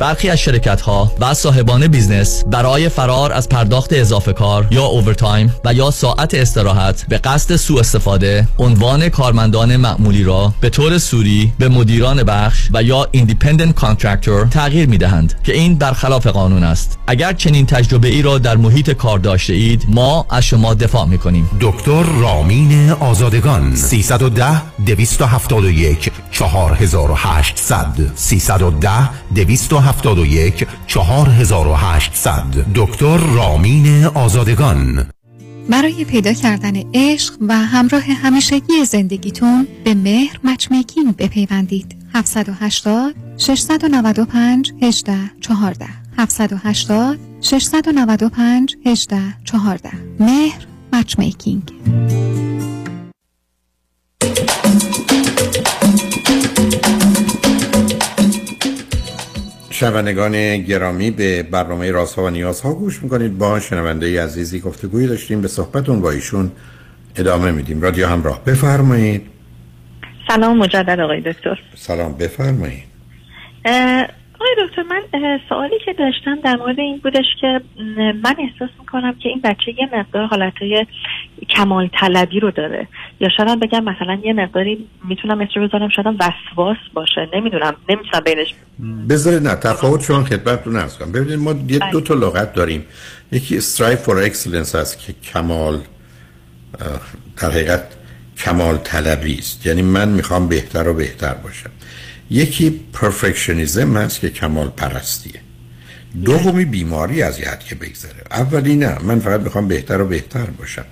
برخی از شرکت ها و صاحبان business برای فرار از پرداخت اضافه کار یا overtime و یا ساعت استراحت به قصد سوء استفاده عنوان کارمندان معمولی را به طور صوری به مدیران بخش و یا independent contractor تغییر می دهند که این برخلاف قانون است. اگر چنین تجربه ای را در محیط کار داشته اید ما از شما دفاع می کنیم دکتر رامین آزادگان 310 271 4800 310 271 4800 دکتر رامین آزادگان. برای پیدا کردن عشق و همراه همیشگی زندگیتون به مهر مچمیکینگ بپیوندید. 780 695 18 14 780 695 18 14 مهر مچمیکینگ. شنوندگان گرامی به برنامه رازها و نیازها گوش می‌کنید. با شنونده عزیزی گفتگویی داشتیم. به صحبتون با ایشون ادامه میدیم. رادیو همراه. بفرمایید. سلام مجدد آقای دکتر. سلام بفرمایید. آقای دکتر من سوالی که داشتم در مورد این بودش که من احساس می‌کنم که این بچه یه مقدار حالتهای کمال طلبی رو داره. یا شاید بگم مثلا یه مقداری می‌تونم اسم بذارم شاید وسواس باشه. نمی‌دونم نمی‌تونم بینش. بذارید نه تفاوتشو من خدمتتون عرض کنم. ببینید ما یه دو تا لغت داریم. یکی strive for excellence هست که کمال در حقیقت کمال طلبی است. یعنی من می‌خوام بهتر و بهتر باشم. یکی پرفکشنیزم هست که کمال پرستیه. دومی بیماری از یه حد که بگذره. اولی نه من فقط می‌خوام بهتر و بهتر باشم.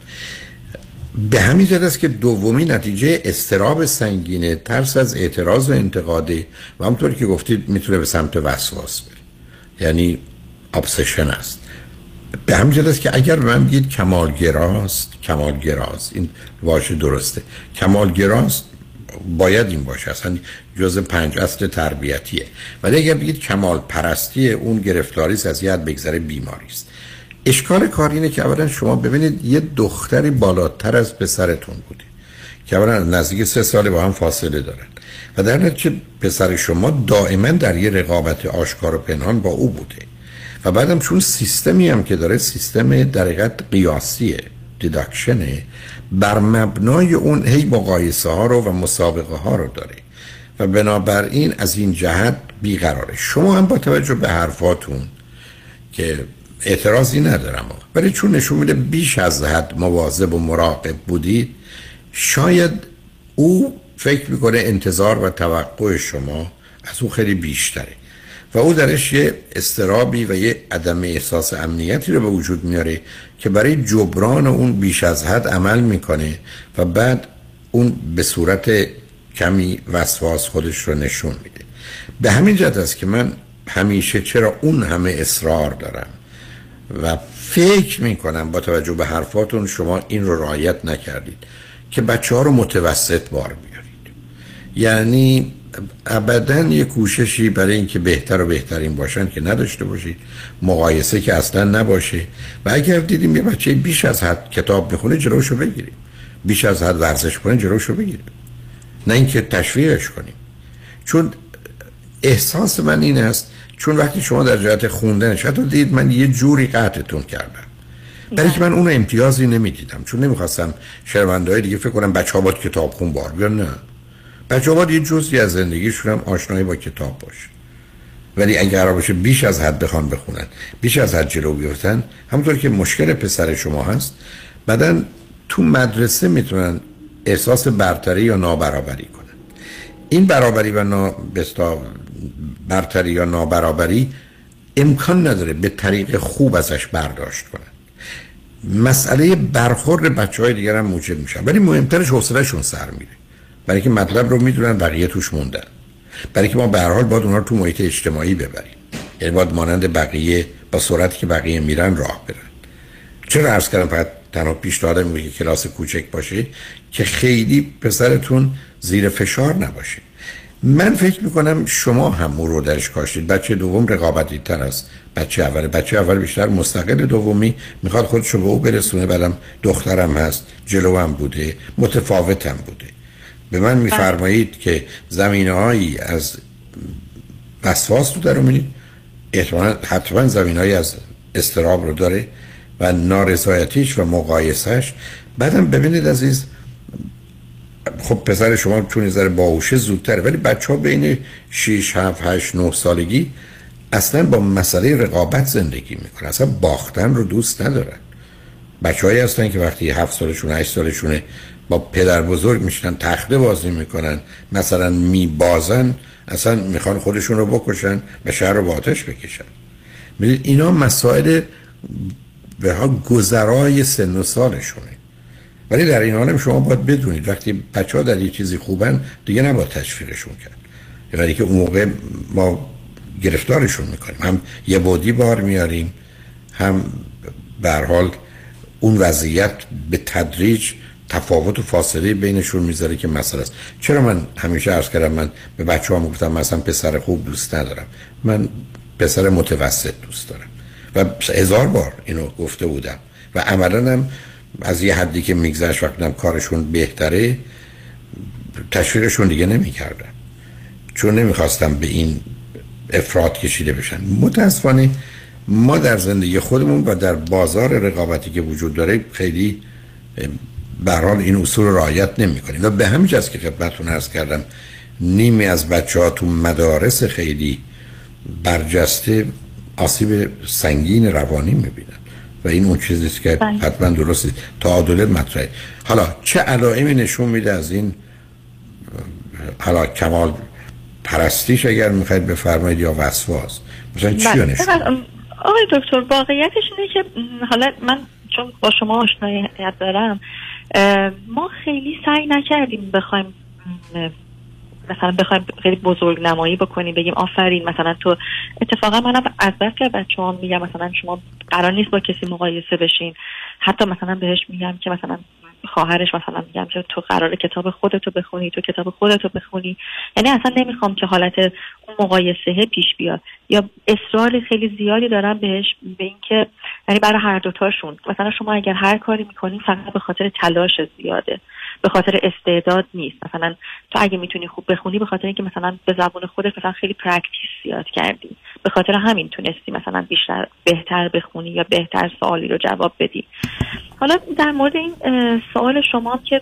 به همین جد است که دومی نتیجه استراب سنگینه ترس از اعتراض و انتقاده و همطور که گفتید می‌تونه به سمت وسواس بره. یعنی ابسشن است. به همین جد است که اگر من بگید کمالگراست کمالگراست این واژه درسته. کمالگراست باید این باشه. اصلا جز پنج اصل تربیتیه. ولی اگر بگید کمال پرستی اون گرفتاری از یاد بگذره بیماری است. اشکال کار اینه که اولا شما ببینید یه دختری بالاتر از پسرتون بوده که اولا نزدیک سه سال با هم فاصله دارن. و در نتیجه پسر شما دائما در یه رقابت آشکار و پنهان با او بوده. و بعدم چون سیستمی هم که داره سیستم در قیاسیه دیدکشنه بر مبنای اون هی مقایسه ها رو و مسابقه ها رو داره. و بنابراین از این جهت بیقراره. شما هم با توجه به حرفاتون که اعتراضی ندارم ولی چون نشون میده بیش از حد مواظب و مراقب بودید شاید او فکر می‌کنه انتظار و توقع شما از او خیلی بیشتره. و او درش یه استرابی و یه عدم احساس امنیتی رو به وجود میاره که برای جبران اون بیش از حد عمل می‌کنه و بعد اون به صورت کمی وسواس خودش رو نشون میده. به همین جد است که من همیشه چرا اون همه اصرار دارم و فکر می‌کنم با توجه به حرفاتون شما این رو رعایت نکردید که بچه ها رو متوسط بار بیارید. یعنی ابدا یه کوششی برای اینکه بهتر و بهترین باشن که نداشته باشید مقایسه که اصلا نباشه. و اگر دیدیم یه بچه بیش از حد کتاب می‌خونه جلوشو بگیریم بیش از حد ورزش کنه جلوشو بگیریم نه اینکه تشویقش کنیم. چون احساس من این است چون وقتی شما در جهت خوندنش حتی دید من یه جوری قطعتون کردم. برای که من اون امتیازی نمی‌دیدم چون نمی‌خواستم شرمنده دیگه فکر کنم بچه ها باید کتاب خون بار بیان. نه. بچه باید یه جزی از زندگیشون هم آشنایی با کتاب باشه. ولی اگر قرار باشه بیش از حد بخوان بخونن بیش از حد جلو بیفتن همونطور که مشکل پسر شما هست بعدا تو مدرسه می‌تونن احساس برتری یا نابرابری کنن. این برابری و نا... برتری یا نابرابری امکان نداره به طریق خوب ازش برداشت کنن. مسئله برخورد بچه های دیگر هم موجب میشن ولی مهمترش حوصلهشون سر میره. برای که مطلب رو می‌دونن بقیه توش موندن. برای که ما به هر حال باید اونها رو تو محیط اجتماعی ببریم. یعنی باید مانند بقیه با سرعتی که بقیه میرن راه برن. چرا عرض کردم فقط تنها پیشنهادم میگه کلاس کوچک باشه که خیلی پسرتون زیر فشار نباشه. من فکر می‌کنم شما هم رو درش کاشتید. بچه دوم رقابتی تر است. بچه اول بچه اول بیشتر مستقل دومی. می‌خواد خودش رو به او برسونه. بعدم دخترم هست جلو هم بوده متفاوتم بوده. به من میفرمایید که زمینهایی از وسواس رو در می‌دید حتما زمین از استراب رو داره و نارضایتیش و مقایسش بعدم ببینید عزیز خب پسر شما چون ذره باوشه زودتره ولی بچه ها بین 6 7 8 9 سالگی اصلا با مسئله رقابت زندگی می‌کنن. اصلا باختن رو دوست ندارن. بچه هایی هستن که وقتی 7 سالشون 8 سالشونه با پدر بزرگ میشن تخته بازی می‌کنن مثلا میبازن اصلا می‌خوان خودشون رو بکشن و شهر رو با آتش بکشن. می‌دید اینا مسائل به ها گذرای سن و سالشونه. ولی در این حالم شما باید بدونید وقتی بچه ها در یه چیزی خوبن دیگه نباید تشویقشون کرد. یعنی که اون موقع ما گرفتارشون می‌کنیم. هم یه بودی بار میاریم هم به حال اون وضعیت به تدریج تفاوت و فاصله بینشون می‌ذاره که مسئله است. چرا من همیشه عرض کردم من به بچه ها گفتم مثلا پسر خوب دوست ندارم. من پسر متوسط دوست دارم. و هزار بار اینو گفته بودم. و عملا هم از یه حدی که میگذشت وقتی کارشون بهتره تشویقشون دیگه نمی‌کردم چون نمی‌خواستم به این افراد کشیده بشن. متاسفانه ما در زندگی خودمون و در بازار رقابتی که وجود داره خیلی برحال این اصول رعایت نمی کنیم و به همین جاست که خدمتتون عرض کردم نیمی از بچه ها تو مدارس خیلی برجسته آسیب سنگین روانی می‌بینن. و این اون چیزیست که بله. حتما درسته. تعادل مطرحه حالا چه علائمی نشون میده از این؟ حالا کمال پرستیش اگر می‌خواید بفرمایید یا وسواس؟ مثلا چی بله. نشون آقای دکتر واقعیتش اینه که حالا من چون با شما آشناییت دارم ما خیلی سعی نکردیم بخوایم مثلا بخوایم خیلی بزرگ نمایی بکنیم بگیم آفرین مثلا تو اتفاقا منم از بس که بچه هم میگم مثلا شما قرار نیست با کسی مقایسه بشین. حتی مثلا بهش میگم که مثلا خواهرش مثلا میگم که تو قرار کتاب خودتو بخونی تو کتاب خودتو بخونی. یعنی اصلا نمی‌خوام که حالت اون مقایسه پیش بیاد. یا اصرار خیلی زیادی دارم بهش به اینکه یعنی برای هر دوتاشون. مثلا شما اگر هر کاری می‌کنین فقط به خاطر تلاش زیاده. به خاطر استعداد نیست. مثلا تو اگه می‌تونی خوب بخونی به خاطر اینکه مثلا به زبون خودت مثلا خیلی practice زیاد کردی. به خاطر همین تونستی مثلا بیشتر بهتر بخونی یا بهتر سوالی رو جواب بدی. حالا در مورد این سوال شما که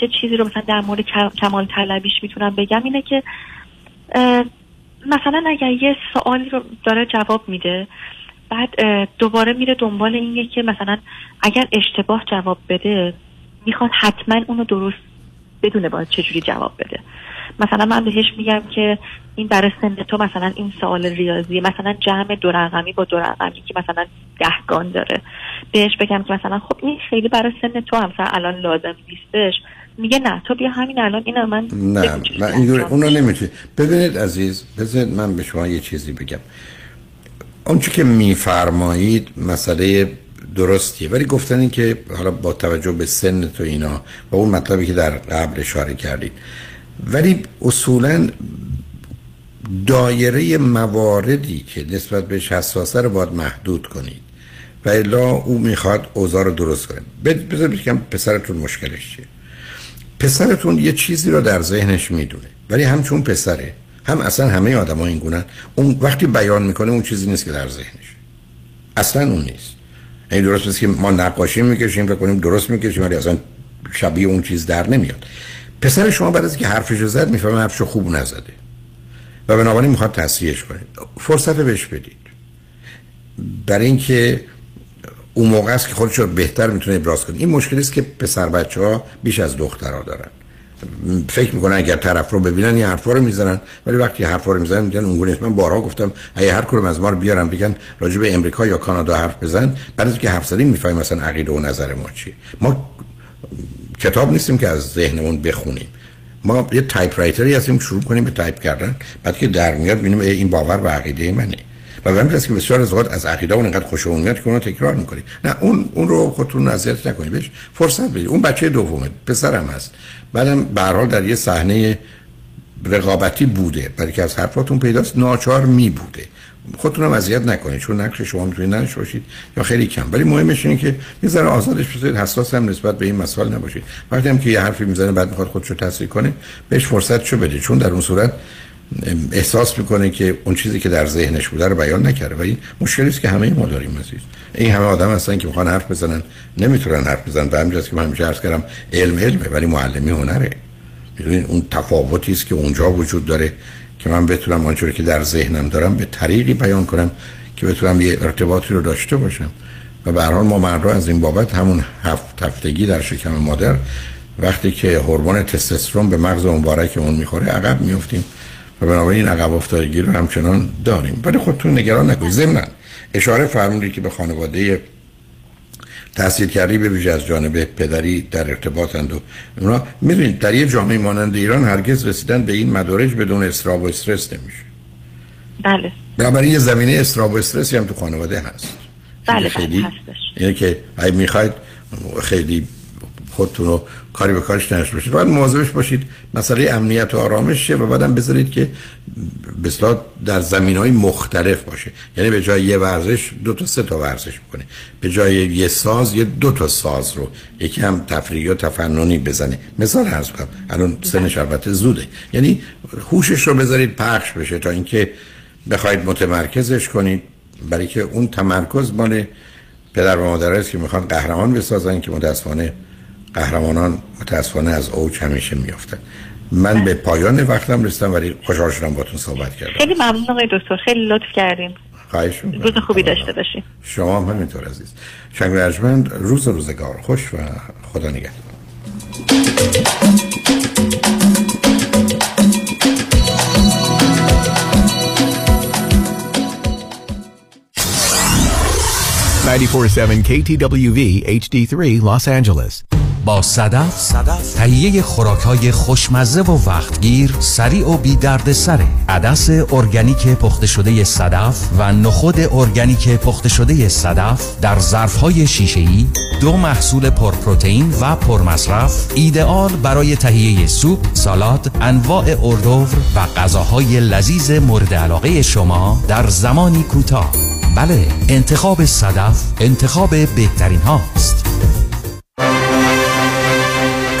چه چیزی رو مثلا در مورد کمال طلبیش می‌تونم بگم اینه که مثلا اگر یه سوالی رو داره جواب میده بعد دوباره میره دنبال اینه که مثلا اگر اشتباه جواب بده می‌خواد حتما اونو درست بدونه باید چجوری جواب بده. مثلا من بهش میگم که این برای سن تو مثلا این سوال ریاضی مثلا جمع دو رقمی با دو رقمی که مثلا دهگان داره. بهش بگم که مثلا خب این خیلی برای سن تو هم الان لازم نیستش. میگه نه تو بیا همین الان اینو من نه من اینجور اونو نمی‌تونی. ببینید عزیز بذارید من به شما یه چیزی بگم. اون که میفرمایید مسئله درستیه ولی گفتن این که حالا با توجه به سن تو اینا و اون مطلبی که در قبل اشاره کردید. ولی اصولا دایره مواردی که نسبت بهش حساسه رو باید محدود کنید. و الا او می‌خواد اوضاع رو درست کنه. بذار بگم پسرتون مشکلش چیه؟ پسرتون یه چیزی رو در ذهنش می‌دونه. ولی همچون پسره. هم اصلا همه آدم ها این گونن اون وقتی بیان می‌کنه اون چیزی نیست که در ذهنش اصلا اون نیست. این درست نیست که ما نقاشی می‌کشیم و کنیم درست می‌کشیم ولی اصلا شبیه اون چیز در نمیاد. پسر شما بعد از که حرفش زد می‌فهمه حرفشو خوب نزده. و بنابراین می‌خواد تصحیحش کنید فرصت بهش بدید. برای اینکه اون موقع است که خودش رو بهتر می‌تونه ابراز کنه. این مشکلی است که پسر بچه ها بیش از دخترها دارن. فکر می‌کنن اگر طرف رو ببینن یه حرفا رو می‌زنن. ولی وقتی حرفا رو می‌زنن میگن اونگونه من بارها گفتم اگه هر کدوم از ما رو بیارن بگن راجع به امریکا یا کانادا حرف بزن. بعد از که حرف زدیم می‌فهمیم مثلا عقیده و نظر ما چیه. ما کتاب نیستیم که از ذهنمون بخونیم. ما یه typewriter ی هستیم شروع کنیم به تایپ کردن. بعد که در میاد ببینیم این باور و عقیده منه. و به همین که بسیار از از عقیده اون اینقدر خوشمون میاد که اون تکرار می‌کنی نه اون اون رو خودتون اذیت نکنید. بهش فرصت بدید. اون بچه دومه پسرم هست. بعدم به هر حال در یه صحنه رقابتی بوده. برای که از حرفاتون پیداست ناچار می بوده خودتون هم اذیت نکنید. چون نقش شما می‌تونید نداشته باشید یا خیلی کم. ولی مهمش اینه که یه ذره آزادش بذارید. حساس هم نسبت به این مسائل نباشید. وقتی هم که یه حرفی می‌زنه بعد می‌خواد خودشو تصحیح کنه بهش فرصت شو بده. چون در اون صورت احساس می‌کنه که اون چیزی که در ذهنش بوده رو بیان نکرده. و این مشکلی است که همه ما داریم عزیز. این همه آدم هستن که می‌خوان حرف بزنن. نمی‌تونن حرف بزنن. به همین که من همیشه عرض کردم علم علمه ولی معلمی هنره. می‌دونین اون تفاوتی است که اونجا وجود داره. که من بتونم آنچه که در ذهنم دارم به طریقی بیان کنم که بتونم یه ارتباطی رو داشته باشم. و به ما مردا از این بابت همون هفت هفتگی در شکم مادر وقتی که هورمون تستوسترون به مغز مبارک اون می‌خوره عقب میفتیم و بنابراین عقب افتادگی رو همچنان داریم. ولی خودتون نگران نکنید. ضمن اشاره فرمودید که به خانواده تحصیل کردی به ویژه از جانب پدری در ارتباطند و اونا می‌دونید در یه جامعه مانند ایران هرگز رسیدن به این مدارج بدون استراب و استرس نمیشه. بله. بنابراین یه زمینه استراب و استرسی هم تو خانواده هست. بله خیلی بله هستش. یعنی که اگه می‌خواید خیلی خودتون رو کاری به کارش نشته باشید. باید مواظبش باشید. مسئله امنیت و آرامش شه و بعدم بذارید که بسیار در زمین های مختلف باشه. یعنی به جای یه ورزش دو تا سه تا ورزش بکنه. به جای یه ساز یه دو تا ساز رو. یکی هم تفریحی یا تفننی بزنه. مثال عرض کنم. الان سنش البته زوده. یعنی هوشش رو بذارید پخش بشه تا اینکه بخواید متمرکزش کنید. برای که اون تمرکز مال پدر و مادر است که می‌خوان قهرمان بسازن که متاسفانه قهرمانان متاسفانه از اوج همیشه میافتن من به پایان وقتم رسیدم ولی خوشحال شدم باتون صحبت کردم. خیلی ممنون آقای دکتر. خیلی لطف کردیم خواهش روز خوبی داشته باشیم شما هم همینطور عزیز. شنگ رجمند روز روزگار خوش و خدا نگهدار. KTWV HD3 Los Angeles. با صدف تهیه خوراک خوشمزه و وقتگیر سریع و بی درد سره عدس ارگانیک پخته شده صدف و نخود ارگانیک پخته شده صدف در ظرف های شیشه ای دو محصول پرپروتئین و پرمصرف ایدئال برای تهیه سوپ، سالاد، انواع اردوور و غذاهای لذیذ مورد علاقه شما در زمانی کوتاه. بله، انتخاب صدف انتخاب بهترین هاست.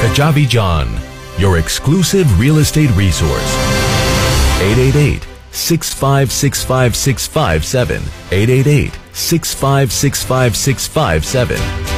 Kajabi John, your exclusive real estate resource. 888 6565657 888 6565657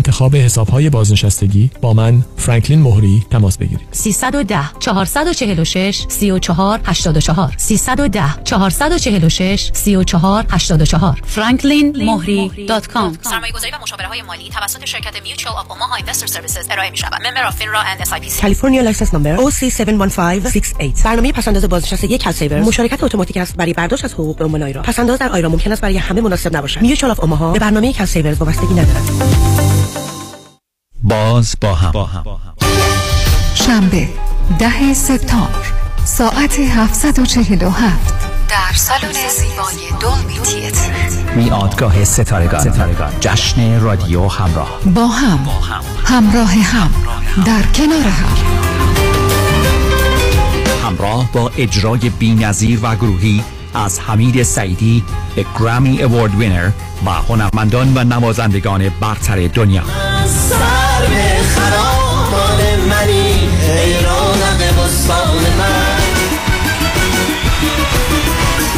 انتخاب حسابهای بازنشستگی با من فرانکلین مهری تماس بگیرید. 310 446 34 84 310 446 34 84 franklinmohri.com سرمایه‌گذاری و مشاوره های مالی توسط شرکت Mutual of Omaha Investor Services ارائه می شود. Member of FINRA and SIPC. کالیفرنیا license number OC71568 برنامه پسنداز بازنشستگی CalSavers مشارکت اتوماتیک است برای برداشت از حقوق به عنوان IRA پسنداز در IRA ممکن است برای همه مناسب نباشد. Mutual of Omaha به برنامه کالسیور وابستگی ندارد. باز با هم, شنبه ده سپتامبر ساعت 747 در سالن زیبای دولبی تیتر میادگاه ستارگان, ستارگان. جشن رادیو همراه. با هم. همراه هم. در کنار هم. همراه با اجرای بینظیر و گروهی از حمید سعیدی گرامی اوارد وینر و هنرمندان و نوازندگان برتر دنیا. سر به خرامان منی ای رونق بستان من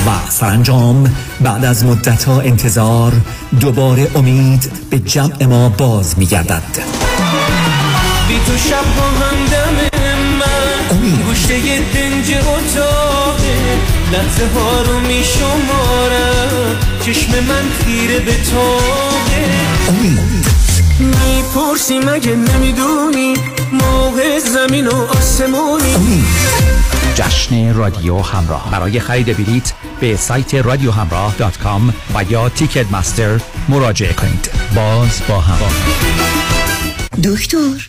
و سرانجام بعد از مدتها انتظار دوباره امید به جمع ما باز میگردد. بی تو شب ها همدم من. امید. گوشه دنج اتاقه لحظه ها رو می شمارم. چشم من خیره به تاقه می‌پرسی مگه نمی‌دونی؟ موقع زمین و آسمونی. جشن رادیو همراه. برای خرید بلیت به سایت رادیو همراه دات کام و یا تیکت مستر مراجعه کنید. باز با هم. دکتر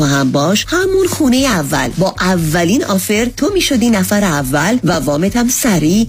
هم باش. همون خونه اول. با اولین آفر تو می‌شدی نفر اول و وامت هم سریع.